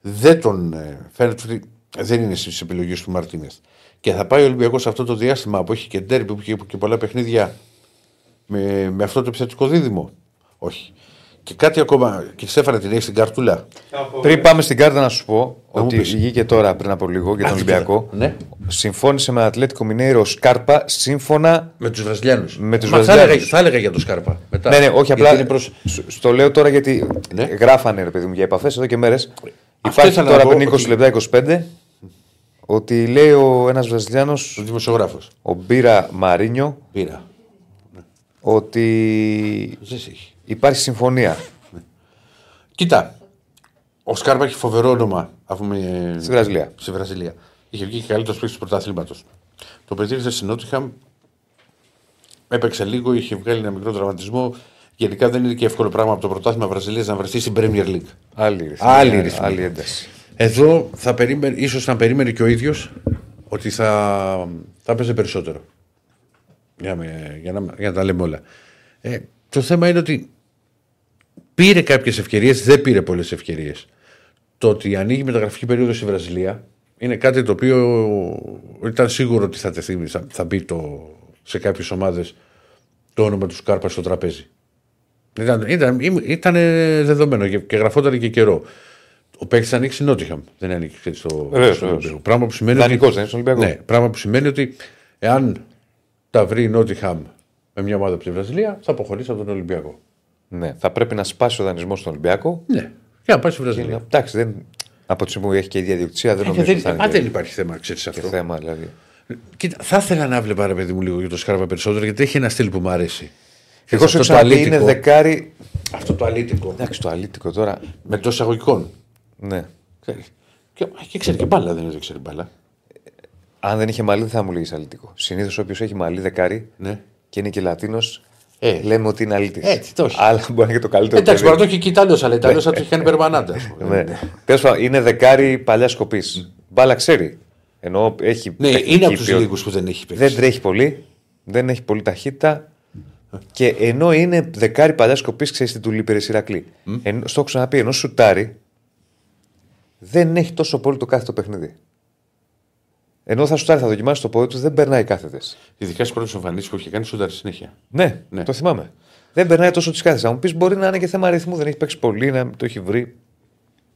Δεν τον ε, φαίνεται ότι δεν είναι στις επιλογές του Μαρτίνεθ. Και θα πάει ο Ολυμπιακός σε αυτό το διάστημα που έχει και ντέρμπι, που έχει και πολλά παιχνίδια με, με αυτό το επιθετικό δίδυμο. Όχι. Και κάτι ακόμα, και Στέφανε την έχει στην καρτούλα. Πριν πάμε στην κάρτα να σου πω Να μου ότι πεις. βγήκε τώρα πριν από λίγο για τον Ολυμπιακό. Ναι. Συμφώνησε με Ατλέτικο Μινέιρο Σκάρπα σύμφωνα. Με τους Βραζιλιάνους. Με τους θα, Βραζιλιάνους. έλεγα, θα έλεγα για τον Σκάρπα. Μετά. Ναι, ναι, όχι Γιατί απλά. είναι προς- σ- Στο λέω τώρα γιατί Ναι. γράφανε ρε παιδί μου για επαφές εδώ και μέρες. Αυτό Υπάρχει ήθελα τώρα να πω πριν 20 ότι- λεπτά 25 ότι λέει ο ένας Βραζιλιάνος, Ο δημοσιογράφος. ο Μπίρα Μαρίνιο, Πήρα. ότι Δεν σε έχει. Υπάρχει συμφωνία Κοίτα. Ο Σκάρπα έχει φοβερό όνομα αφού με... στη Βραζιλία. στη Βραζιλία. Είχε βγει και καλύτερος παίκτης του πρωταθλήματος. Το παιδί ήρθε στην Νότιχαμ, έπαιξε λίγο, είχε βγάλει ένα μικρό τραυματισμό. Γενικά δεν είναι και εύκολο πράγμα από το πρωτάθλημα Βραζιλίας να βρεθεί στην Premier League. Άλλη ρυθμή. Άλλη ρυθμή. άλλη ένταση. Εδώ θα περίμενε, ίσως να περίμενε και ο ίδιος ότι θα, θα έπαιζε περισσότερο. Για, με, για, να, για να τα λέμε όλα. Ε, το θέμα είναι ότι πήρε κάποιες ευκαιρίες, δεν πήρε πολλές ευκαιρίες. Το ότι ανοίγει μεταγραφική περίοδος στη Βραζιλία είναι κάτι το οποίο ήταν σίγουρο ότι θα, τεθεί, θα, θα μπει το, σε κάποιες ομάδες το όνομα του Σκάρπα στο τραπέζι. Ήταν, ήταν, ήταν δεδομένο και, και γραφόταν και καιρό. Ο παίκτης θα ανοίξει Νότιχαμ. Δεν ανήκει στο, Βεβαίως, στο βεβαίως. Ολυμπιακό. Πράγμα που σημαίνει. Δανεικός, ότι, δεν είναι στον Ολυμπιακό. Ναι, πράγμα που σημαίνει ότι εάν τα βρει η Νότιχαμ με μια ομάδα από τη Βραζιλία, θα αποχωρήσει από τον Ολυμπιακό. Ναι, θα πρέπει να σπάσει ο δανεισμός στον Ολυμπιακό. Ναι. Για να πάει στη Και Βραζιλία. να- Εντάξει, δεν, από τη στιγμή που έχει και η διαδιοκτησία δεν Ε, νομίζω δεν, ότι θα είναι α, και- δεν υπάρχει θέμα, ξέρεις και αυτό. θέμα. Δηλαδή. Κοίτα, θα ήθελα να βλέπα ρε παιδί μου λίγο για το Σκάρπα περισσότερο γιατί έχει ένα στυλ που μου αρέσει. Εγώ σου Αυτό το ξαναπεί είναι αλήτικο- δεκάρι. Αυτό το αλήτικο. Εντάξει, το αλήτικο τώρα. Με τόσο εισαγωγικών. Ναι. Ξέρεις. Και, και ξέρει και μπάλα, δεν είναι ότι ξέρει μπάλα. Αν δεν είχε μαλλί, δεν θα μου λέγεις αλήτικο. Συνήθως όποιος έχει μαλλί δεκάρι Ναι. Και είναι και Λατίνος, Ε. λέμε ότι είναι αλήτη. Έτσι, το έχει. Αλλά μπορεί να είναι και το καλύτερο. Εντάξει, παιδί. μπορεί να το έχει και Ιταλός, αλλά Ιταλός θα το έχει κάνει περμανάντα. ας πούμε. Ναι. Τέλος πάντων, είναι δεκάρι παλιά σκοπής. Μπάλα ξέρει. Ενώ έχει. Ναι, τεχνική είναι από τους ποιότητα. λίγους που δεν έχει παίξει. Δεν τρέχει πολύ. Δεν έχει πολύ ταχύτητα. Και ενώ είναι δεκάρι παλιά σκοπής, ξέρεις τι του λείπει ρε Σιρακλή. Ενώ, στο έχω ξαναπεί, ενώ σουτάρει, δεν έχει τόσο πολύ το κάθε το παιχνίδι. Ενώ θα σουτάρει, θα δοκιμάσεις το πόδι τους, δεν περνάει κάθετε. Ειδικά στις πρώτες εμφανίσεις που είχε κάνει σούταρ συνέχεια. Ναι, Ναι. το θυμάμαι. Δεν περνάει τόσο τις κάθετες. Να μου πεις, μπορεί να είναι και θέμα αριθμού, δεν έχει παίξει πολύ, να το έχει βρει.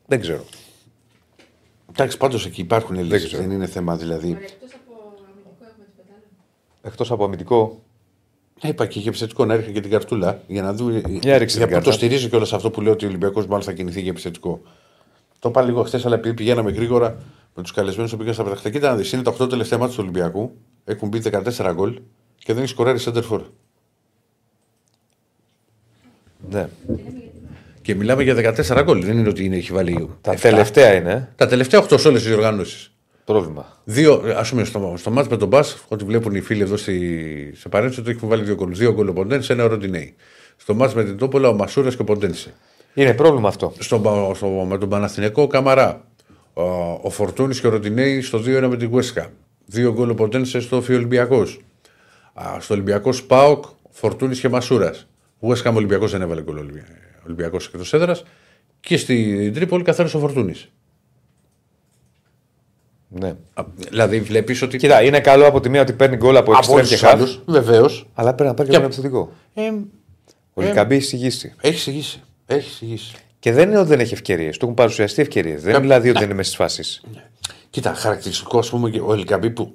Δεν ξέρω. Εντάξει, πάντως εκεί υπάρχουν λύσεις. ξέρω. Δεν είναι θέμα δηλαδή. Ωραία, εκτός από αμυντικό έχουμε τις πεντάλες. Εκτός από αμυντικό, Ε, Είπα και για επιθετικό να έρχεται και την καρτούλα για να δούμε. Για ρίξε για την που κάρτα. το στηρίζει κιόλας αυτό που λέω ότι ο Ολυμπιακός μάλλον θα κινηθεί για επιθετικό. Το είπα λίγο χθες, αλλά επειδή πηγαίναμε γρήγορα με τους καλεσμένους που πήγαν στα πεταχτά. Κοίτα να δεις, είναι τα 8 τελευταία μάτια του Ολυμπιακού. Έχουν μπει 14 γκολ και δεν έχει σκοράρει center for. ναι. Και μιλάμε για 14 γκολ. Δεν είναι ότι είναι, έχει βάλει. Τα 7. τελευταία είναι ε, Τα τελευταία 8 σε όλες τις οργανώσει. πρόβλημα. Δύο, ας πούμε, στο, στο μάτς με τον Μπα, ό,τι βλέπουν οι φίλοι εδώ στη, σε παρένθεση, ότι έχουν βάλει δύο γκολ. Δύο γκολ ο Ποντένσε, ένα ο Ροντινέη. Στο μάτς με την Τόπολα, ο Μασούρας και ο Ποντένσε. Είναι πρόβλημα αυτό. Στο, Πα- στο, με τον Παναθηναϊκό, ο Καμαρά. Ο, ο Φορτούνης και ο Ροντινέη στο 2-1 με την Κουέσκα. Δύο γκολ ο Ποντένσε στο Ολυμπιακός. Στο Ολυμπιακός Σπάοκ, Φορτούνης και Μασούρας. West Ham Ολυμπιακός δεν έβαλε γκολ Ολυμπιακός εκτός έδρας. Και στην Τρίπολη καθάρισε ο Φορτούνης. Ναι. Δηλαδή βλέπεις ότι. Κοίτα, είναι καλό από τη μία ότι παίρνει γκολ από από εξτρέμ όλους και τους χαφ. άλλους, βεβαίως. Αλλά πρέπει να πάρει και Και- τον επιθετικό. Ε, Ο Ε, Λικαμπή έχει εξηγήσει. έχει εξηγήσει. Έχει εξηγήσει. Και δεν είναι ότι δεν έχει ευκαιρίες. Του έχουν παρουσιαστεί ευκαιρίες. Δεν είναι δηλαδή ότι δεν είναι μέσα στις φάσεις. Κοίτα, χαρακτηριστικό ας πούμε και ο Ελκαμπή που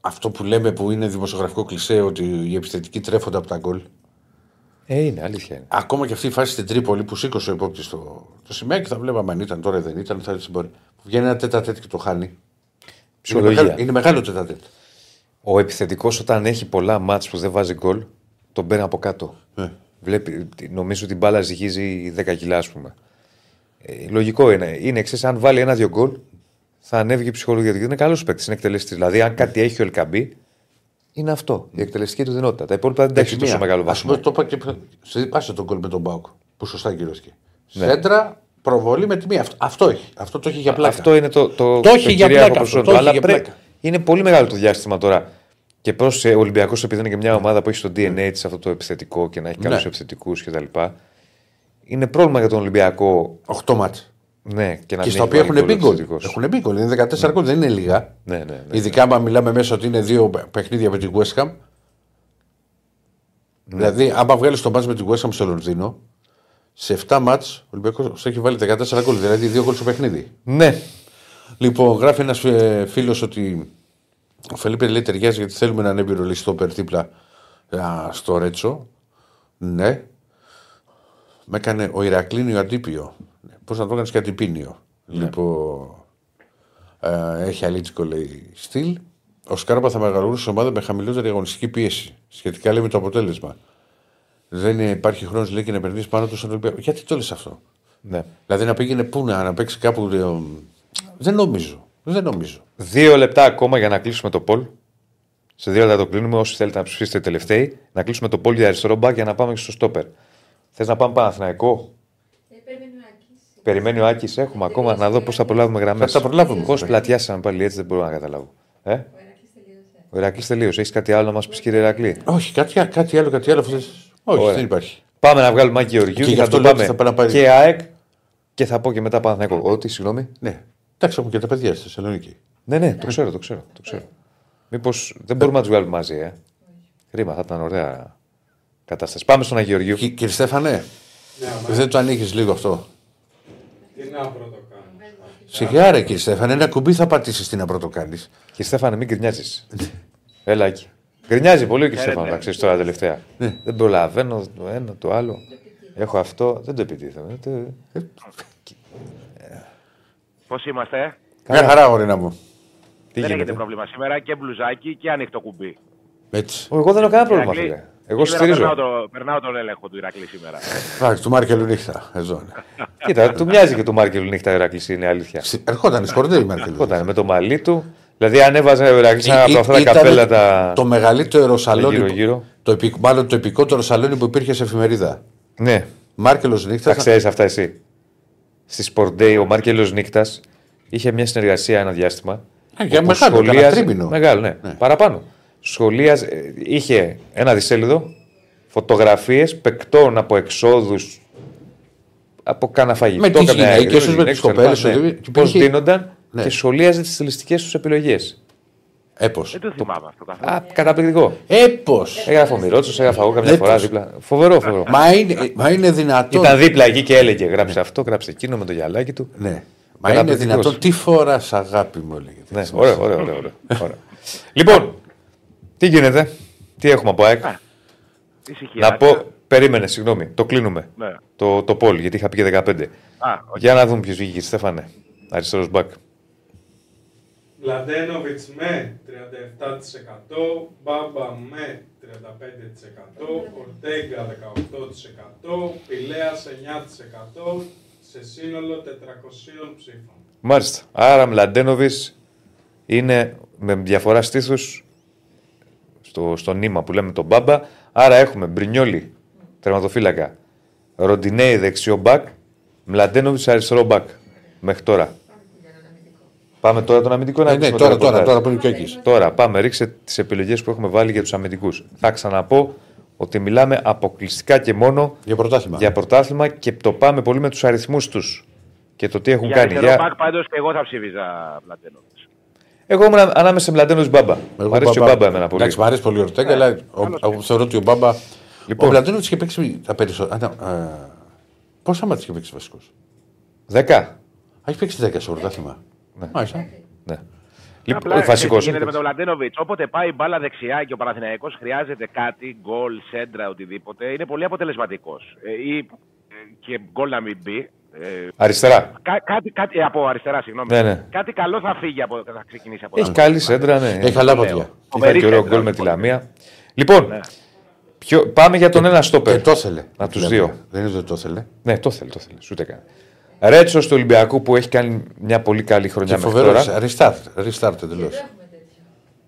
αυτό που λέμε που είναι δημοσιογραφικό κλισέ ότι οι επιθετικοί τρέφονται από τα γκολ. Ε, είναι, αλήθεια είναι. Ακόμα και αυτή η φάση στην Τρίπολη που σήκωσε ο υπόπτης στο το σημείο και θα βλέπαμε αν ήταν τώρα ή δεν ήταν. Θα έτσι μπορεί. Που βγαίνει ένα τέτα τέτ και το χάνει. Είναι Ψυχολογία. μεγάλο, είναι μεγάλο τέτα τέτ. Ο επιθετικός όταν έχει πολλά μάτς που δεν βάζει γκολ, τον παίρνει από κάτω. Ε. Βλέπει, νομίζω ότι η μπάλα ζυγίζει 10 κιλά, ας πούμε. Ε, λογικό είναι. Είναι εξή, αν βάλει ένα-δυο γκολ, θα ανέβει και η ψυχολογία του. Γιατί είναι καλός παίκτης, είναι εκτελεστής. Δηλαδή, αν κάτι έχει ο Ελκαμπή, είναι αυτό. Η εκτελεστική του δυνατότητα. Τα υπόλοιπα δεν τα έχει τόσο μεγάλο Ας πούμε, βαθμό. το είπα και πριν. Σε πάσε τον γκολ με τον Μπάουκ. Που σωστά κυρώθηκε. Ναι. Σέντρα, προβολή με τη μία. Αυτό, αυτό έχει. Αυτό το έχει για πλάκα. Αυτό είναι το, το, Το έχει για κυρίαρχο πλάκα αυτό, προσόντα. το έχει Αλλά για πρέ- πλάκα. είναι πολύ μεγάλο το διάστημα τώρα. Και προ ο Ολυμπιακός, επειδή είναι και μια ομάδα που έχει στο DNA της αυτό το επιθετικό και να έχει καλούς Ναι. επιθετικού κτλ. Είναι πρόβλημα για τον Ολυμπιακό. 8 μάτς. Ναι, και να Και μην στα έχει οποία βάλει έχουν μπει γκολ. επιθετικός. Έχουν μπει γκολ. Είναι 14 γκολ, δεν είναι λίγα. Ναι, ναι, ναι. Ειδικά άμα μιλάμε μέσα ότι είναι δύο παιχνίδια με την West Ham. Ναι. Δηλαδή, άμα βγάλεις το μάτς με την West Ham στο Λονδίνο, σε 7 μάτς ο Ολυμπιακός έχει βάλει 14 γκολ. Δηλαδή, δύο γκολ στο παιχνίδι. ναι. Λοιπόν, γράφει ένας φίλος ότι ο Φελίπε λέει ταιριάζει γιατί θέλουμε έναν έμπειρο ληστόπερ δίπλα α, στο Ρέτσο. Ναι. Με έκανε ο Ηρακλίνιο Αντίπιο. Πώς να το έκανε και Αντιπίνιο. Λοιπόν. ε, έχει αλήτσικο λέει στυλ. Ο Σκάρπα θα μεγαλώσει ομάδα με χαμηλότερη αγωνιστική πίεση. Σχετικά λέει με το αποτέλεσμα. Δεν υπάρχει χρόνος λέει και να επενδύσεις πάνω τους στον Ολυμπιακό. Γιατί το λες αυτό; ναι. Δηλαδή να πήγαινε πού να, να παίξει κάπου. ε, δεν νομίζω. Δεν νομίζω. Δύο λεπτά ακόμα για να κλείσουμε το πολ. Σε δύο λεπτά το κλείνουμε. Όσοι θέλετε να ψηφίσετε τελευταίοι, να κλείσουμε το πολ για αριστερό μπακ για να πάμε και στο στόπερ. Θες να πάμε Παναθηναϊκό; Ε, περιμένει ο Άκης. Περιμένει ο Άκης, έχουμε ακόμα να δω πώς θα προλάβουμε γραμμές. Θα τα προλάβουμε. Πώς πλατιάσαμε πάλι έτσι δεν μπορώ να καταλάβω. Ε; Ο Ερακλής τελείωσε. Ο Ηρακλής τελείωσε. Έχεις κάτι άλλο να μας πεις, κύριε Ηρακλή; Όχι, κάτι, κάτι άλλο, κάτι άλλο. αυτές- Όχι, Ωραία. δεν υπάρχει. Πάμε να βγάλουμε Μάκη Γεωργίου Και και, γι' θα αυτό το λέω πάμε ότι θα πάει να πάρει- και ΑΕΚ και θα πω και μετά Παναθηναϊκό. Ό,τι, συγγνώμη. Ναι. Εντάξει, έχουμε και τα παιδιά στη Θεσσαλονίκη. Ναι, ναι, το ξέρω, το ξέρω. Το ξέρω. Μήπως δεν μπορούμε να τους βγάλουμε μαζί, ε. Κρίμα, θα ήταν ωραία κατάσταση. Πάμε στον Αγιοργίου. Κυ- Κύριε Στέφανε, Ναι, άμα δεν το ανοίγεις λίγο αυτό. τι να πρώτο κάνω. Σιγά ρε κύριε Στέφανε, ένα κουμπί θα πατήσεις τι να πρώτο κάνεις. Και Στέφανε, μην γκρινιάζεις. Έλα εκεί. Γκρινιάζει πολύ ο κ. Στέφανο, να ξέρεις τώρα τελευταία. Δεν προλαβαίνω το ένα, το άλλο. Έχω αυτό, δεν το επιτίθεμαι. Δεν το- Πώς είμαστε, Μια χαρά, γορίνα μου. Τι Δεν έχετε γίνεται; πρόβλημα σήμερα και μπλουζάκι και ανοιχτό κουμπί. Έτσι. Ω, Εγώ δεν έχω κανένα πρόβλημα, Ηρακλή, φίλε. Εγώ σήμερα Περνάω, στηρίζω. το, περνάω τον έλεγχο του Ηρακλή σήμερα. Εντάξει, του Μάρκελου νύχτα. Εδώ είναι. Κοίτα, του μοιάζει και του Μάρκελου νύχτα ο Ηρακλή, είναι αλήθεια. Συ- Ερχόταν σκορδί η Μάρκελου. Όταν με το μαλλί του. Δηλαδή, αν έβαζε ο Ηρακλής ένα Ή- από αυτά τα ήταν καπέλα τα. Το μεγαλύτερο σαλόνι. που- γύρω-γύρω. Το, επικ- μάλλον το επικότερο σαλόνι που υπήρχε σε εφημερίδα. Ναι, Μάρκελο νύχτα. τα ξέρεις αυτά εσύ. Στη Sport Day ο Μάρκελο Νύχτα είχε μια συνεργασία ένα διάστημα. Ε, για όπου μεγάλο, σχολίαζε- κανένα τρίμηνο. Μεγάλο, ναι. Παραπάνω. Σχολίαζε, ε, είχε ένα δισέλιδο φωτογραφίες παικτών από εξόδους. Από κάνα φαγητό, Με τις καμιά γυναίκες εκδήλωση, τους, με τις κοπέλες τους, δηλαδή, και Πώς υπήρχε- δίνονταν Ναι. και σχολίαζε τις στιλιστικές τους επιλογές. Έπω. Δεν το θυμάμαι αυτό καθόλου. Α, καταπληκτικό. Έπω. Έγραφε ο Μιρότσο, έγραφα εγώ καμιά Ναι, φορά πώς. δίπλα. Φοβερό, φοβερό. Μα είναι, μα είναι δυνατόν. Ήταν δίπλα εκεί και έλεγε: Γράψε αυτό, γράψε εκείνο με το γυαλάκι του. Ναι. Μα είναι Καταπληκτικός. δυνατόν. Τι φοράς αγάπη μου έλεγε. Ναι, ωραίο, ωραίο, ωραίο. ωραίο. Ωραία. λοιπόν, τι γίνεται, τι έχουμε από ΑΕΚ; Ησυχία. Να πω, περίμενε, συγγνώμη, το κλείνουμε. Ναι. Το, το poll, γιατί είχα πει και 15. Α, οκ. Για να δούμε ποιος βγήκε, Στέφανε. Αριστερός μπακ. Μλαντένοβιτς με 37%, Μπάμπα με 35%, Ορτέγκα 18%, Πηλέας 9% σε σύνολο 400 ψήφων. Μάλιστα. Άρα Μλαντένοβι είναι με διαφορά στήθους στο, στο νήμα που λέμε τον Μπάμπα. Άρα έχουμε Μπρινιόλι, τερματοφύλακα, Ροντινέη δεξιό μπακ, Μλαντένοβι αριστερό μπακ. Μέχρι τώρα. Πάμε τώρα τον αμυντικό να Ε, ναι, ακούσουμε τώρα, το τώρα, ρεπορτάζ. τώρα που είναι και εκεί. Τώρα πάμε, ρίξε τις επιλογές που έχουμε βάλει για τους αμυντικούς. Θα ξαναπώ ότι μιλάμε αποκλειστικά και μόνο Για πρωτάθλημα. για πρωτάθλημα και το πάμε πολύ με τους αριθμούς τους και το τι έχουν Για κάνει. αριστερό Για... μπακ πάντως και εγώ θα ψήφιζα Πλατένοβιτς. Εγώ ήμουν ανάμεσα σε Μλαντένο Μπάμπα. Εγώ Μ' αρέσει και ο Μπάμπα εμένα πολύ. Εντάξει, μου αρέσει πολύ ο Ορτέγκα, αλλά ο- εγώ θεωρώ ότι ο Μπάμπα. Λοιπόν. Ο Πλατίνο είχε παίξει τα περισσότερα. Α, α, Πόσα μάτια είχε παίξει βασικός; Δέκα. Έχει παίξει 10 στο πρωτάθλημα. Μάλιστα. Ναι. Λοιπόν, Απλά βασικός. έτσι γίνεται με τον Βλαντένοβιτ. Όποτε πάει η μπάλα δεξιά και ο Παναθηναϊκός χρειάζεται κάτι, γκολ, σέντρα, οτιδήποτε, είναι πολύ αποτελεσματικός. ή ε, και γκολ να μην μπει. Ε, Αριστερά. κά, κάτι, κάτι, ε, από αριστερά, συγγνώμη. Ναι, ναι. Κάτι καλό θα φύγει από, θα ξεκινήσει από Έχει εδώ. καλή σέντρα, ναι. Έχει καλά λέω. πόδια. Είχα Φοβερή και ωραίο σέντρα, γκολ με τη λοιπόν. Λαμία. Λοιπόν, ποιο... πάμε για τον ένα Και στόπερ. το ήθελε. Από τους Δηλαδή, δύο. Δεν είναι ότι το ήθελε. Ναι, το θέλει, το θέλει. Σου ούτε καν. Ρέτσο του Ολυμπιακού που έχει κάνει μια πολύ καλή χρονιά Και μέχρι φοβερό. τώρα. Restart. Restart εντελώς.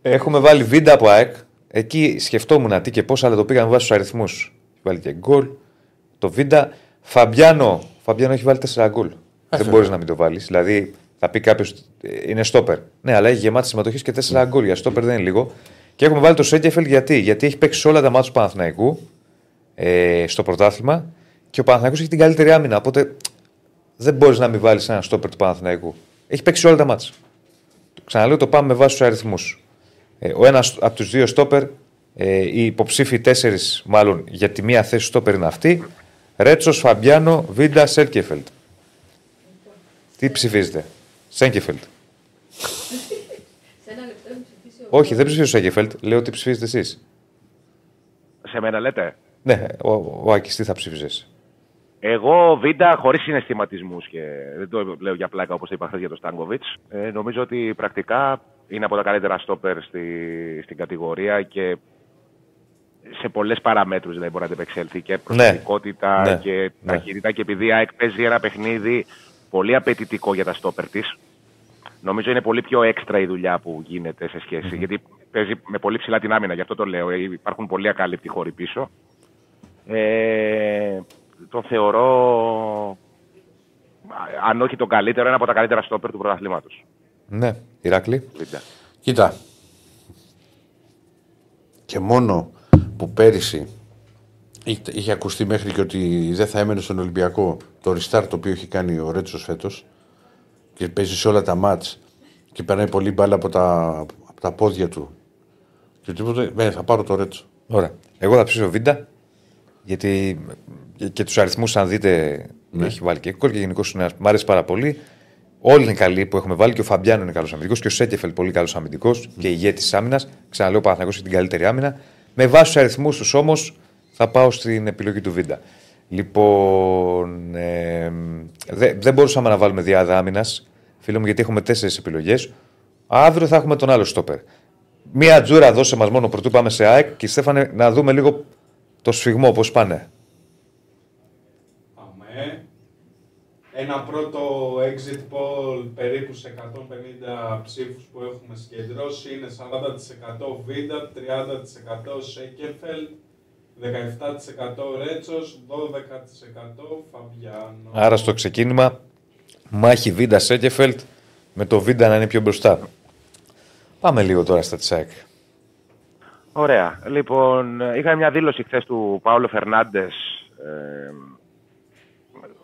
Έχουμε βάλει βίντα από ΑΕΚ. Εκεί σκεφτόμουν τι και πώς, αλλά το πήγαμε βάσει του αριθμούς. Βάλει και γκολ. Το βίντα. Φαμπιάνο. Φαμπιάνο έχει βάλει 4 γκολ. Δεν βέβαια. μπορεί να μην το βάλεις. Δηλαδή θα πει κάποιος είναι στόπερ. Ναι, αλλά έχει γεμάτη συμμετοχή και 4 γκολ. Για στόπερ δεν είναι λίγο. Και έχουμε βάλει το Σέγκεφελ γιατί. Γιατί έχει παίξει σε όλα τα μάτια του Παναθηναϊκού ε, στο πρωτάθλημα και ο Παναθηναϊκός έχει την καλύτερη άμυνα. Οπότε δεν μπορείς να μην βάλεις ένα στόπερ του Παναθηναϊκού. Έχει παίξει σε όλα τα μάτια. Ξαναλέω το πάμε με βάση τους αριθμούς. Ε, ο ένας από τους δύο στόπερ, ε, οι υποψήφοι τέσσερις μάλλον για τη μία θέση στόπερ είναι αυτή. Ρέτσο, Φαμπιάνο, Βίντα, Σέλκεφελτ. Τι ψηφίζετε, Σέγκεφελτ. Σε ένα λεπτό να ψηφίσει ο Όχι, δεν ψηφίζω Σέγκεφελτ. Λέω ότι ψηφίζετε εσείς. Σε μένα λέτε; Ναι, ο, ο Άκης τι θα ψήφιζες; Εγώ βίντα χωρίς συναισθηματισμούς και δεν το λέω για πλάκα όπως το είπα χθες για τον Στάνκοβιτς. Ε, νομίζω ότι πρακτικά είναι από τα καλύτερα στόπερ στη, στην κατηγορία και σε πολλές παραμέτρους δηλαδή μπορεί να αντεπεξέλθει και προσωπικότητα Ναι. και Ναι. ταχύτητα. Και επειδή η ΑΕΚ παίζει ένα παιχνίδι πολύ απαιτητικό για τα στόπερ της, νομίζω είναι πολύ πιο έξτρα η δουλειά που γίνεται σε σχεση Γιατί παίζει με πολύ ψηλά την άμυνα, γι' αυτό το λέω. Ε, Υπάρχουν πολλοί ακάλυπτοι χώροι πίσω. Ε, τον θεωρώ, α, αν όχι τον καλύτερο, ένα από τα καλύτερα στόπερ του πρωταθλήματος. Ναι, Ηράκλη. Βίντα. Κοίτα. Και μόνο που πέρυσι είχε, είχε ακουστεί μέχρι και ότι δεν θα έμενε στον Ολυμπιακό το restart το οποίο έχει κάνει ο Ρέτσος φέτος και παίζει σε όλα τα μάτς και περνάει πολύ μπάλα από τα, από τα πόδια του. Και τίποτε, ναι, θα πάρω το Ρέτσο. Ωραία. Εγώ θα ψήσω Βίντα. Γιατί και τους αριθμούς, αν δείτε, Ναι. έχει βάλει και γκολ και γενικώς είναι. Μ' αρέσει πάρα πολύ. Όλοι είναι καλοί που έχουμε βάλει και ο Φαμπιάνο είναι καλός αμυντικός και ο Σέκεφελ πολύ καλός αμυντικός και ηγέτης της άμυνας. Ξαναλέω, ο Παναθηναϊκός έχει την καλύτερη άμυνα. Με βάση του αριθμούς τους όμως θα πάω στην επιλογή του Βίντα. Λοιπόν, ε, δεν δεν μπορούσαμε να βάλουμε διάδα άμυνας, φίλε μου, γιατί έχουμε τέσσερις επιλογές. Αύριο θα έχουμε τον άλλο στόπερ. Μία τζούρα δώσε μας μόνο πρωτού πάμε σε ΑΕΚ και Στέφανε να δούμε λίγο το σφιγμό πώς πάνε. Πάμε. Ένα πρώτο exit poll περίπου σε 150 ψήφους που έχουμε συγκεντρώσει είναι 40% Βίντα, 30% Σέκεφελ, 17% Ρέτσος, 12% Φαμπιάνο. Άρα στο ξεκίνημα μάχη Βίντα Σέκεφελτ με το Βίντα να είναι πιο μπροστά. Πάμε λίγο τώρα στα τσάκ. Ωραία. Λοιπόν, είχα μια δήλωση χθες του Παύλο Φερνάντες ε,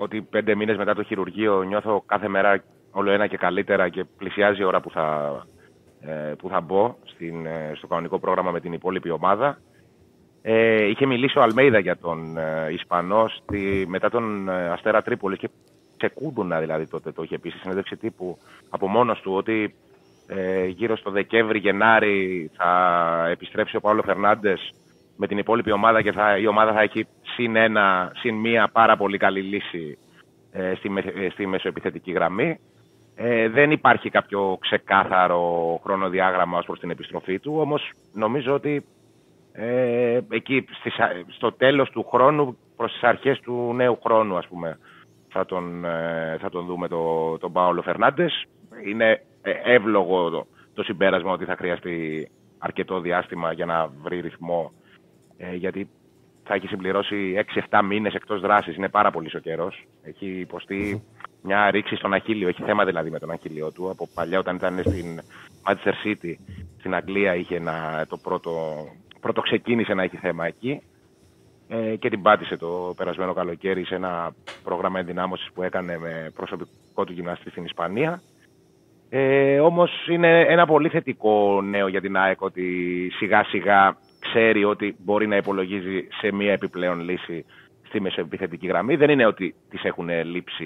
ότι πέντε μήνες μετά το χειρουργείο νιώθω κάθε μέρα όλο ένα και καλύτερα και πλησιάζει η ώρα που θα, ε, που θα μπω στην, ε, στο κανονικό πρόγραμμα με την υπόλοιπη ομάδα. Ε, είχε μιλήσει ο Αλμέιδα για τον ε, Ισπανό στη, μετά τον ε, Αστέρα Τρίπολης και σε κούντουνα δηλαδή τότε το είχε πει στη συνέντευξη τύπου από μόνος του ότι ε, γύρω στο Δεκέμβρη-Γενάρη θα επιστρέψει ο Παύλο Φερνάντες με την υπόλοιπη ομάδα και θα, η ομάδα θα έχει συν, ένα, συν μία πάρα πολύ καλή λύση ε, στη, με- ε, στη μεσοεπιθετική γραμμή. Ε, δεν υπάρχει κάποιο ξεκάθαρο χρονοδιάγραμμα ως προς την επιστροφή του, όμως νομίζω ότι ε, εκεί στις, α- στο τέλος του χρόνου προς τις αρχές του νέου χρόνου ας πούμε θα τον, ε, θα τον δούμε το, τον Πάολο Φερνάντες. Είναι ε, εύλογο το, το συμπέρασμα ότι θα χρειαστεί αρκετό διάστημα για να βρει ρυθμό ε, γιατί θα έχει συμπληρώσει 6-7 μήνες εκτός δράσης. Είναι πάρα πολύ ο καιρός. Έχει υποστεί μια ρήξη στον Αχίλιο. Έχει θέμα δηλαδή με τον Αχίλιο του. Από παλιά όταν ήταν στην Manchester City στην Αγγλία είχε ένα, το πρώτο, πρώτο ξεκίνησε να έχει θέμα εκεί ε, και την πάτησε το περασμένο καλοκαίρι σε ένα πρόγραμμα ενδυνάμωσης που έκανε με προσωπικό του γυμναστή στην Ισπανία. Ε, όμως είναι ένα πολύ θετικό νέο για την ΑΕΚ ότι σιγά σιγά ξέρει ότι μπορεί να υπολογίζει σε μία επιπλέον λύση στη μεσοεπιθετική γραμμή. Δεν είναι ότι τις έχουν λείψει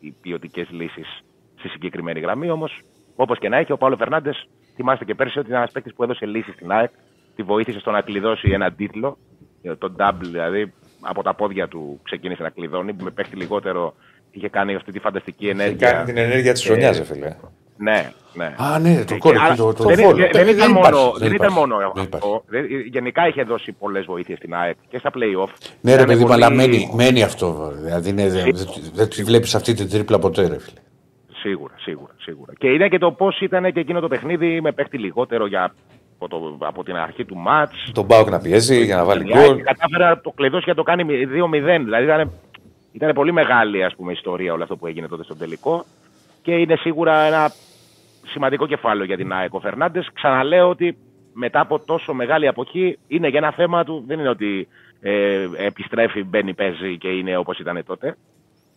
οι ποιοτικές λύσεις στη συγκεκριμένη γραμμή, όμως όπως και να έχει ο Παύλο Φερνάντες θυμάστε και πέρσι ότι είναι ένας παίκτης που έδωσε λύση στην ΑΕΚ, τη βοήθησε στο να κλειδώσει ένα τίτλο, ε, τον double δηλαδή, από τα πόδια του ξεκίνησε να κλειδώνει, με παίχτη λιγότερο είχε κάνει αυτή τη φανταστική ενέργεια. Κάνει την ενέργεια της Ε, χρονιάς, ρε φίλε. Ναι, ναι. Α, ναι, το Ε, κόλλο. αλλά το- το- δεν, το είναι- follow. δεν ήταν υπάρχει, μόνο, δεν ήταν υπάρχει, μόνο δεν αυτό. υπάρχει. Δεν- Γενικά είχε δώσει πολλές βοήθειες στην ΑΕΚ και στα play-off. Ναι, ρε Ήταν παιδί μου, πολύ- αλλά μένει, μένει αυτό. Δηλαδή είναι- δεν δεν τη βλέπεις αυτή την τρίπλα ποτέ, ρε φίλε. Σίγουρα, σίγουρα, σίγουρα. Και είναι και το πώς ήταν και εκείνο το παιχνίδι με παίχτη λιγότερο για, από, το, από την αρχή του μάτς. Τον Μπάουκ να πιέζει για να βάλει γκολ. Κατάφερα να το κλειδώσει και να το κάνει 2-0. Δηλαδή ήταν, ήταν πολύ μεγάλη ας πούμε, ιστορία όλο αυτό που έγινε τότε στο τελικό. Και είναι σίγουρα ένα σημαντικό κεφάλαιο για την ΑΕΚ ο Φερνάντες. Ξαναλέω ότι μετά από τόσο μεγάλη αποχή είναι για ένα θέμα του. Δεν είναι ότι ε, επιστρέφει, μπαίνει, παίζει και είναι όπως ήταν τότε.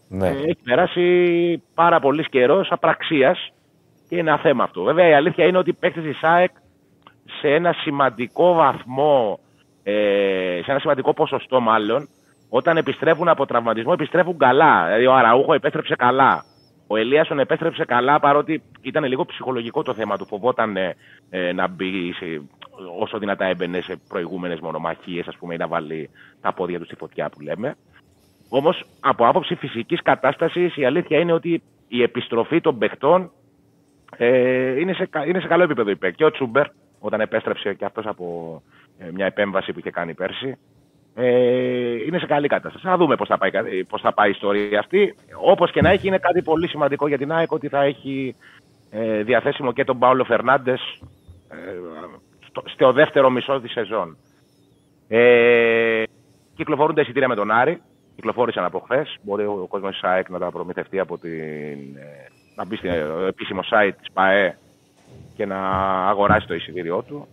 Ναι. Ε, έχει περάσει πάρα πολύς καιρός απραξίας και είναι ένα θέμα αυτό. Βέβαια η αλήθεια είναι ότι οι παίκτες της ΑΕΚ σε ένα σημαντικό βαθμό, ε, σε ένα σημαντικό ποσοστό μάλλον, όταν επιστρέφουν από τραυματισμό, επιστρέφουν καλά. Δηλαδή ο Αραούχο επέστρεψε καλά. Ο Ελίασον επέστρεψε καλά, παρότι ήταν λίγο ψυχολογικό το θέμα του. Φοβόταν ε, ε, να μπει σε, όσο δυνατά έμπαινε σε προηγούμενες μονομαχίες, ας πούμε, ή να βάλει τα πόδια του στη φωτιά που λέμε. Όμως, από άποψη φυσικής κατάστασης, η αλήθεια είναι ότι η επιστροφή των παιχτών ε, είναι, σε, κα- είναι σε καλό επίπεδο η ΠΕΚ. Και ο Τσούμπερ, όταν επέστρεψε και αυτός από ε, μια επέμβαση που είχε κάνει πέρσι, ε, είναι σε καλή κατάσταση. Να δούμε πώς θα, πάει, κα- πώς θα πάει η ιστορία αυτή. Όπως και να έχει, είναι κάτι πολύ σημαντικό για την ΑΕΚ ότι θα έχει ε, διαθέσιμο και τον Πάολο Φερνάντες ε, στο, στο δεύτερο μισό της σεζόν. Ε, κυκλοφορούν τα εισιτήρια με τον Άρη. Κυκλοφόρησαν από χθες. Μπορεί ο κόσμος της ΑΕΚ να τα προμηθευτεί από την. ε, να μπει στο επίσημο site της ΠαΕ και να αγοράσει το εισιτήριό του.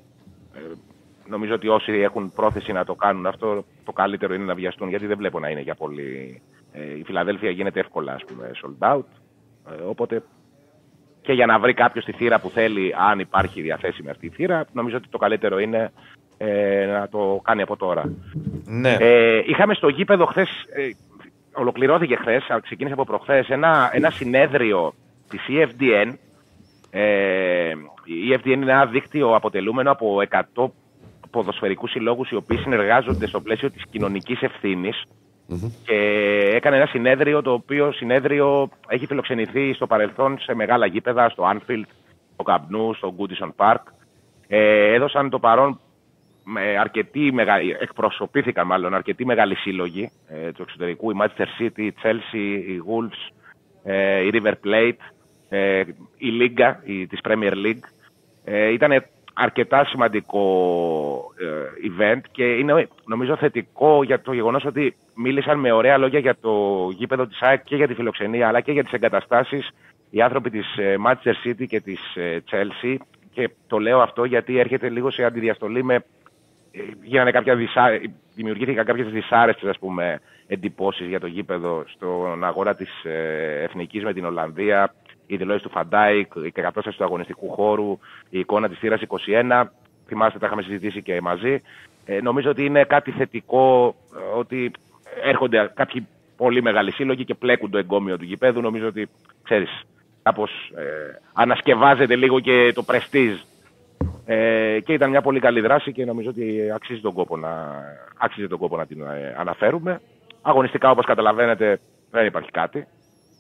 Ε, νομίζω ότι όσοι έχουν πρόθεση να το κάνουν αυτό, το καλύτερο είναι να βιαστούν, γιατί δεν βλέπω να είναι για πολύ. Ε, η Φιλαδέλφια γίνεται εύκολα, ας πούμε, sold out. Ε, οπότε και για να βρει κάποιος τη θύρα που θέλει, αν υπάρχει διαθέσιμη αυτή η θύρα, νομίζω ότι το καλύτερο είναι ε, να το κάνει από τώρα. Ναι. Ε, είχαμε στο γήπεδο χθες, ε, ολοκληρώθηκε χθες, ξεκίνησε από προχθές, ένα, ένα συνέδριο της EFDN. Ε, η EFDN είναι ένα δίκτυο αποτελούμενο από 100 ποδοσφαιρικούς συλλόγους οι οποίοι συνεργάζονται στο πλαίσιο της κοινωνικής ευθύνης και έκανε ένα συνέδριο το οποίο συνέδριο έχει φιλοξενηθεί στο παρελθόν σε μεγάλα γήπεδα, στο Anfield, στο Καμπνού, στο Goodison Park. Ε, έδωσαν το παρόν με αρκετοί μεγα... εκπροσωπήθηκαν μάλλον αρκετοί μεγάλοι σύλλογοι ε, του εξωτερικού, η Manchester City, η Chelsea, η Wolves, ε, η River Plate, ε, η Λίγκα η, της Premier League. Ε, ήταν αρκετά σημαντικό ε, event και είναι νομίζω θετικό για το γεγονός ότι μίλησαν με ωραία λόγια για το γήπεδο της ΑΕΚ και για τη φιλοξενία αλλά και για τις εγκαταστάσεις. Οι άνθρωποι της ε, Manchester City και της ε, Chelsea. Και το λέω αυτό γιατί έρχεται λίγο σε αντιδιαστολή με ε, γίνανε κάποια δυσά... δημιουργήθηκαν κάποιες δυσάρεστες ας πούμε εντυπώσεις για το γήπεδο στον αγώνα της ε, Εθνικής με την Ολλανδία οι δηλώσεις του Φαν Ντάικ, η κατάσταση του αγωνιστικού χώρου, η εικόνα της θύρας 21. Θυμάστε, τα είχαμε συζητήσει και μαζί. Ε, νομίζω ότι είναι κάτι θετικό ε, ότι έρχονται κάποιοι πολύ μεγάλοι σύλλογοι και πλέκουν το εγκώμιο του γηπέδου. Νομίζω ότι, ξέρεις, κάπως ε, ανασκευάζεται λίγο και το πρεστίζ. Ε, και ήταν μια πολύ καλή δράση και νομίζω ότι αξίζει τον κόπο να, αξίζει τον κόπο να την ε, αναφέρουμε. Αγωνιστικά, όπως καταλαβαίνετε, δεν υπάρχει κάτι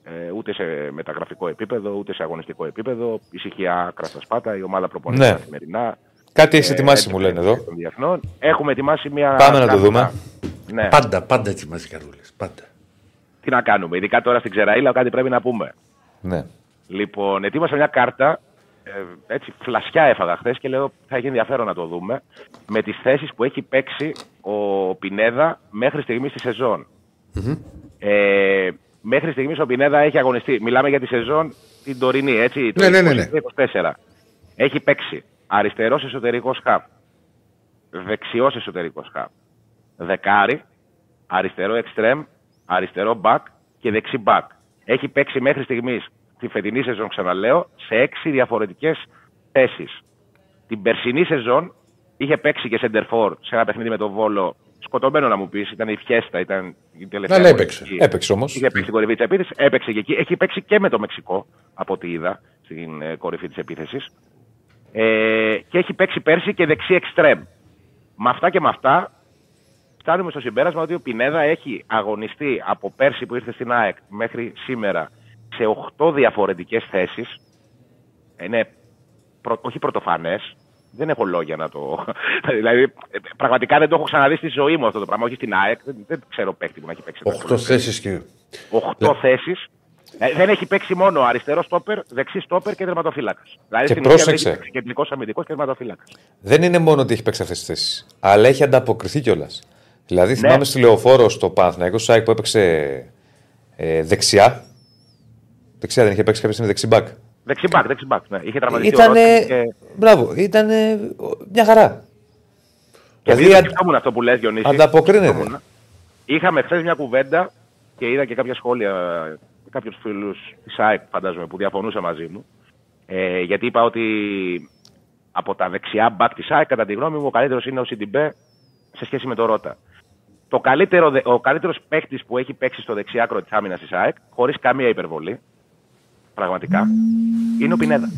ε, ούτε σε μεταγραφικό επίπεδο, ούτε σε αγωνιστικό επίπεδο. Ησυχία, κράστα σπάτα, η ομάδα προπονείται Ναι. καθημερινά. Κάτι έχεις Ε, ετοιμάσει, μου έντονη λένε εδώ. των διεθνών. Έχουμε ετοιμάσει μια. Πάμε να το κάρτα. δούμε. Ναι. Πάντα, πάντα ετοιμάζει καρούλες. Πάντα. Τι να κάνουμε, ειδικά τώρα στην Ξεραήλα, κάτι πρέπει να πούμε. Ναι. Λοιπόν, ετοίμασα μια κάρτα. Ε, έτσι, φλασιά έφαγα χθες και λέω θα έχει ενδιαφέρον να το δούμε. Με τις θέσεις που έχει παίξει ο Πινέδα μέχρι στιγμής στη σεζον Ε, μέχρι στιγμής ο Πινέδα έχει αγωνιστεί. Μιλάμε για τη σεζόν την τωρινή, έτσι. Το Ναι, ναι, ναι, ναι. 23-24. Έχει παίξει αριστερός εσωτερικός χαπ. Δεξιός εσωτερικός χαπ. Δεκάρι, αριστερό εξτρέμ, αριστερό μπακ και δεξί μπακ. Έχει παίξει μέχρι στιγμής τη φετινή σεζόν, ξαναλέω, σε έξι διαφορετικές θέσεις. Την περσινή σεζόν είχε παίξει και σεντερφόρ σε ένα παιχνίδι με τον Βόλο. Σκοτωμένο να μου πεις, ήταν η Φιέστα, ήταν η τελευταία. Αλλά έπαιξε. αγωνιστική. Έπαιξε όμως. Είχε παίξει στην κορυφή της επίθεσης, έπαιξε και εκεί. Έχει παίξει και με το Μεξικό, από ό,τι είδα, στην ε, κορυφή της επίθεσης. Ε, και έχει παίξει πέρσι και δεξί εξτρέμ. Με αυτά και με αυτά, φτάνουμε στο συμπέρασμα ότι ο Πινέδα έχει αγωνιστεί από πέρσι που ήρθε στην ΑΕΚ μέχρι σήμερα σε 8 διαφορετικές θέσεις. Είναι προ, όχι πρωτοφανές. Δεν έχω λόγια να το. δηλαδή, ε, πραγματικά δεν το έχω ξαναδεί στη ζωή μου αυτό το πράγμα. Όχι στην ΑΕΚ. Δεν, δεν ξέρω παίκτη που να έχει παίξει. Οχτώ θέσεις και. 8 θέσεις. Ε, δεν έχει παίξει μόνο αριστερός στόπερ, δεξί στόπερ και τερματοφύλακας. Δηλαδή Και στην ουσία πρόσεξε. δεν έχει παίξει κεντρικός αμυντικός και τερματοφύλακας. Δεν είναι μόνο ότι έχει παίξει αυτές τις θέσεις, αλλά έχει ανταποκριθεί κιόλας. Δηλαδή, Ναι. θυμάμαι στη λεωφόρο στο Παναθηναϊκός-ΑΕΚ που έπαιξε ε, δεξιά. Δεξιά δεν είχε παίξει κάποια στιγμή δεξί μπακ. Δεξί μπακ, δεξί μπακ. Ναι. Είχε τραυματιστεί ο Ήταν. Ρότσι και, Μπράβο, ήταν μια χαρά. και Δηλαδή, δίδω αν- σκεφτόμουν αυτό που λες Διονύση. Ανταποκρίνεται. Σκεφτόμουν. Είχαμε χθες μια κουβέντα και είδα και κάποια σχόλια κάποιους φίλους της ΑΕΚ, φαντάζομαι, που διαφωνούσαν μαζί μου. Ε, γιατί είπα ότι από τα δεξιά μπακ της ΑΕΚ, κατά τη γνώμη μου, ο καλύτερος είναι ο Σιντιμπέ σε σχέση με το Ρότα. Το καλύτερο, δε- ο καλύτερος παίκτη που έχει παίξει στο δεξιάκρο τη άμυνα της ΑΕΚ, χωρίς καμία υπερβολή, πραγματικά, είναι ο Πινέδα.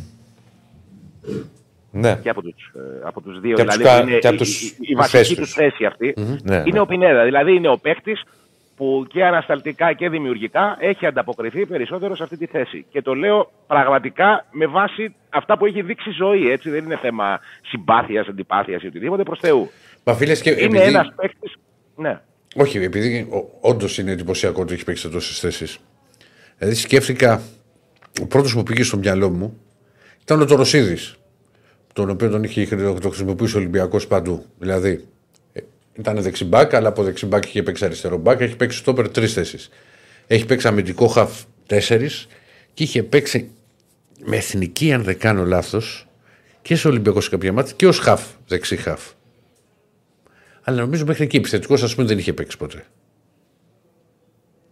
Ναι. Και από τους, ε, από τους δύο. Και από τους δηλαδή, κα- είναι και από η- τους η, η, η θέσεις βασική τους. τους θέση αυτή Ναι, είναι ναι. ο Πινέδα. Δηλαδή είναι ο παίκτης που και ανασταλτικά και δημιουργικά έχει ανταποκριθεί περισσότερο σε αυτή τη θέση. Και το λέω πραγματικά με βάση αυτά που έχει δείξει η ζωή. Έτσι δεν είναι θέμα συμπάθειας, αντιπάθειας ή οτιδήποτε προς Θεού. Μα φίλες και Είναι επειδή... ένας παίκτη. Ναι. Όχι, επειδή όντως είναι εντυπωσιακό ότι έχει παίξει σε τόσες θέσεις. Δηλαδή σκέφτηκα, ο πρώτος που πήγε στο μυαλό μου ήταν ο Τωροσίδης. Τον οποίο τον είχε το χρησιμοποιήσει ο Ολυμπιακός παντού. Δηλαδή ε, ήταν δεξιμπάκ, αλλά από δεξιμπάκ είχε παίξει αριστερό μπάκ, έχει παίξει στόπερ τρεις θέσεις. Έχει παίξει αμυντικό χαφ τέσσερις και είχε παίξει με εθνική, αν δεν κάνω λάθος, και σε Ολυμπιακό σε κάποια μάτια και ως χαφ, δεξί χαφ. Αλλά νομίζω μέχρι εκεί επιθετικός ας πούμε δεν είχε παίξει ποτέ.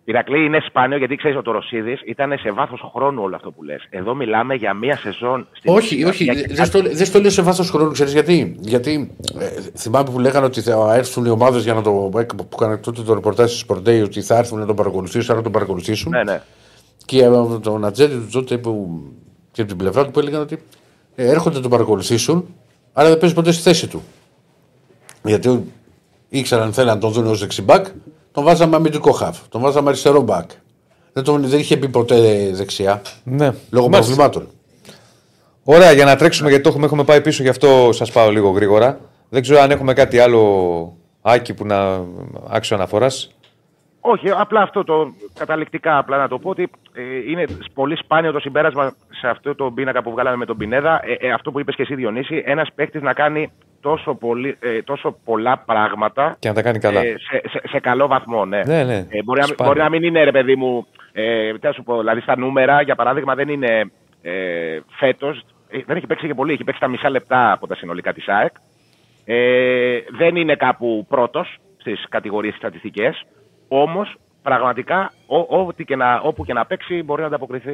Ηρακλή είναι σπάνιο γιατί ξέρεις ότι ο Ρωσίδης ήταν σε βάθος χρόνου όλο αυτό που λες. Εδώ μιλάμε για μία σεζόν στην Όχι, ουσία, όχι, για- δεν στο, δεν στο λέω σε βάθος χρόνου, ξέρεις γιατί. Γιατί ε, θυμάμαι που λέγανε ότι θα έρθουν οι ομάδες για να το. που έκαναν τότε το ρεπορτάζ στη Σπορντέι ότι θα έρθουν να τον παρακολουθήσουν, άρα να τον παρακολουθήσουν. Ναι, ναι. Και από τον Ατζέντη του τότε που, και από την πλευρά του που έλεγαν ότι ε, έρχονται να τον παρακολουθήσουν, αλλά δεν παίζει ποτέ στη θέση του. Γιατί ήξεραν θέλουν να τον δουν ως δεξιμπάκ, τον βάζαμε αμυντικό χαφ, τον βάζαμε αριστερό μπακ. Δεν, τον, δεν είχε πει ποτέ δεξιά, Ναι. λόγω Μάλιστα. προβλημάτων. Ωραία, για να τρέξουμε γιατί το έχουμε, έχουμε πάει πίσω, γι' αυτό σας πάω λίγο γρήγορα. Δεν ξέρω αν έχουμε κάτι άλλο άκη που να άξιο αναφοράς. Όχι, απλά αυτό το καταληκτικά απλά να το πω ότι ε, είναι πολύ σπάνιο το συμπέρασμα σε αυτό το πίνακα που βγάλαμε με τον Πινέδα. Ε, ε, αυτό που είπες και εσύ, Διονύση, ένας παίκτης να κάνει τόσο, πολύ, ε, τόσο πολλά πράγματα Και να τα κάνει καλά. ε, σε, σε, σε καλό βαθμό. Ναι. Ναι, ναι. Ε, μπορεί, να, Σπάνιο. μπορεί να μην είναι, ρε παιδί μου, ε, τι να σου πω, δηλαδή στα νούμερα, για παράδειγμα, δεν είναι ε, φέτος. Δεν έχει παίξει και πολύ, έχει παίξει τα μισά λεπτά από τα συνολικά της ΑΕΚ. Ε, δεν είναι κάπου πρώτος στις κατηγορίες στατιστικές. Όμως, πραγματικά, ό, ό,τι και να, όπου και να παίξει, μπορεί να ανταποκριθεί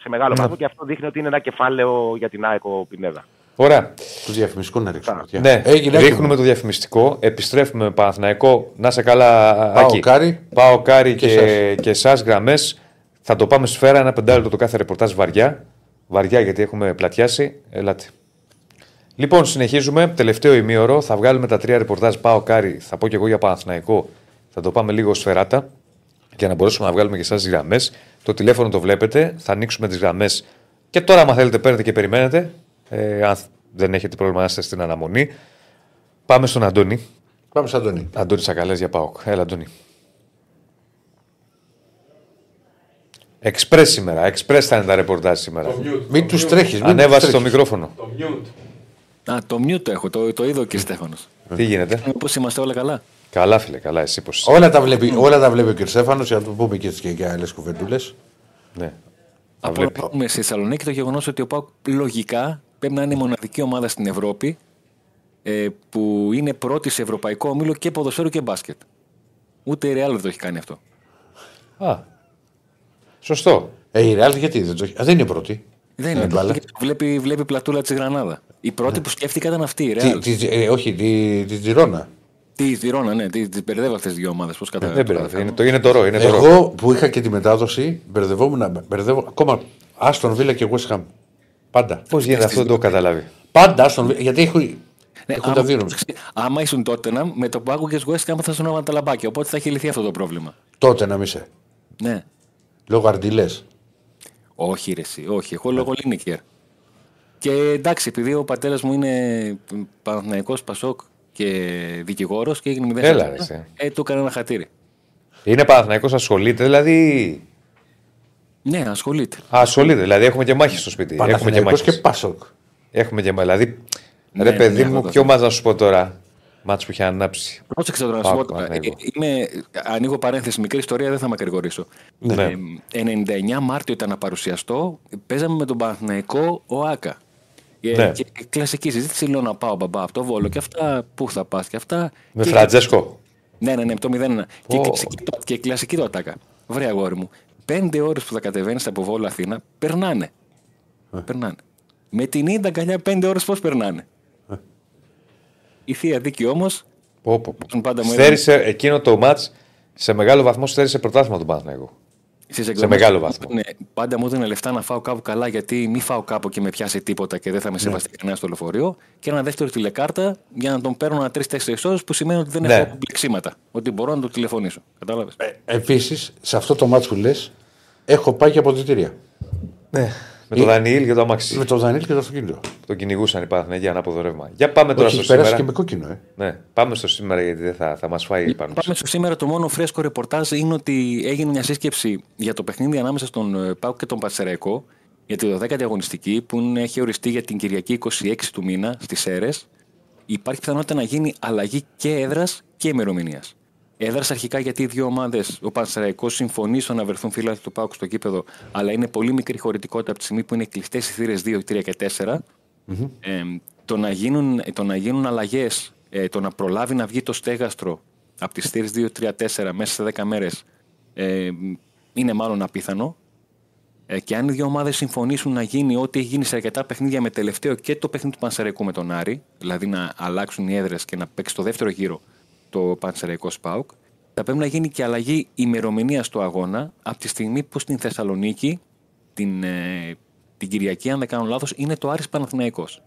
σε μεγάλο βαθμό και αυτό δείχνει ότι είναι ένα κεφάλαιο για την ΑΕΚ ο Πινέδα. Ωραία. Του διαφημιστικού να ρίξουμε. ματιά. Ναι, Έγινε ρίχνουμε έτοιμο. το διαφημιστικό. Επιστρέφουμε με Παναθηναϊκό. Να σε καλά, Πάω Άκη. Κάρι. Πάω Κάρι Και και, εσάς. και εσά γραμμές. Θα το πάμε σφαίρα ένα πεντάλεπτο το κάθε ρεπορτάζ βαριά. Βαριά γιατί έχουμε πλατιάσει. Ελάτε. Λοιπόν, συνεχίζουμε. Τελευταίο ημίωρο. Θα βγάλουμε τα τρία ρεπορτάζ. ΠΑΟΚ, Άρη. Θα πω και εγώ για Παναθηναϊκό. Θα το πάμε λίγο σφαιράτα. Για να μπορέσουμε να βγάλουμε και εσάς γραμμές. Το τηλέφωνο το βλέπετε. Θα ανοίξουμε τις γραμμές. Και τώρα, αν θέλετε, παίρνετε και περιμένετε. Ε, αν δεν έχετε πρόβλημα να είστε στην αναμονή. Πάμε στον Αντώνη. Πάμε στον Αντώνη. Αντώνη Σακαλές για ΠΑΟΚ. Έλα, Αντώνη. Εξπρές σήμερα. Εξπρές θα είναι τα ρεπορτάζ σήμερα. Το mute. Μην το τους mute, τρέχεις. Ανέβασε το μικρόφωνο. Το mute. Α, το mute το έχω, το, το είδε ο κ. Στέφανος. Τι γίνεται; Πώς είμαστε όλα καλά; Καλά, φίλε, καλά. Εσύ πώς είσαι; Όλα τα βλέπει, όλα τα βλέπει ο κ. Στέφανος για να το πούμε και και για άλλες κουβεντούλες. Ναι. Τα Από βλέπει. να πούμε στη Θεσσαλονίκη το γεγονός ότι ο ΠΑΟΚ λογικά πρέπει να είναι η μοναδική ομάδα στην Ευρώπη ε, που είναι πρώτη σε ευρωπαϊκό όμιλο και ποδοσφαίρου και μπάσκετ. Ούτε η Real δεν το έχει κάνει αυτό. Α. Σωστό. Ε, η Ρεάλ γιατί δεν το έχει. Α, δεν είναι πρώτη. Δεν Ε, είναι. μπάλα. Βλέπει, βλέπει πλατούλα της Γρανάδα. Η πρώτη που σκέφτηκα ήταν αυτή, η Τι, Real. τη, ε, όχι, τη, τη Τζιρόνα. Τι, τη Ρώνα, ναι, τι, τις μπερδεύω αυτές τις δύο ομάδες. Πώς κατάλαβα. Δεν πειράζει. Είναι το, είναι το ρο. Είναι το ρο. Εγώ που είχα και τη μετάδοση, μπερδευόμουν. Μπερδεύω, ακόμα Άστον Βίλα και West Ham. Πάντα. Πώς γίνεται αυτό, δεν το έχω καταλάβει. Πάντα Άστον Βίλα. Γιατί έχω, Ναι, έχουν άμα, τα δύο νομίζω. άμα ήσουν τότε με το που άκουγες West Ham θα σου τα λαμπάκια. Οπότε θα έχει λυθεί αυτό το πρόβλημα. Τότε να μην είσαι. Ναι. Λόγω αρτιλέ. Όχι, ρε, εσύ, όχι. Εγώ λόγω Λίνικερ. Και εντάξει, επειδή ο πατέρας μου είναι Παναθηναϊκός Πασόκ και δικηγόρος και έγινε 0 Έλα, ρε, εσύ. ε, του έκανε ένα χατήρι. Είναι Παναθηναϊκός ασχολείται, δηλαδή. Ναι, ασχολείται. Α, ασχολείται, δηλαδή έχουμε και μάχη στο σπίτι. Έχουμε και Παναθηναϊκός μάχη. και Πάσοκ. Έχουμε και μάχη. Δηλαδή, Ναι, ρε ναι, παιδί ναι, μου, αυτό το ποιο θέμα. μάτς να σου πω τώρα; Μάτς που είχε ανάψει. Πρόσεξε τώρα να σου Πάω, πω. τώρα. Παναθηναϊκό. Ε, Είμαι, ανοίγω παρένθεση, μικρή ιστορία, δεν θα με ακρηγορήσω. Ναι. Ε, 99 Μάρτιο ήταν να παρουσιαστώ. Παίζαμε με τον Παναθηναϊκό ο Άκα. Ε, Ναι. Και κλασική συζήτηση λέω να πάω μπαμπά από το βόλο και αυτά. Πού θα πας και αυτά. Με Και- Φραντζέσκο. Ναι, ναι, ναι, το 0-1. Και, Ω. κλασική, το- και κλασική το ατάκα. Βρε αγόρι μου. Πέντε ώρες που θα κατεβαίνεις από Βόλο Αθήνα, περνάνε. Περνάνε. Με την ίντα αγκαλιά πέντε ώρες πώς περνάνε; Η θεία δίκη όμως. Πω, πω, πω. Πάντα μου Στέρισε εκείνο το μάτς σε μεγάλο βαθμό στέρισε πρωτάθλημα του Παναθηναϊκού. Σε μεγάλο βαθμό. Ναι, πάντα μου έδινε λεφτά να φάω κάπου καλά γιατί μη φάω κάπου και με πιάσει τίποτα και δεν θα με Ναι. σεβαστεί κανένας στο λεωφορείο. Και ένα δεύτερο τηλεκάρτα για να τον παίρνω ένα τρει-τέσσερι ώρες που σημαίνει ότι δεν Ναι. έχω πλεξίματα. Ότι μπορώ να το τηλεφωνήσω. Κατάλαβες; Επίσης, σε αυτό το μάτσο που λες, έχω πάει και αποδητήρια. Ναι. Με το Ε, Δανιήλ και το Αμάξι. Με το Δανίλ και το αυτοκίνητο. Το κυνηγούσαν οι Παναθηναϊκοί ανάποδο ρεύμα. Για πάμε τώρα Όχι, στο έχει περάσει σήμερα. και με κόκκινο, ε. Ναι, πάμε στο σήμερα γιατί δεν θα, θα μας φάει πάνω. Πάμε στο σήμερα. Το μόνο φρέσκο ρεπορτάζ είναι ότι έγινε μια σύσκεψη για το παιχνίδι ανάμεσα στον ε, Πάουκ και τον Πατσεραϊκό για τη 12η αγωνιστική που είναι- έχει οριστεί για την Κυριακή 26 του μήνα στις ΣΕΡΕ. Υπάρχει πιθανότητα να γίνει αλλαγή και έδρας και ημερομηνίας. Έδρα αρχικά γιατί οι δύο ομάδες, ο Πανσεραϊκός συμφωνεί στο να βρεθούν φύλακε του Πάουκ στο κήπεδο, αλλά είναι πολύ μικρή χωρητικότητα από τη στιγμή που είναι κλειστές οι θύρες 2, 3 και 4. Ε, το να γίνουν, το να γίνουν αλλαγές ε, το να προλάβει να βγει το στέγαστρο από τις θύρες 2-3-4 μέσα σε 10 μέρες ε, είναι μάλλον απίθανο. Ε, και αν οι δύο ομάδες συμφωνήσουν να γίνει ό,τι έχει γίνει σε αρκετά παιχνίδια με τελευταίο και το παιχνίδι του Πανσεραϊκού με τον Άρη, δηλαδή να αλλάξουν οι έδρες και να παίξει το δεύτερο γύρο το Πανσεραϊκό Σπάουκ, θα πρέπει να γίνει και αλλαγή ημερομηνία στο αγώνα από τη στιγμή που στην Θεσσαλονίκη την, ε, την Κυριακή, αν δεν κάνω λάθος, είναι το Άρης Παναθηναϊκός.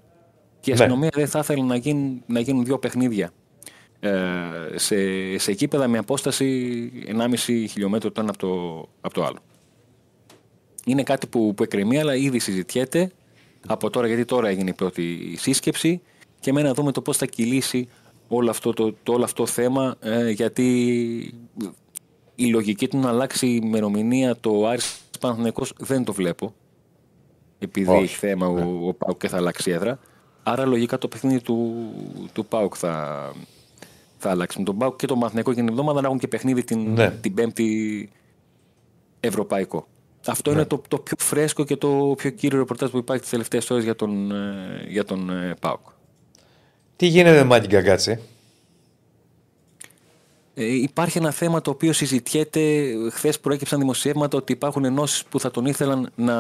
Και η Ναι. αστυνομία δεν θα ήθελε να γίνουν, να γίνουν δύο παιχνίδια ε, σε, σε κήπεδα με απόσταση 1,5 χιλιόμετρο το ένα από το, από το άλλο. Είναι κάτι που, που εκκρεμεί, αλλά ήδη συζητιέται από τώρα, γιατί τώρα έγινε η πρώτη σύσκεψη και με να δούμε το πώς θα κυλήσει όλο αυτό το, το, όλο αυτό το θέμα, ε, γιατί η λογική του να αλλάξει η ημερομηνία το Άρης Παναθηναϊκός δεν το βλέπω, επειδή Όχι, έχει θέμα ο, ο Πάουκ και θα αλλάξει έδρα. Άρα λογικά το παιχνίδι του, του Πάουκ θα, θα αλλάξει. Με τον Πάουκ και τον Παναθηναϊκό για την εβδομάδα να έχουν και παιχνίδι την, Ναι. την Πέμπτη ευρωπαϊκό. Αυτό είναι το, το πιο φρέσκο και το πιο κύριο ρεπορτάζ που υπάρχει τις τελευταίες ώρες για τον, ε, για τον ε, ΠΑΟΚ. Τι γίνεται με Μάκη Γκαγκάτση; Ε, υπάρχει ένα θέμα το οποίο συζητιέται. Χθες προέκυψαν δημοσιεύματα ότι υπάρχουν ενώσεις που θα τον ήθελαν να,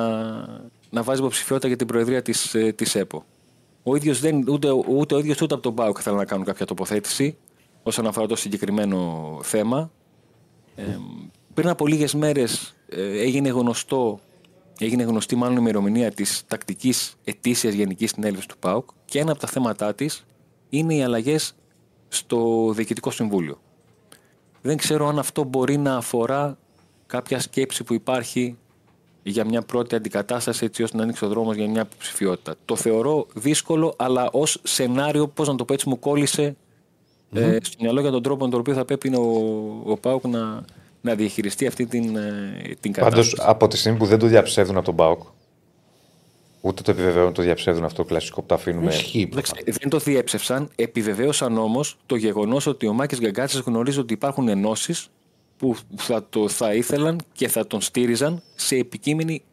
να βάζει υποψηφιότητα για την προεδρία της της ΕΠΟ. Ο ίδιος δεν, ούτε, ούτε ο ίδιος ούτε από τον ΠΑΟΚ θέλουν να κάνουν κάποια τοποθέτηση όσον αφορά το συγκεκριμένο θέμα. Ε, πριν από λίγες μέρες ε, έγινε γνωστό έγινε γνωστή μάλλον η ημερομηνία της τακτικής ετήσιας γενικής συνέλευσης του ΠΑΟΚ και ένα από τα θέματά της είναι οι αλλαγές στο Διοικητικό Συμβούλιο. Δεν ξέρω αν αυτό μπορεί να αφορά κάποια σκέψη που υπάρχει για μια πρώτη αντικατάσταση έτσι ώστε να ανοίξει ο δρόμος για μια υποψηφιότητα. Το θεωρώ δύσκολο, αλλά ως σενάριο, πώς να το πω έτσι, μου κόλλησε ε, στο μυαλό για τον τρόπο με τον οποίο θα πρέπει ο, ο ΠΑΟΚ να, να διαχειριστεί αυτή την, ε, την Πάντως κατάσταση. από τη στιγμή που δεν το διαψεύδουν από τον Μπάουκ, ούτε το επιβεβαιώνουν, το διαψεύδουν αυτό το κλασικό που τα αφήνουμε. Ισχύει. Εντάξει, δεν το διέψευσαν, επιβεβαίωσαν όμως το γεγονός ότι ο Μάκης Γκαγκάτσης γνωρίζει ότι υπάρχουν ενώσεις που θα το θα ήθελαν και θα τον στήριζαν σε επικείμενη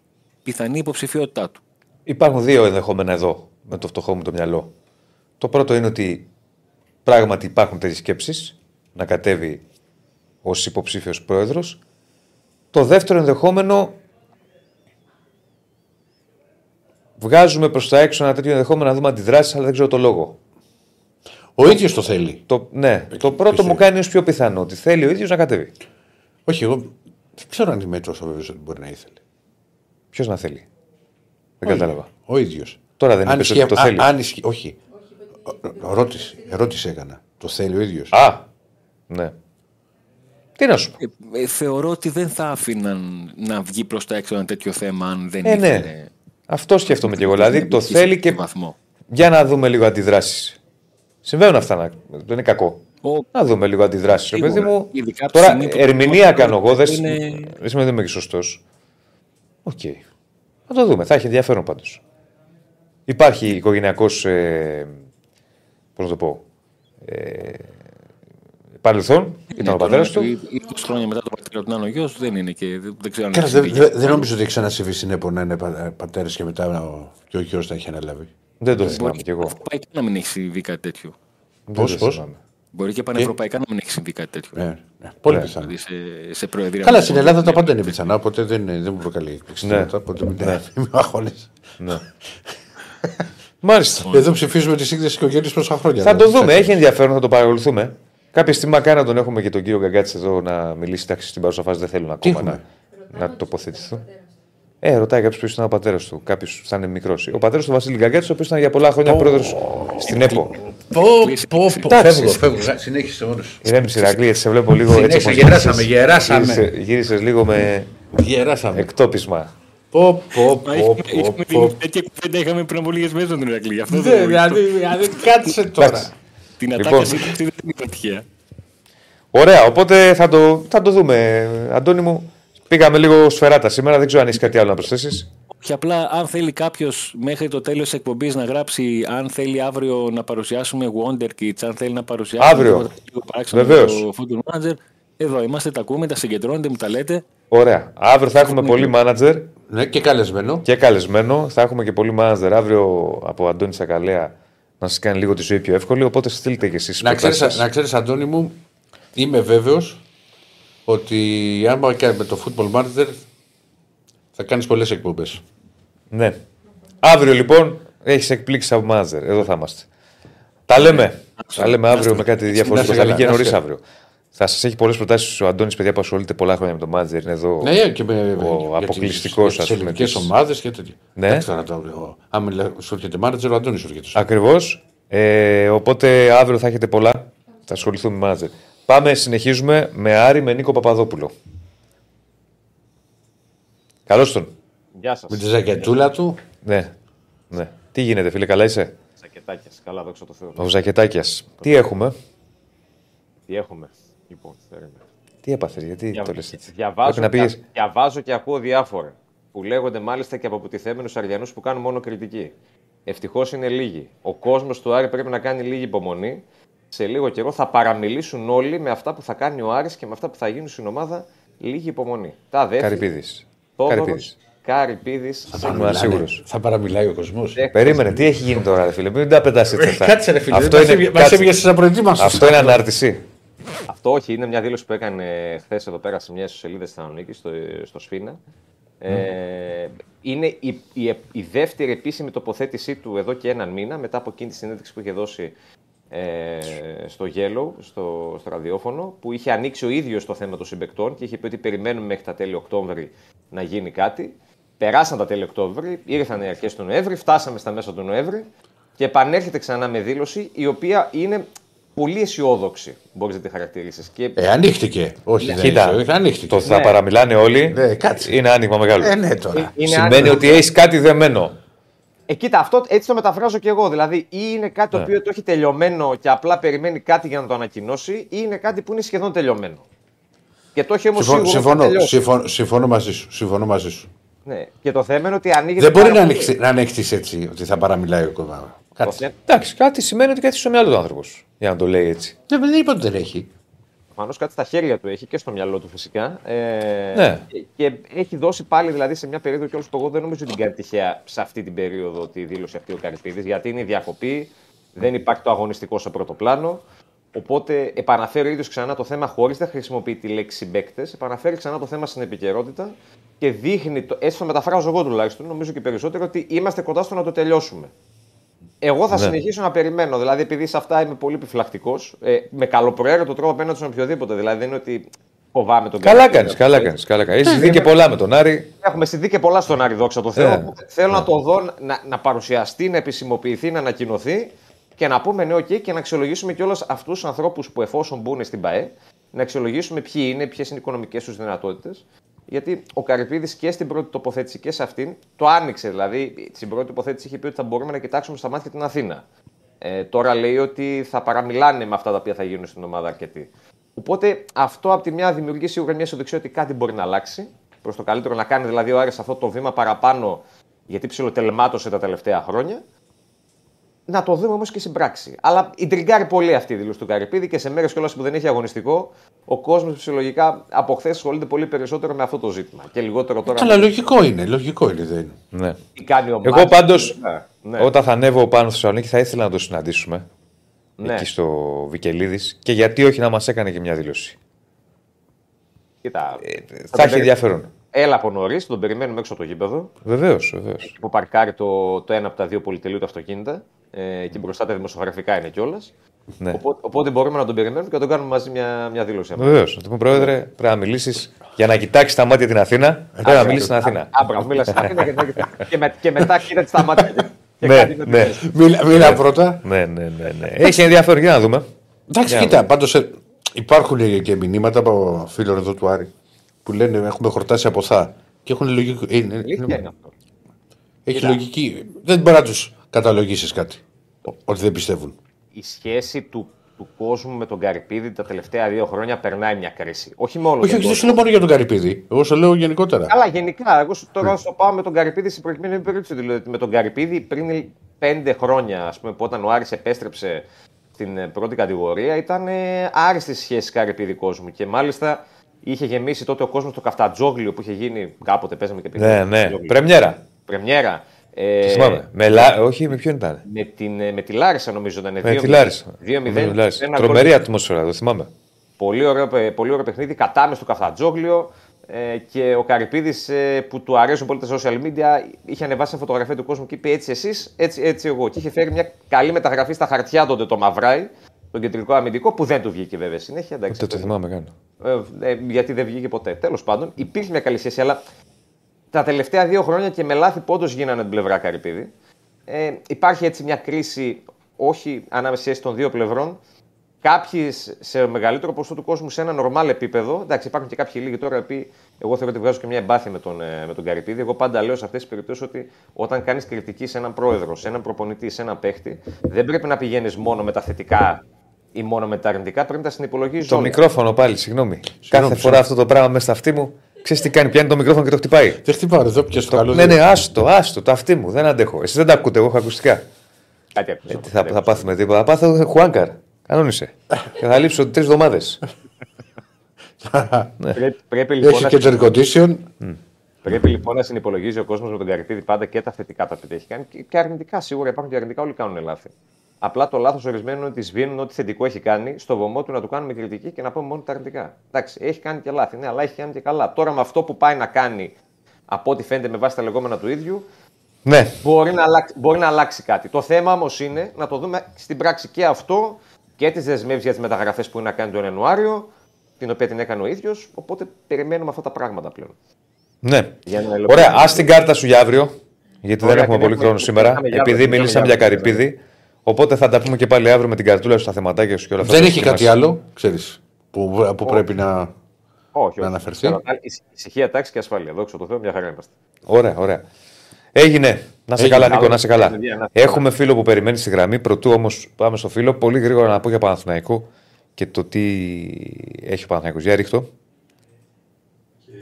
πιθανή υποψηφιότητά του. Υπάρχουν δύο ενδεχόμενα εδώ, με το φτωχό μου το μυαλό. Το πρώτο είναι ότι πράγματι υπάρχουν τέτοιες σκέψεις να κατέβει ως υποψήφιος πρόεδρος. Το δεύτερο ενδεχόμενο βγάζουμε προς τα έξω ένα τέτοιο ενδεχόμενο να δούμε αντιδράσεις, αλλά δεν ξέρω το λόγο. Ο ίδιος το θέλει. Το, ναι, το πρώτο πιστεύω. μου κάνει ω πιο πιθανό ότι θέλει ο ίδιος να κατέβει. Όχι, εγώ δεν ξέρω αν είμαι τόσο βέβαιος ότι μπορεί να ήθελε. Ποιος να θέλει; Δεν Όχι. κατάλαβα. Ο ίδιος. Τώρα δεν είπες ότι το θέλει. Αν ισχύει. Όχι. Ερώτηση, ερώτηση έκανα. Το θέλει ο ίδιος. Α, ναι. Τι να σου πω. Ε, ε, θεωρώ ότι δεν θα άφηναν να βγει προς τα έξω ένα τέτοιο θέμα αν δεν Ε, ναι. Ήθελε. Αυτό σκέφτομαι και εγώ. να Δηλαδή το εμπλακεί θέλει σε και. βαθμό. Για να δούμε λίγο αντιδράσεις. Συμβαίνουν αυτά. Να... Δεν είναι κακό. Ο- Να δούμε λίγο αντιδράσεις. Ρε Σίγουρα. παιδί μου. Ειδικά από τη Τώρα στιγμή που- ερμηνεία κάνω εγώ. Δεν είναι- δεν σημαίνει ότι είμαι και σωστός. Οκ. Θα το δούμε. Θα έχει ενδιαφέρον πάντως. Υπάρχει οικογενειακός. Ε... Πώς να το πω. Ε... Παρελθόν. Ήταν ο πατέρας του. 20 χρόνια μετά το πατέρα του να είναι ο γιος, δεν είναι και δεν, δεν ξέρω αν Καλά, έχει δεν, συμβεί. δεν- δεν νομίζω ότι έχει ξανασυμβεί στην ΕΠΟ να είναι πατέρας και μετά ο, και ο γιος να έχει αναλάβει. Δεν το θυμάμαι Μπορεί κι εγώ. πανευρωπαϊκά να μην έχει συμβεί κάτι τέτοιο. Δεν Πώς, το πώς; θυμάμαι. Μπορεί και πανευρωπαϊκά να μην έχει συμβεί κάτι τέτοιο. Ναι, ναι, πολύ Ναι. πιθανό. Δηλαδή σε, σε προεδρία. Καλά, στην Ελλάδα τα πάντα είναι πιθανά, οπότε δεν, δεν μου προκαλεί έκπληξη. Ναι. τίποτα, Οπότε μην μην με αγχώνεις. Ναι. Μάλιστα. Εδώ ψηφίζουμε τη σύγκριση οικογένειας πόσα χρόνια. Θα το δηλαδή. δούμε, έχει ενδιαφέρον, θα το παρακολουθούμε. Κάποια στιγμή μακάρι να τον έχουμε και τον κύριο Γκαγκάτση εδώ να μιλήσει. Εντάξει, στην παρούσα φάση δεν θέλουν ακόμα έχουμε; να, να τοποθετηθούν. Ε, ρωτάει κάποιος ποιος ήταν ο πατέρας του. Κάποιος θα είναι μικρός. Ο πατέρας του Βασίλη Γκαγκάτση, ο οποίος ήταν για πολλά χρόνια πρόεδρος στην ΕΠΟ. Πω, πω, πω. Εντάξει. Φεύγω, φεύγω. Συνέχισε μόνο. Ηρέμησε Ηρακλή, έτσι σε βλέπω λίγο Συνέχισε, έτσι. όπως γεράσαμε, γύρισες. γεράσαμε. Γύρισες- Γύρισες λίγο με Γεράσαμε. εκτόπισμα. Πω, πω, Μα πω, είχαμε- πω, είχαμε πω. την- Τέτοια κουβέντα είχαμε πριν από λίγες μέρες με τον Ηρακλή. γι' Αυτό Ναι, δεν Δηλαδή, δηλαδή, κάτσε τώρα. Εντάξει. Την Λοιπόν. ατάκαση του αυτή δεν είναι τυχαία. Ωραία, οπότε θα το, θα το δούμε. Αντώνη μου, πήγαμε λίγο σφεράτα σήμερα. Δεν ξέρω αν έχεις κάτι άλλο να προσθέσεις. Και απλά, αν θέλει κάποιος μέχρι το τέλος της εκπομπής να γράψει, αν θέλει αύριο να παρουσιάσουμε Wonder Kids, αν θέλει να παρουσιάσουμε Αύριο. τίποτα λίγο παράξενο Βεβαίως. για το Football Manager, εδώ είμαστε, τα ακούμε, τα συγκεντρώνετε, μου τα λέτε. Ωραία. Αύριο θα έχουμε πολύ μάνατζερ Ναι, και καλεσμένο. και καλεσμένο. Θα έχουμε και πολύ μάνατζερ αύριο από Αντώνη Σακαλέα να σας κάνει λίγο τη ζωή πιο εύκολη. Οπότε στείλτε και εσείς Να ξέρεις, να ξέρεις, Αντώνη μου, είμαι βέβαιος ότι άμα και με το Football Manager θα κάνεις πολλές εκπομπές. Ναι. Αύριο λοιπόν έχεις εκπλήξει από μάζερ. Εδώ θα είμαστε. Τα λέμε. Τα λέμε αύριο με κάτι διαφορετικό. Να Θα είστε βγει και καλά, νωρίς να είστε. αύριο. Θα σας έχει πολλές προτάσεις ο Αντώνης, παιδιά που ασχολείται πολλά χρόνια με το μάτζερ. Είναι εδώ. Ναι, και με ο αποκλειστικός για τις ελληνικές ομάδες και τέτοια. Ναι. Εντάξει τώρα το λέω. Αν μιλά- σου έρχεται manager, ο Αντώνης σου έρχεται. Ακριβώς. Ε, οπότε αύριο θα έχετε πολλά. Θα ασχοληθούμε με μάτζερ. Πάμε, συνεχίζουμε με Άρη με Νίκο Παπαδόπουλο. Καλώς τον. Γεια σας. Με τη ζακετούλα του. Ναι. ναι. Τι γίνεται, φίλε, καλά είσαι; Σακετάκια. Καλά, δόξα τω Θεώ. Ο Ζακετάκιας. Τι έχουμε, Τι έχουμε; Λοιπόν, περίμενε. τι έπαθε, γιατί Δια- το λες έτσι; Διαβάζω, Πρέπει να και, πήγες. διαβάζω και ακούω διάφορα. Που λέγονται μάλιστα και από αποτιθέμενους Αριανούς που κάνουν μόνο κριτική. Ευτυχώς είναι λίγοι. Ο κόσμος του Άρη πρέπει να κάνει λίγη υπομονή. Σε λίγο καιρό θα παραμιλήσουν όλοι με αυτά που θα κάνει ο Άρης και με αυτά που θα γίνουν στην ομάδα. Λίγη υπομονή. Τα δεύτερα. Καρυπίδης. Θόδωρος, Καρυπίδης. Καρυπίδης. Ήμουν σίγουρος. Θα παραμιλάει ο κόσμος. Περίμενε, τι έχει γίνει τώρα, ρε φίλε. Μην τα πετάς έτσι αυτά. Κάτσε ρε φίλε. Αυτό μας είναι, έβγε- μας κάτσε. έβγε στις απροετοίμαστες. Αυτό είναι ανάρτηση. Αυτό όχι, είναι μια δήλωση που έκανε χθες εδώ πέρα σε μια σελίδα στη Θεσσαλονίκης, στο, στο Σφίνα. Ε, είναι η, η, η δεύτερη επίσημη τοποθέτησή του εδώ και έναν μήνα, μετά από εκείνη τη συνέντευξη που είχε δώσει ε, στο Yellow, στο, στο ραδιόφωνο, που είχε ανοίξει ο ίδιος το θέμα των συμπεκτών και είχε πει ότι περιμένουμε μέχρι τα τέλη Οκτώβρη να γίνει κάτι. Περάσαν τα τέλη Οκτώβρη, ήρθαν οι αρχές του Νοέμβρη, φτάσαμε στα μέσα του Νοέμβρη και επανέρχεται ξανά με δήλωση η οποία είναι πολύ αισιόδοξη, μπορείς να τη χαρακτηρίσεις. Και Ε, ανοίχτηκε. Όχι, δεν Κοίτα, είναι, ανοίχτηκε. το θα Ναι. παραμιλάνε όλοι Ναι, κάτσε. είναι άνοιγμα μεγάλο. Ε, ναι τώρα. είναι Σημαίνει άνοιγμα- ότι έχεις κάτι δεμένο. Ε, κοίτα, αυτό έτσι το μεταφράζω και εγώ. Δηλαδή, ή είναι κάτι το Ναι. οποίο το έχει τελειωμένο και απλά περιμένει κάτι για να το ανακοινώσει, ή είναι κάτι που είναι σχεδόν τελειωμένο. Και το έχει όμως Συμφωνώ, σίγουρο. συμφωνώ, να τελειώσει. συμφωνώ, συμφωνώ μαζί σου. Συμφωνώ μαζί σου. Ναι. Και το θέμα είναι ότι ανοίγει. Δεν μπορεί να ανοιχτεί, να ανοιχτείς έτσι ότι θα παραμιλάει ο κόσμο. Κάτσε. Εντάξει, κάτι σημαίνει ότι κάτι στο μυαλό του άνθρωπος. Για να το λέει έτσι. Δεν, δεν είπα ότι δεν έχει. Προφανώς κάτι στα χέρια του έχει και στο μυαλό του φυσικά. Ε, Ναι. και, και έχει δώσει πάλι δηλαδή σε μια περίοδο κιόλας που εγώ δεν νομίζω ότι την κάνει τυχαία σε αυτή την περίοδο τη δήλωση αυτή ο Καρυπίδης. Γιατί είναι η διακοπή, δεν υπάρχει το αγωνιστικό σε πρώτο πλάνο. Οπότε επαναφέρει ο ίδιος ξανά το θέμα χωρίς να χρησιμοποιεί τη λέξη συμπαίκτες. Επαναφέρει ξανά το θέμα στην επικαιρότητα και δείχνει, το, έτσι το μεταφράζω εγώ τουλάχιστον, νομίζω και περισσότερο, ότι είμαστε κοντά στο να το τελειώσουμε. Εγώ θα Ναι. συνεχίσω να περιμένω. Δηλαδή, επειδή σε αυτά είμαι πολύ επιφυλακτικός, ε, με καλοπροαίρετο τρόπο απέναντι στον οποιοδήποτε. Δηλαδή, δεν είναι ότι φοβάμαι τον Καλά Καρυπίδη. κάνεις, καλά κάνεις. Καλά κάνεις. Έχεις δει και πολλά με τον Άρη. Έχουμε συνδεί και πολλά στον Άρη, δόξα τω Θεώ. Ε. Οπότε Θέλω να το δω να, να παρουσιαστεί, να επισημοποιηθεί, να ανακοινωθεί και να πούμε ναι, OK, και να αξιολογήσουμε κιόλας αυτούς τους ανθρώπους που εφόσον μπουν στην ΠαΕ, να αξιολογήσουμε ποιοι είναι, ποιες είναι οι οικονομικές τους δυνατότητες. Γιατί ο Καρυπίδης και στην πρώτη τοποθέτηση και σε αυτήν το άνοιξε. Δηλαδή, στην πρώτη τοποθέτηση είχε πει ότι θα μπορούμε να κοιτάξουμε στα μάτια την Αθήνα. Ε, τώρα λέει ότι θα παραμιλάνε με αυτά τα οποία θα γίνουν στην ομάδα αρκετοί. Οπότε αυτό από τη μια δημιουργεί σίγουρα μια αισιοδοξία ότι κάτι μπορεί να αλλάξει. Προς το καλύτερο να κάνει δηλαδή ο Άρης αυτό το βήμα παραπάνω γιατί ψιλοτελμάτωσε τα τελευταία χρόνια. Να το δούμε όμως και στην πράξη. Αλλά ιντριγκάρει πολύ αυτή η δήλωση του Καρυπίδη και σε μέρε κιόλας που δεν έχει αγωνιστικό, ο κόσμος ψυχολογικά από χθες ασχολείται πολύ περισσότερο με αυτό το ζήτημα. Και λιγότερο τώρα. Καλά, λογικό είναι. Λογικό είναι. Δεν είναι. Ναι. τι κάνει ο Εγώ Μάτς. πάντως, Ναι, ναι. όταν θα ανέβω πάνω στη Θεσσαλονίκη, θα ήθελα να το συναντήσουμε. Ναι. Εκεί στο Βικελίδης. Και γιατί όχι να μας έκανε και μια δήλωση. Κοίτα, Θα, τον έχει περι- ενδιαφέρον. Έλα από νωρίς, τον περιμένουμε έξω από το γήπεδο. Βεβαίως, βεβαίως. που παρκάρει το, το ένα από τα δύο πολυτελείου του αυτοκίνητα. Ε, και μπροστά τα δημοσιογραφικά είναι κιόλας. Ναι. Οπότε, οπότε μπορούμε να τον περιμένουμε και να τον κάνουμε μαζί μια, μια δήλωση. Βεβαίως. Να του πούμε, Πρόεδρε, πρέπει να μιλήσεις για να κοιτάξεις τα μάτια την Αθήνα. Πρέπει να μιλήσεις στην Αθήνα. Άμπρα, μίλας στην Αθήνα και, μετά- και, με, και μετά κοίτα στα μάτια. Και, και Ναι, κάτι να ναι. πεις. Μίλα, μίλα πρώτα. Ναι, ναι, ναι. ναι. Έχει ενδιαφέρον, για να δούμε. Εντάξει, Για κοίτα, πάντως υπάρχουν και μηνύματα από φίλων εδώ του Άρη που λένε έχουμε χορτάσει από θα. Και έχουν λογική. είναι- Αλήθεια είναι αυτό. έχει Κοίτα. λογική. Δεν μπορεί να τους καταλογίσεις κάτι. Ο- Ότι δεν πιστεύουν. Η σχέση του, του κόσμου με τον Καρυπίδη τα τελευταία δύο χρόνια περνάει μια κρίση. Όχι μόνο. Όχι, για όχι, τον- δεν σου λέω μόνο για τον Καρυπίδη. Εγώ σου λέω γενικότερα. Καλά, γενικά. Εγώ σου- τώρα σου πάω με τον Καρυπίδη στην προηγούμενη περίπτωση. Δηλαδή, με τον Καρυπίδη πριν πέντε χρόνια, ας πούμε, που όταν ο Άρης επέστρεψε στην ε, πρώτη κατηγορία, ήταν ε, άριστης σχέση Καρυπίδη κόσμου. Και μάλιστα είχε γεμίσει τότε ο κόσμος το καφτατζόγλιο που είχε γίνει κάποτε. Παίζαμε και πριν. Ναι, ναι. Πρεμιέρα. Πρεμιέρα. Ε, Το θυμάμαι. Με Λα- Όχι, με ποιον ήταν. με, την, ε, με τη Λάρισα νομίζω ήταν. Με 2-0. τη Λάρισα. 2-0. Με τη Λάρισα. Ένα Τρομερή γκολ. ατμόσφαιρα, το θυμάμαι. Πολύ ωραίο, παι- πολύ ωραίο παιχνίδι. Κατάμες στο Καφτατζόγλιο. Ε, και ο Καρυπίδης που του αρέσουν πολύ τα social media είχε ανεβάσει μια φωτογραφία του κόσμου και είπε έτσι εσείς, έτσι, έτσι εγώ. Και είχε φέρει μια καλή μεταγραφή στα χαρτιά τότε το Μαυράι, τον κεντρικό αμυντικό, που δεν του βγήκε βέβαια συνέχεια. Εντάξει, Δεν το θυμάμαι καν. ε, ε, γιατί δεν βγήκε ποτέ. Τέλος πάντων, υπήρχε μια καλή σχέση, αλλά τα τελευταία δύο χρόνια και με λάθη πόντο γίνανε την πλευρά Καρυπίδη. Ε, υπάρχει έτσι μια κρίση, όχι ανάμεσα σχέση των δύο πλευρών. Κάποιοι σε μεγαλύτερο ποσοστό του κόσμου σε ένα νορμάλ επίπεδο. Εντάξει, υπάρχουν και κάποιοι λίγοι τώρα που εγώ θεωρώ ότι βγάζω και μια εμπάθεια με τον, ε, με τον Καρυπίδη. Εγώ πάντα λέω σε αυτές τις περιπτώσεις ότι όταν κάνεις κριτική σε έναν πρόεδρο, σε έναν προπονητή, σε έναν παίχτη, δεν πρέπει να πηγαίνεις μόνο με τα θετικά ή μόνο με τα αρνητικά. Πρέπει να τα συνυπολογίζεις Το όλα. μικρόφωνο πάλι, συγγνώμη. Κάθε φορά αυτό το πράγμα μέσα στα αυτή μου, ξέρεις τι κάνει, πιάνει το μικρόφωνο και το χτυπάει. Δεν χτυπάω, εδώ πιες το καλό. Ναι, ναι, άστο, άστο, το αυτή μου, δεν αντέχω. Εσεί δεν τα ακούτε, εγώ έχω ακουστικά. Κάτι άκουσα. Ε, τι θα, θα πάθουμε τίποτα. Θα πάθω Χουάνκαρ. Κανόνισε. και θα λείψω τρεις εβδομάδες. Πρέπει, πρέπει, λοιπόν Έχει να και το air condition. Πρέπει λοιπόν να συνυπολογίζει ο κόσμος με τον Καρυπίδη πάντα και τα θετικά τα οποία έχει κάνει και- και αρνητικά. Σίγουρα υπάρχουν και αρνητικά, όλοι κάνουν λάθη. Απλά το λάθος ορισμένων είναι ότι σβήνουν ό,τι θετικό έχει κάνει στο βωμό του να του κάνουμε κριτική και να πούμε μόνο τα αρνητικά. Εντάξει, έχει κάνει και λάθη, ναι, αλλά έχει κάνει και καλά. Τώρα με αυτό που πάει να κάνει, από ό,τι φαίνεται με βάση τα λεγόμενα του ίδιου, ναι, μπορεί να, αλλάξει, μπορεί να αλλάξει κάτι. Το θέμα όμως είναι να το δούμε στην πράξη και αυτό και τις δεσμεύσεις για τις μεταγραφές που είναι να κάνει τον Ιανουάριο, την οποία την έκανε ο ίδιος. Οπότε περιμένουμε αυτά τα πράγματα πλέον. ναι. Για να υλοποιήσουμε. Ωραία, ας την κάρτα σου για αύριο. Γιατί Ωραία, δεν έχουμε την πολύ έχουμε- χρόνο την σήμερα. είχαμε για Επειδή αύριο, την μιλήσαμε για είχαμε για αύριο. καρυπίδι. Οπότε θα τα πούμε και πάλι αύριο με την καρτούλα σου στα θεματάκια σου και όλα αυτά. Δεν που έχει μας- κάτι άλλο, ξέρεις, που, που πρέπει να. Όχι, Να όχι. αναφερθεί; Ξέρω, ησ- Ησυχία, τάξη και ασφάλεια. Δόξα τω Θεώ, μια χαρά είμαστε. Ωραία, ωραία. Έγινε. Να σε Έγινε. καλά, Νίκο, Καλό. να σε καλά. Παιδιά, να είστε Έχουμε φίλο που περιμένει στη γραμμή. Πρωτού όμως πάμε στο φίλο. Πολύ γρήγορα να πω για Παναθηναϊκό και το τι έχει ο Παναθηναϊκός. Για ρίχτω. Και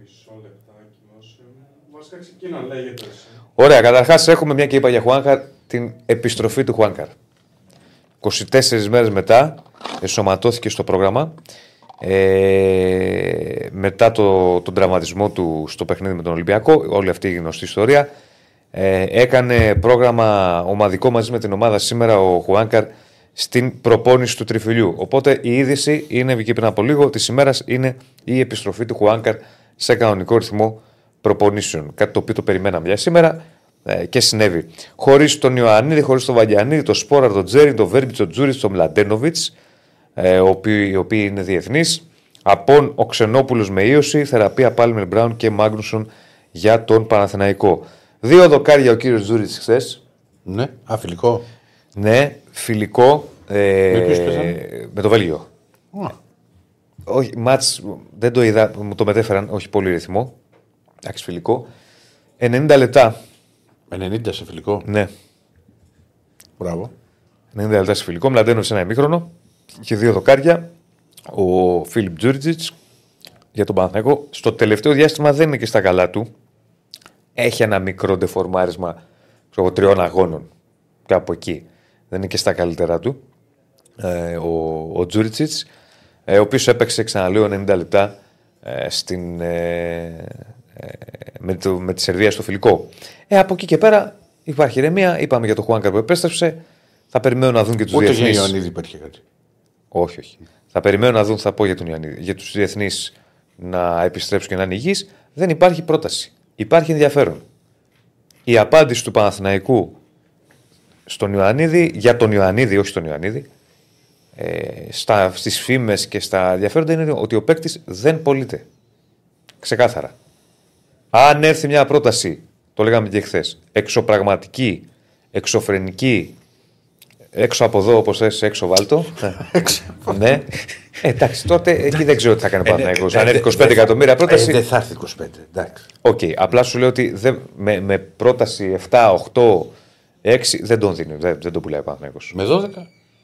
μισό λεπτάκι δώσε μου. Βασικά ξεκίνα λέγεται εσύ. Ωραία, καταρχάς έχουμε μια και είπα για Χουάνκαρ την επιστροφή του Χουάνκαρ. 24 μέρες μετά εσωματώθηκε στο πρόγραμμα ε, μετά το, τον τραυματισμό του στο παιχνίδι με τον Ολυμπιακό, όλη αυτή η γνωστή ιστορία. Ε, έκανε πρόγραμμα ομαδικό μαζί με την ομάδα σήμερα ο Χουάνκαρ στην προπόνηση του τριφυλιού. Οπότε η είδηση είναι, βγήκε πριν από λίγο, της ημέρας είναι η επιστροφή του Χουάνκαρ σε κανονικό ρυθμό προπονήσεων. Κάτι το οποίο το περιμέναμε για σήμερα ε, και συνέβη. Χωρίς τον Ιωαννίδη, χωρίς τον Βαγιανίδη, τον Σπόρα, τον Τζέρι, τον Βέρμπιτς, τον Τζούρι, τον Μλαντένοβιτς, ε, ο οποίοι- οι οποίοι είναι διεθνείς. Απών ο Ξενόπουλος με ίωση, θεραπεία Πάλμερ Μπράουν και Μάγνουσον για τον Παναθηναϊκό. Δύο δοκάρια ο κύριος Τζούριτσιτς χθες. Ναι, αφιλικό. Ναι, φιλικό. Ε, Με ποιους παίζανε; με το Βέλγιο. Α, Όχι, μάτς, δεν το είδα, μου το μετέφεραν, όχι πολύ ρυθμό. Εντάξει, φιλικό. 90 λεπτά. 90 σε φιλικό. Ναι, Μπράβο. 90 λεπτά σε φιλικό. Μλαντένο σε ένα ημίχρονο. Και δύο δοκάρια. Ο Φίλιπ Τζούριτζιτ για τον Παναθηναϊκό. Στο τελευταίο διάστημα δεν είναι και στα καλά του. Έχει ένα μικρό ντεφορμάρισμα ξέρω, εγώ, τριών αγώνων. Κάπου εκεί. Δεν είναι και στα καλύτερα του. Ε, ο ο Τζούριτσιτ, ε, ο οποίος έπαιξε, ξαναλέω, 90 λεπτά ε, στην, ε, ε, με, το, με τη Σερβία στο φιλικό. Ε, από εκεί και πέρα υπάρχει ηρεμία. Είπαμε για τον Χουάνκαρ που επέστρεψε. Θα περιμένω να δουν και τους Ούτε για διεθνεί. Ιωαννίδη υπήρχε κάτι. Όχι, όχι. Θα περιμένω να δουν, θα πω για τον Ιωαννίδη. Για τους διεθνείς να επιστρέψουν και να είναι υγιείς. Δεν υπάρχει πρόταση. Υπάρχει ενδιαφέρον. Η απάντηση του Παναθηναϊκού στον Ιωαννίδη, για τον Ιωαννίδη, όχι στον Ιωαννίδη, ε, στα, στις φήμες και στα ενδιαφέροντα είναι ότι ο παίκτης δεν πωλείται. Ξεκάθαρα. Αν έρθει μια πρόταση, το λέγαμε και χθες, εξωπραγματική, εξωφρενική, έξω από εδώ, όπως θες, έξω βάλτο. ναι. Ε, εντάξει, τότε εκεί δεν ξέρω τι θα κάνει ο Παναθηναϊκός. Αν έρθει 25 εκατομμύρια πρόταση. Ε, δεν θα έρθει 25. Εντάξει. Οκ, απλά σου λέω ότι δεν, με, με πρόταση 7, 8, 6 δεν τον δίνει. Δεν, δεν τον πουλάει ο Παναθηναϊκός. Με 12.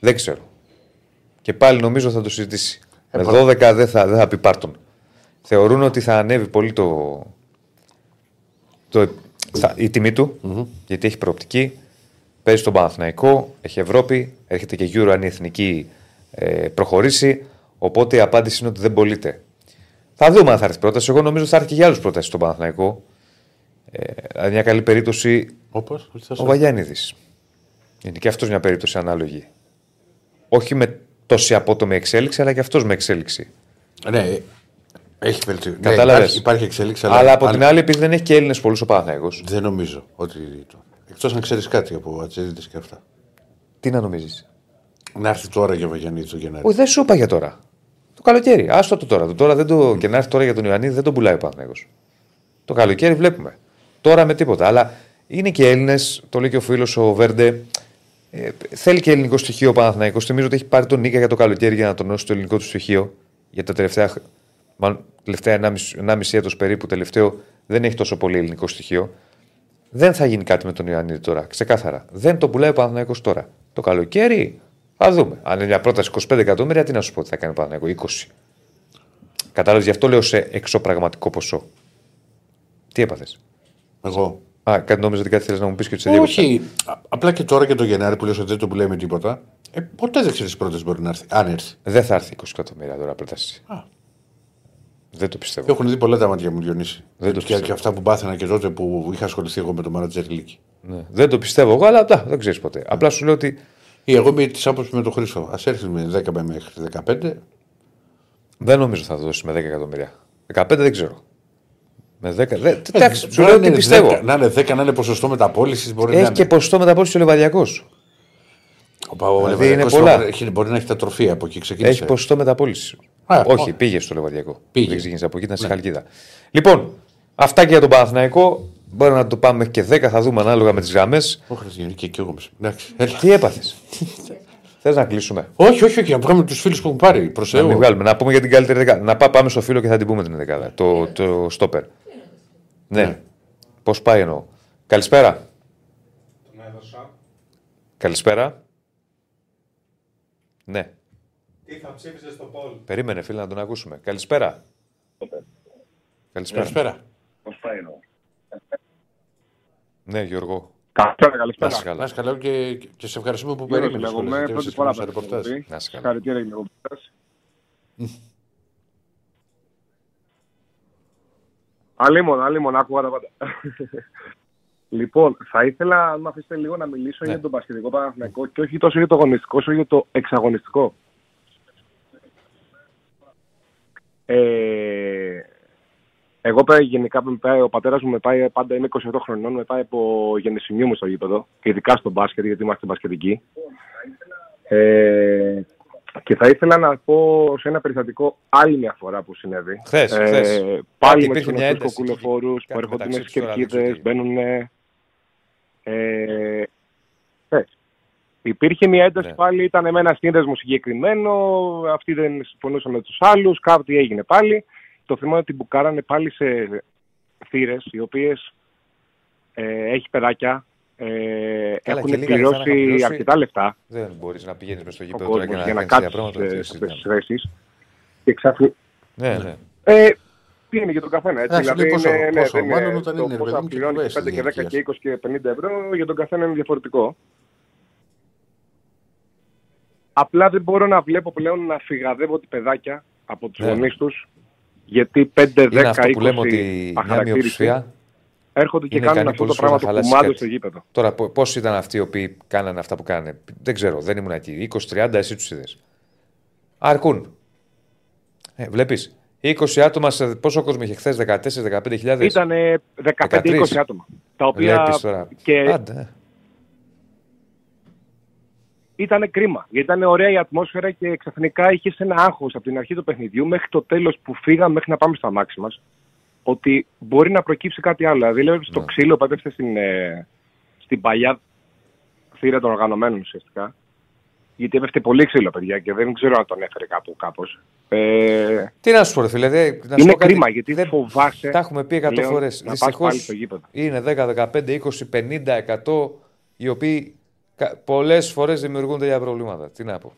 Δεν ξέρω. Και πάλι νομίζω θα το συζητήσει. Ε, με 12 δεν θα, δεν θα πει πάρτον. Θεωρούν ότι θα ανέβει πολύ το, το, θα- η τιμή του, γιατί έχει προοπτική. Παίζει στον Παναθηναϊκό, έχει Ευρώπη, έρχεται και Euro αν η εθνική ε, προχωρήσει. Οπότε η απάντηση είναι ότι δεν πωλείται. Θα δούμε αν θα έρθει πρόταση. Εγώ νομίζω θα έρθει και για άλλους πρόταση στον Παναθηναϊκό. Ε, δηλαδή μια καλή περίπτωση Όπως. Ο Βαγιάννηδης. Είναι και αυτός μια περίπτωση ανάλογη. Όχι με τόση απότομη εξέλιξη, αλλά και αυτός με εξέλιξη. Ναι, έχει βελτιωθεί. Ναι, Κατάλαβες. υπάρχει, υπάρχει εξέλιξη. Αλλά, από την άλλη, επειδή δεν έχει και Έλληνες πολλούς ο Παναθηναϊκός, Δεν νομίζω ότι. Εκτός αν ξέρεις κάτι από ατσίδητε και αυτά. τι να νομίζεις; Να έρθει τώρα για Βαγιανίδης το Γενάρη. Όχι, δεν σου είπα για τώρα. Το καλοκαίρι. Άστο το τώρα. Το τώρα δεν το... Και να έρθει τώρα για τον Ιωαννίδη δεν τον πουλάει ο Παναθηναϊκός. Το καλοκαίρι βλέπουμε. Τώρα με τίποτα. Αλλά είναι και Έλληνες, το λέει και ο φίλος ο Βέρντε. Ε, θέλει και ελληνικό στοιχείο ο Παναθηναϊκός. Θυμίζω ότι έχει πάρει τον Νίκα για το καλοκαίρι για να τονώσει το ελληνικό του στοιχείο. Για τα τελευταία, χ- μάλλον, τελευταία 1,5 1,5 έτος περίπου τελευταίο δεν έχει τόσο πολύ ελληνικό στοιχείο. Δεν θα γίνει κάτι με τον Ιωαννίδη τώρα. Ξεκάθαρα. Δεν το πουλάει ο Παναθηναϊκός τώρα. Το καλοκαίρι θα δούμε. Αν είναι μια πρόταση 25 εκατομμύρια, τι να σου πω, τι θα κάνει ο Παναθηναϊκός 20. Κατάλαβες, γι' αυτό λέω σε εξωπραγματικό ποσό. Τι έπαθες; Εγώ. Α, κάτι νόμιζα ότι κάτι θέλεις να μου πεις και του διέκοψα. Όχι. Α- Απλά και τώρα και το Γενάρη που λες ότι δεν το πουλάει με τίποτα. Ε, ποτέ δεν ξέρεις πρώτε μπορεί να έρθει. Αν έρθει. Δεν θα έρθει 20 εκατομμύρια τώρα πρόταση. Α. Δεν το πιστεύω. Έχουν δει πολλά τα μάτια μου Διονύση. Δεν το και, πιστεύω. και αυτά που πάθαινα και τότε που είχα ασχοληθεί εγώ με το Μάνατζερ Λίκη. Ναι. Δεν το πιστεύω εγώ, αλλά τα, δεν ξέρεις ποτέ. Απλά σου λέω ότι Ή εγώ είμαι της άποψης με τον Χρήστο. Α έρθεις με 10 μέχρι 15. δεν νομίζω θα δώσεις με 10 εκατομμύρια. 15 δεν ξέρω. Με 10. Δεν, Ε, εντάξει, σου να λέω είναι ότι πιστεύω. 10, να είναι 10, να είναι ποσοστό μεταπόλησης. Μπορεί να Έχει είναι. και ποσοστό μεταπόλησης ο Λεβαδιακός. Ο Πα- ο δηλαδή Λεβαδιακός είναι πολλά. μπορεί- έχει- Μπορεί να έχει τα τροφία από εκεί ξεκίνησε. Έχει ποσοστό μεταπόλησης. Α, Όχι, ω. πήγε στο Λεβαδιακό. Πήγε. Δεν ξεκίνησε από εκεί, ήταν στη Χαλκίδα. Λοιπόν, αυτά και για τον Παναθηναϊκό. Μπορεί να το πάμε μέχρι και 10, θα δούμε ανάλογα με τις γραμμές. Όχι, ρε, και, και εγώ. μέσα. Εντάξει, έλα. Τι έπαθες; Θες να κλείσουμε; Όχι, όχι, όχι, να βγάλουμε τους φίλους που έχουν πάρει. Προ Να μην Θεού. βγάλουμε. Να πούμε για την καλύτερη δεκάδα. Να πά- πάμε στο φίλο και θα την πούμε την δεκάδα. Το, το στόπερ. Ναι. Ναι. Πώς πάει εννοώ; Καλησπέρα. Τον έδωσα. Καλησπέρα. Ναι. Τι θα ψήφιζες στο πόλ. Περίμενε, φίλε, να τον ακούσουμε. Καλησπέρα. Καλησπέρα. Καλησπέρα. Ναι, Γιώργο. Καλησπέρα, Να καλησπέρα. είσαι καλά. Να είσαι καλά και, και σε ευχαριστούμε που Γιώργος περίμενες. λέγομαι, πρώτη φορά που έχω πει. Να είσαι καλά. Συγχαρητήρια για την εκπομπή σας. Αλίμον, αλίμον, άκουγα τα πάντα. λοιπόν, θα ήθελα, αν με αφήσετε λίγο, να μιλήσω Ναι. για τον πασχετικό Παναθηναϊκό και όχι τόσο για το αγωνιστικό, όσο για το εξαγωνιστικό. Ε, εγώ πέρα, γενικά με πάει, ο πατέρας μου με πάει πάντα, είμαι 28 χρονών, με πάει από γεννησιμιού μου στο γήπεδο, ειδικά στο μπάσκετ, γιατί είμαστε μπασκετικοί. Ε, και θα ήθελα να πω σε ένα περιστατικό άλλη μια φορά που συνέβη. Χθες, χθες. πάλι Κάτι με υπήρχε τους μια γνωστούς ένταση. κοκκουλοφόρους που Κάτι έρχονται μεταξύ στις τους τώρα, δεν ξέρω κερκίδες, τι. μπαίνουν... Ε, χθες. Υπήρχε μια ένταση Ναι. πάλι, ήταν με ένα σύνδεσμο συγκεκριμένο, αυτοί δεν συμφωνούσαν με τους άλλους, κάτι έγινε πάλι. Το θέμα είναι ότι μπουκάρανε πάλι σε θύρες, οι οποίες ε, έχει παιδάκια, ε, Καλά, έχουν και λίγα λεφτά να είχαν πληρώσει πληρώσει. αρκετά λεφτά Δεν μπορείς να πηγαίνεις με στο ο γήπεδο τώρα κόσμο και για να να κάνεις κάτσει πράγματα. σε δεν αυτές τις συζητάμε. θέσει. Και ξαφνικά. Ναι, ναι. Ε, τι είναι για τον καθένα, έτσι. Εντάξει, δηλαδή λέει πόσο- είναι, ναι, πόσο, δεν μάλλον είναι όταν το είναι, ρε πόσα παιδί μου, και πληρώνεις κουβές 5 και 10 ηλικίας. και 20 και 50 ευρώ, για τον καθένα είναι διαφορετικό. Απλά δεν μπορώ να βλέπω πλέον να φυγαδεύω τη παιδάκια από τους Ναι. γονείς τους, γιατί 5, 10, Είναι αυτό που λέμε 20 ότι μια αχαρακτήριστοι μειοψηφία έρχονται και είναι κάνουν ικανή αυτό το πολλές φορές πράγμα να του χαλάσει κουμάντο κάτι. στο γήπεδο. Τώρα, πώς ήταν αυτοί οι οποίοι κάνανε αυτά που κάνανε; Δεν ξέρω, δεν ήμουν εκεί. 20-30, εσύ τους είδες. Αρκούν. Ε, Βλέπεις. 20 άτομα, σε πόσο κόσμο είχε χθες, 14-15 χιλιάδες; Ήταν 15-20 άτομα. Τα οποία Βλέπεις τώρα. και Άντε, ε. Ήταν κρίμα. Γιατί ήταν ωραία η ατμόσφαιρα και ξαφνικά είχες ένα άγχος από την αρχή του παιχνιδιού μέχρι το τέλος που φύγαμε, μέχρι να πάμε στα μάξι μας. Ότι μπορεί να προκύψει κάτι άλλο. Δηλαδή, λέω στο Ναι. ξύλο που έπεφτε στην, ε, στην παλιά θύρα των οργανωμένων ουσιαστικά. Γιατί έπεφτε πολύ ξύλο, παιδιά, και δεν ξέρω αν τον έφερε κάπου κάπως. Ε, Τι να σου πω, ρε φίλε. δε- να σου είναι πω κάτι. κρίμα γιατί Δεν- φοβάσαι. Τα έχουμε πει 100 πλέον φορές. Να πας Δυστυχώς πάλι στο γήπεδο. είναι 10, 15, 20, 50, 100 οι οποίοι πολλές φορές δημιουργούνται για προβλήματα. Τι να πω.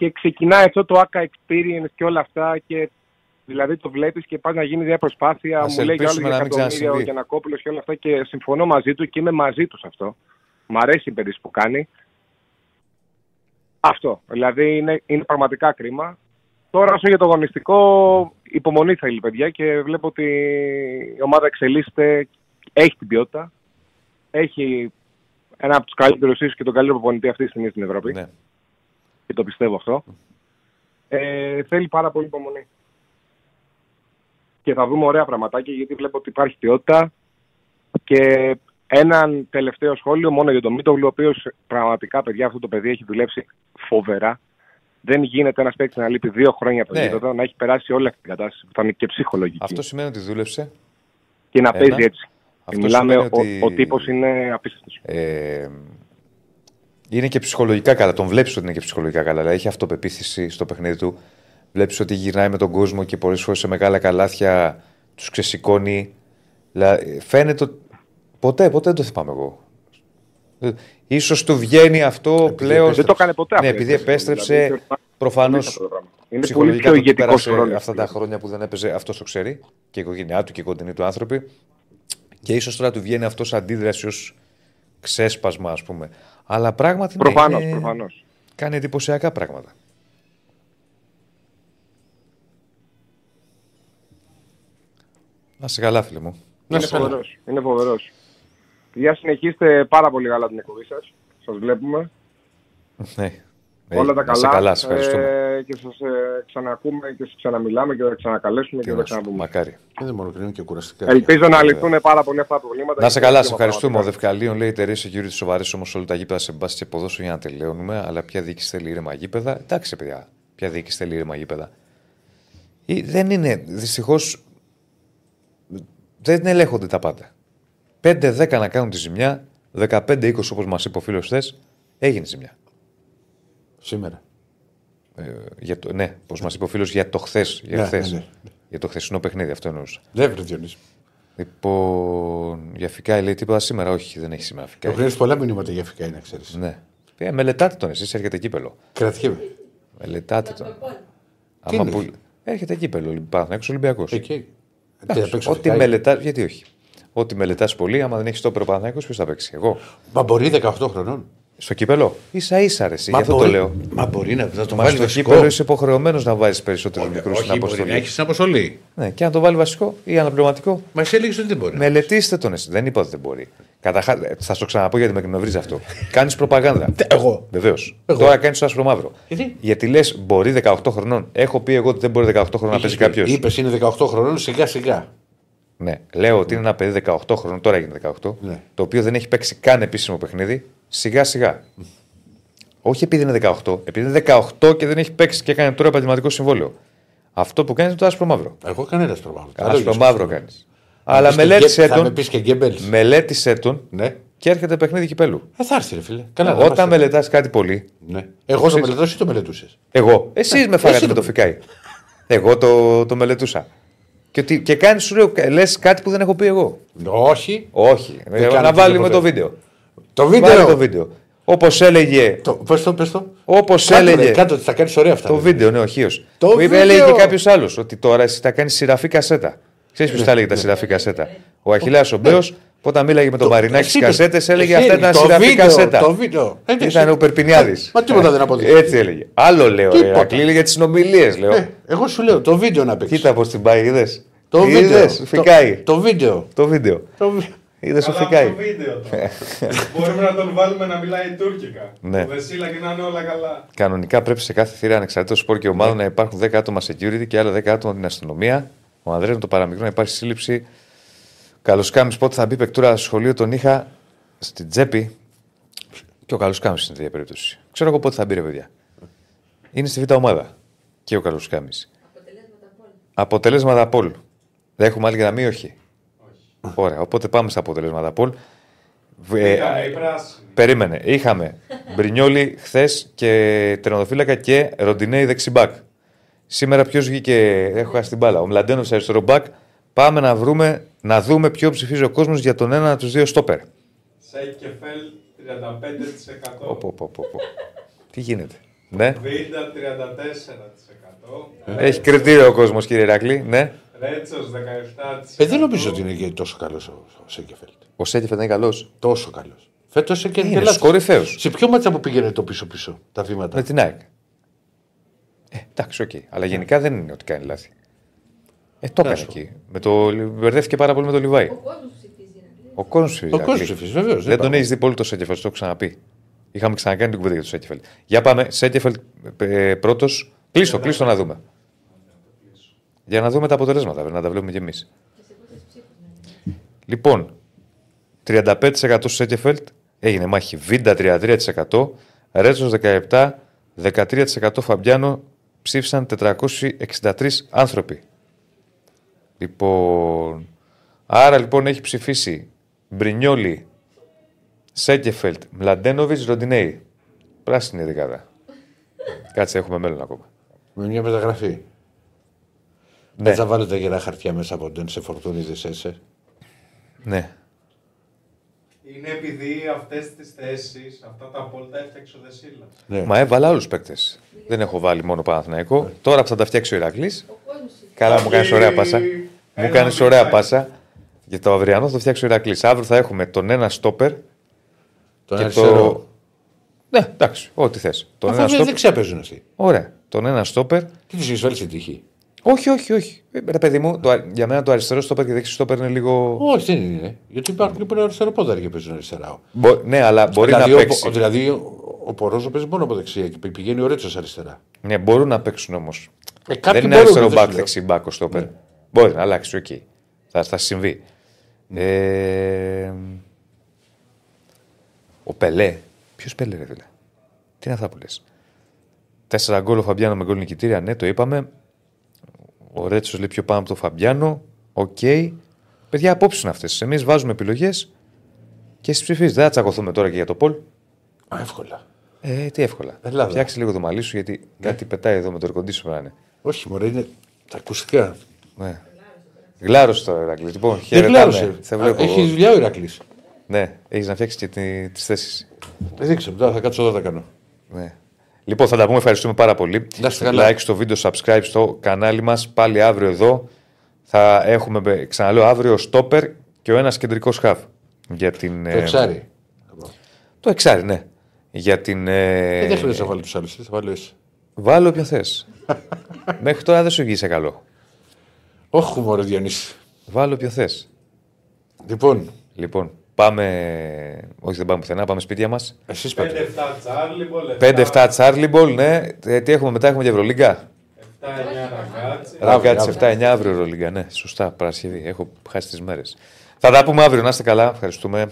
και ξεκινάει αυτό το ACA experience και όλα αυτά και δηλαδή το βλέπεις και πας να γίνει μια προσπάθεια Ας μου λέει για άλλο ελπίσουμε για να μην εκατομμύρια ο ξανασυμβεί. Γιανακόπουλος και όλα αυτά και συμφωνώ μαζί του και είμαι μαζί τους σε αυτό. Μ' αρέσει η παιδίση που κάνει. Αυτό. Δηλαδή είναι, είναι πραγματικά κρίμα. Τώρα όσο για το αγωνιστικό υπομονή θέλει παιδιά και βλέπω ότι η ομάδα εξελίσσεται έχει την ποιότητα. Έχει ένα από τους καλύτερους, ίσω και τον καλύτερο προπονητή αυτή τη στιγμή στην Ευρώπη. Ναι. Και το πιστεύω αυτό. Ε, θέλει πάρα πολύ υπομονή. Και θα δούμε ωραία πραγματάκια γιατί βλέπω ότι υπάρχει ποιότητα. Και έναν τελευταίο σχόλιο μόνο για τον Μίτογλου, ο οποίος πραγματικά, παιδιά, αυτό το παιδί έχει δουλέψει φοβερά. Δεν γίνεται ένας παίκτης να λείπει δύο χρόνια από το Ναι. γήπεδο, να έχει περάσει όλη αυτή την κατάσταση που θα είναι και ψυχολογική. Αυτό σημαίνει ότι δούλεψε. Και να Ένα. παίζει έτσι. Και Αυτό μιλάμε, σημαίνει ο, ότι- ο τύπος είναι απίστευτος. Ε, είναι και ψυχολογικά καλά. Τον βλέπεις ότι είναι και ψυχολογικά καλά. Δηλαδή έχει αυτοπεποίθηση στο παιχνίδι του. Βλέπεις ότι γυρνάει με τον κόσμο και πολλές φορές σε μεγάλα καλάθια τους ξεσηκώνει. Δηλαδή, φαίνεται. ότι- Ποτέ, ποτέ δεν το θυμάμαι εγώ. Ε, Ίσως του βγαίνει αυτό πλέον. Δεν το έκανε ποτέ Ναι, αυτό, επειδή έτσι, επέστρεψε. δηλαδή, Προφανώς. αυτό το πράγμα. Είναι πολύ Ψυχολογικά πιο το ότι ηγετικός πέρασε ρόλος, αυτά τα δηλαδή. χρόνια που δεν έπαιζε, αυτός το ξέρει. Και η οικογένειά του και οι κοντινοί του άνθρωποι. Και ίσως τώρα του βγαίνει αυτός αντίδραση ως ξέσπασμα, ας πούμε. Αλλά πράγματι. ναι, Προφανώς, είναι- προφανώς. Κάνει εντυπωσιακά πράγματα. Να σε καλά, φίλε μου. Είναι φοβερός. Είναι φοβερός. Παιδιά, συνεχίστε πάρα πολύ καλά την εκπομπή σας. Σας βλέπουμε. Ναι. Όλα τα να σε καλά. καλά, σε ευχαριστούμε. Ε, και σας ε, ξανακούμε και σας ξαναμιλάμε και θα ξανακαλέσουμε και θα ξαναπούμε. Μακάρι. Ε, Δεν μόνο είναι και κουραστικά. Ελπίζω να λυθούν πάρα πολύ αυτά τα προβλήματα. Να σε και καλά, το σε ζήτημα ευχαριστούμε. Ο πραγματικά. Δευκαλίων λέει: Τερέ security σοβαρέ όμως όλα τα γήπεδα σε μπάση και ποδόσφαιρο για να τελειώνουμε. Αλλά ποια διοίκηση θέλει ήρεμα γήπεδα. Εντάξει, παιδιά, ποια διοίκηση θέλει ήρεμα γήπεδα. Ή, δεν είναι, δυστυχώς. Δεν ελέγχονται τα πάντα. 5-10 να κάνουν τη ζημιά, 15-20 όπως μας είπε ο φίλος χθες, έγινε ζημιά. Σήμερα. Ε, για το, ναι, όπω μας είπε ο φίλος για το χθες. Για, Ναι, χθες. ναι, ναι. για το χθεσινό παιχνίδι, αυτό εννοούσα. Δεν βρε Διονύση. Λοιπόν, για Φικάη λέει τίποτα σήμερα; Όχι, δεν έχει σήμερα Φικάη. Έχω έρθει πολλά μηνύματα για φυκά, να ξέρεις. Ναι. Ε, μελετάτε τον εσείς, έρχεται κύπελο. Κρατιέμαι. Μελετάτε τον. Τι Άμα είναι που... εκεί; Έρχεται κύπελο, Παναθηναϊκός Ολυμπιακός. Εκεί. Τι, θα παίξω Ό,τι Φικάη; μελετά, γιατί όχι. Ό,τι μελετάς πολύ, άμα δεν έχεις το Παναθηναϊκός, ποιος θα παίξει. Εγώ. Μα μπορεί 18 χρονών. Στο κύπελο; σα ίσα ρε, εσύ, Μα γι' αυτό μπορεί- το λέω. Μα μπορεί να θα το Μα βάλει στο βασικό. κύπελο είσαι υποχρεωμένος να βάζει περισσότερου μικρούς στην Όχι, μπορεί να αποστολή. έχεις στην αποστολή. Ναι, και να το βάλει βασικό ή αναπληρωματικό. Μα εσύ έλεγες ότι δεν μπορεί. Μελετήστε τον εσύ. Δεν είπα ότι δεν μπορεί. Καταρχά, θα στο ξαναπώ γιατί με εκνευρίζεις αυτό. Κάνεις προπαγάνδα. Εγώ. Βεβαίως. Εγώ. Τώρα κάνεις το άσπρο μαύρο. Γιατί; Γιατί λες, μπορεί 18 χρονών. Έχω πει εγώ ότι δεν μπορεί 18 χρονών να παίζει κάποιος. Είπες είναι 18 χρονών σιγά σιγά. Ναι, λέω ότι είναι ένα παιδί 18 χρονών, τώρα έγινε 18, Ναι. το οποίο δεν έχει παίξει καν επίσημο παιχνίδι, σιγά σιγά. Όχι επειδή είναι 18, επειδή είναι 18 και δεν έχει παίξει και έκανε τώρα επαγγελματικό συμβόλαιο. Αυτό που κάνεις είναι το άσπρο μαύρο. Εγώ κανένα προμαύρο. Άσπρο μαύρο κάνεις. Αλλά μελέτησε Θα με τον. πεις και γκέμπελς. Μελέτησε τον Ναι. και έρχεται παιχνίδι κυπέλου. Ε, θα έρθει, ρε φίλε. Καλά, θα Όταν είμαστε. μελετάς κάτι πολύ, Ναι. Εγώ το μελετώ, εσύ το μελετούσες; εγώ. Εσεί με φάγατε εσύ με το- το φικάι. Εγώ το, το μελετούσα. Και, ότι- και κάνεις, σου λέω, λες κάτι που δεν έχω πει εγώ. Όχι. Όχι. Ε, κάνετε να βάλουμε ποτέ. το βίντεο. Το Βάλε βίντεο. το βίντεο. Όπως έλεγε. Το, πες το, πες το. Όπως Κάτω, έλεγε. ρε, κάτω, θα κάνεις ωραία αυτά. Το ρε. βίντεο, ναι, ο Χίο. Το Που είπε, βίντεο. έλεγε και κάποιος άλλος ότι τώρα εσύ θα κάνεις σειραφή κασέτα. Ξέρεις ποιος τα έλεγε τα σειραφή κασέτα; Ο Αχηλέα ο Μπέος, όταν μίλαγε με τον Μαρινάκης Εσύ στις είπες- κασέτες, έλεγε εσύ αυτά ήταν έλεγες, το σειραφή βίντεο, κασέτα. Το βίντεο. Ε, ναι, Ήταν εσύ- ο Περπινιάδης. Μα τίποτα δεν αποδείχθηκε. Έτσι έλεγε. Άλλο λέω. Τίποτα. Ρε, Ρακλή, έλεγε τις συνομιλίες, λέω. Ε, εγώ σου λέω το βίντεο να παίξεις. Κοίτα πώς την πάει, είδες; Το βίντεο. Είδες, φυκάει. Το, το βίντεο. Το βίντεο. Το βι- Είδες ο Καλά από φυκάει. το βίντεο τώρα. Μπορούμε να τον βάλουμε να μιλάει τουρκικά. Ναι. Το Βεσίλα και να είναι όλα καλά. Κανονικά πρέπει σε κάθε θύρα ανεξαρτήτως σπορ και ομάδων να υπάρχουν 10 άτομα security και άλλα 10 άτομα την αστυνομία. Ο Ανδρέας με το παραμικρό να υπάρχει σύλληψη. Καλοσκάμι πότε θα μπει παικτούρα στο σχολείο, τον είχα στην τσέπη. Και ο Καλοσκάμι στην τέτοια περίπτωση. Ξέρω εγώ πότε θα μπει, ρε παιδιά. Είναι στη β' ομάδα. Και ο Καλοσκάμι. Αποτελέσματα από poll. Δεν έχουμε άλλη γραμμή, όχι; Ωραία, οπότε πάμε στα αποτελέσματα από poll. Ε, Ήτανε η πράσινη. Περίμενε. Είχαμε Μπρινιόλι χθες και τερματοφύλακα και Ροντινέι δεξί μπακ. Σήμερα ποιος βγήκε, έχω χάσει την μπάλα. Ο Μλαντένοβιτς αριστερό μπακ. Πάμε να, βρούμε, να δούμε ποιο ψηφίζει ο κόσμος για τον ένα από τους δύο στόπερ. Σένκεφελντ 35%. Πω, πω, πω, πω, πω. Τι γίνεται. Ναι. Βίντα 34%. Έχει κριτήριο ο κόσμος, κύριε Ηρακλή. Ναι. Ρέτσος 17%. Ε, δεν νομίζω ότι είναι και τόσο καλός ο, ο Σένκεφελντ. Ο Σένκεφελντ είναι καλός. Τόσο καλός. Φέτος και Είναι στου κορυφαίου. Σε ποιο μάτσα που πήγαινε το πίσω-πίσω τα βήματα; Με την ΑΕΚ. Ε, εντάξει, οκ. Αλλά γενικά δεν είναι ότι κάνει λάθη. Ε, το έκανε σου. εκεί. Με το... Μπερδεύτηκε πάρα πολύ με το Λιβάι. Ο κόσμος ψηφίζει, Ηρακλή. Ο κόσμος ψηφίζει. Ο κόσμος Ηρακλή. ψηφίζει, βεβαίως, δεν Δεν τον πάμε. έχεις δει πολύ το Σένκεφελντ, το έχω ξαναπεί. Είχαμε ξανακάνει την κουβέντα για το Σέκεφελ. Για πάμε, Σέκεφελ πρώτος. Κλείστο, κλείστο να δούμε. Για να δούμε τα αποτελέσματα, να τα βλέπουμε κι εμείς. Λοιπόν, 35% Σέκεφελτ έγινε μάχη. Βίντα 33%, Ρέτσος 17%, 13% Φαμπιάνο ψήφισαν 463 άνθρωποι. Λοιπόν, άρα λοιπόν έχει ψηφίσει Μπρινιόλι, Σέκεφελτ, Μλαντένοβιτς, Ροντινέη. Πράσινη δεκάδα. Κάτσε, έχουμε μέλλον ακόμα. Με μια μεταγραφή. Ναι. Δεν θα βάλετε γερά χαρτιά μέσα από τον σε φορτούνιδε έσαι. Ναι. Είναι επειδή αυτές τις θέσεις, αυτά τα απόλυτα έφτιαξε ο Δεσίλα. Ναι. Μα έβαλα άλλους παίκτες. Δεν έχω βάλει μόνο Παναθηναϊκό. Τώρα που θα τα φτιάξει ο Ηρακλής. Καλά, μου κάνεις ωραία πάσα. Μου Ένα κάνεις μπιτσάκι. ωραία πάσα. Για το αυριανό θα το φτιάξει ο Ηρακλής. Αύριο θα έχουμε τον ένα στόπερ. Τον και αριστερό. το. Ναι, εντάξει, ό,τι θες. Τον Αφού ένα δεν στόπερ. δεξιά παίζουν αυτοί. Ωραία. Τον ένα στόπερ. Τι τους έχει βάλει στην τύχη. Όχι, όχι, όχι. Ε, Ρε παιδί μου, το, για μένα το αριστερό στόπερ και δεξί στόπερ είναι λίγο. Όχι, δεν είναι. Γιατί υπάρχουν και αριστερό πόδαρ και παίζουν αριστερά. Μπο- ναι, αλλά μπορεί δηλαδή, να ο- παίξει. Ο, δηλαδή ο, ο Πορόζο παίζει μόνο από δεξιά και πηγαίνει ο Ρέτσος αριστερά. Ναι, μπορούν να παίξουν όμως. Ε, κάποιοι δεν είναι μπορούν, αριστερό δεν μπακ σου λέω. δεξί μπακ ο στόπερ. Μπορεί να αλλάξει, οκ. Θα, θα συμβεί. Ε, ο Πελέ. Ποιος Πελέ, ρε φίλε; Τι είναι αυτά που λες; Τέσσερα γκολ ο Φαμπιάνο με γκολ νικητήρια, ναι, το είπαμε. Ο Ρέτσος λέει πιο πάνω από τον Φαμπιάνο. Οκ. Παιδιά, απόψεις είναι αυτές. Εμείς βάζουμε επιλογές και εσείς ψηφίζετε. Δεν θα τσακωθούμε τώρα και για το poll. Α, εύκολα. Ε, τι εύκολα. Ελλάδα. Φτιάξει λίγο το μαλλί σου γιατί κάτι πετάει εδώ με το air conditioner να είναι. Όχι, μωρέ, είναι τα ακουστικά. Ναι. Γλάρωσε τώρα, Ηρακλής. Λοιπόν, Δεν χαιρετάμε. γλάρωσε. Θα βλέπω. Έχεις δουλειά ο Ηρακλής. Ναι, έχεις να φτιάξεις και τις θέσεις. Δεν δείξε, τώρα θα κάτσω εδώ θα κάνω. Ναι. Λοιπόν, θα τα πούμε. Ευχαριστούμε πάρα πολύ. Να είστε καλά. Like στο βίντεο, subscribe στο κανάλι μας. Πάλι αύριο εδώ θα έχουμε, ξαναλέω, αύριο στόπερ και ο ένας κεντρικός χαβ. Για την, Το ε, εξάρι. Το εξάρι, ναι. Για την. ε, Ε, Δεν χρειάζεται να βάλω τους άλλους. Θα βάλω εσύ. Βάλω όποιο θες. Μέχρι τώρα δεν σου βγήκε καλό. Όχι, μωρέ, Διονύση. Βάλω όποιο θες. Λοιπόν, Λοιπόν, πάμε. Όχι, δεν πάμε πουθενά, πάμε σπίτια μας. εσείς 5-7 πάτε. Τσάρλι Μπολ, 5-7 Τσάρλι Μπολ, ναι. Ε, τι έχουμε μετά, έχουμε και Ευρωλίγκα. 7-9 Ραγκάτσι. Ραγκάτσε 7-9 αύριο Ευρωλίγκα, ναι. Σωστά, Παρασκευή. Έχω χάσει τις μέρες. Θα τα πούμε αύριο, να είστε καλά. Ευχαριστούμε.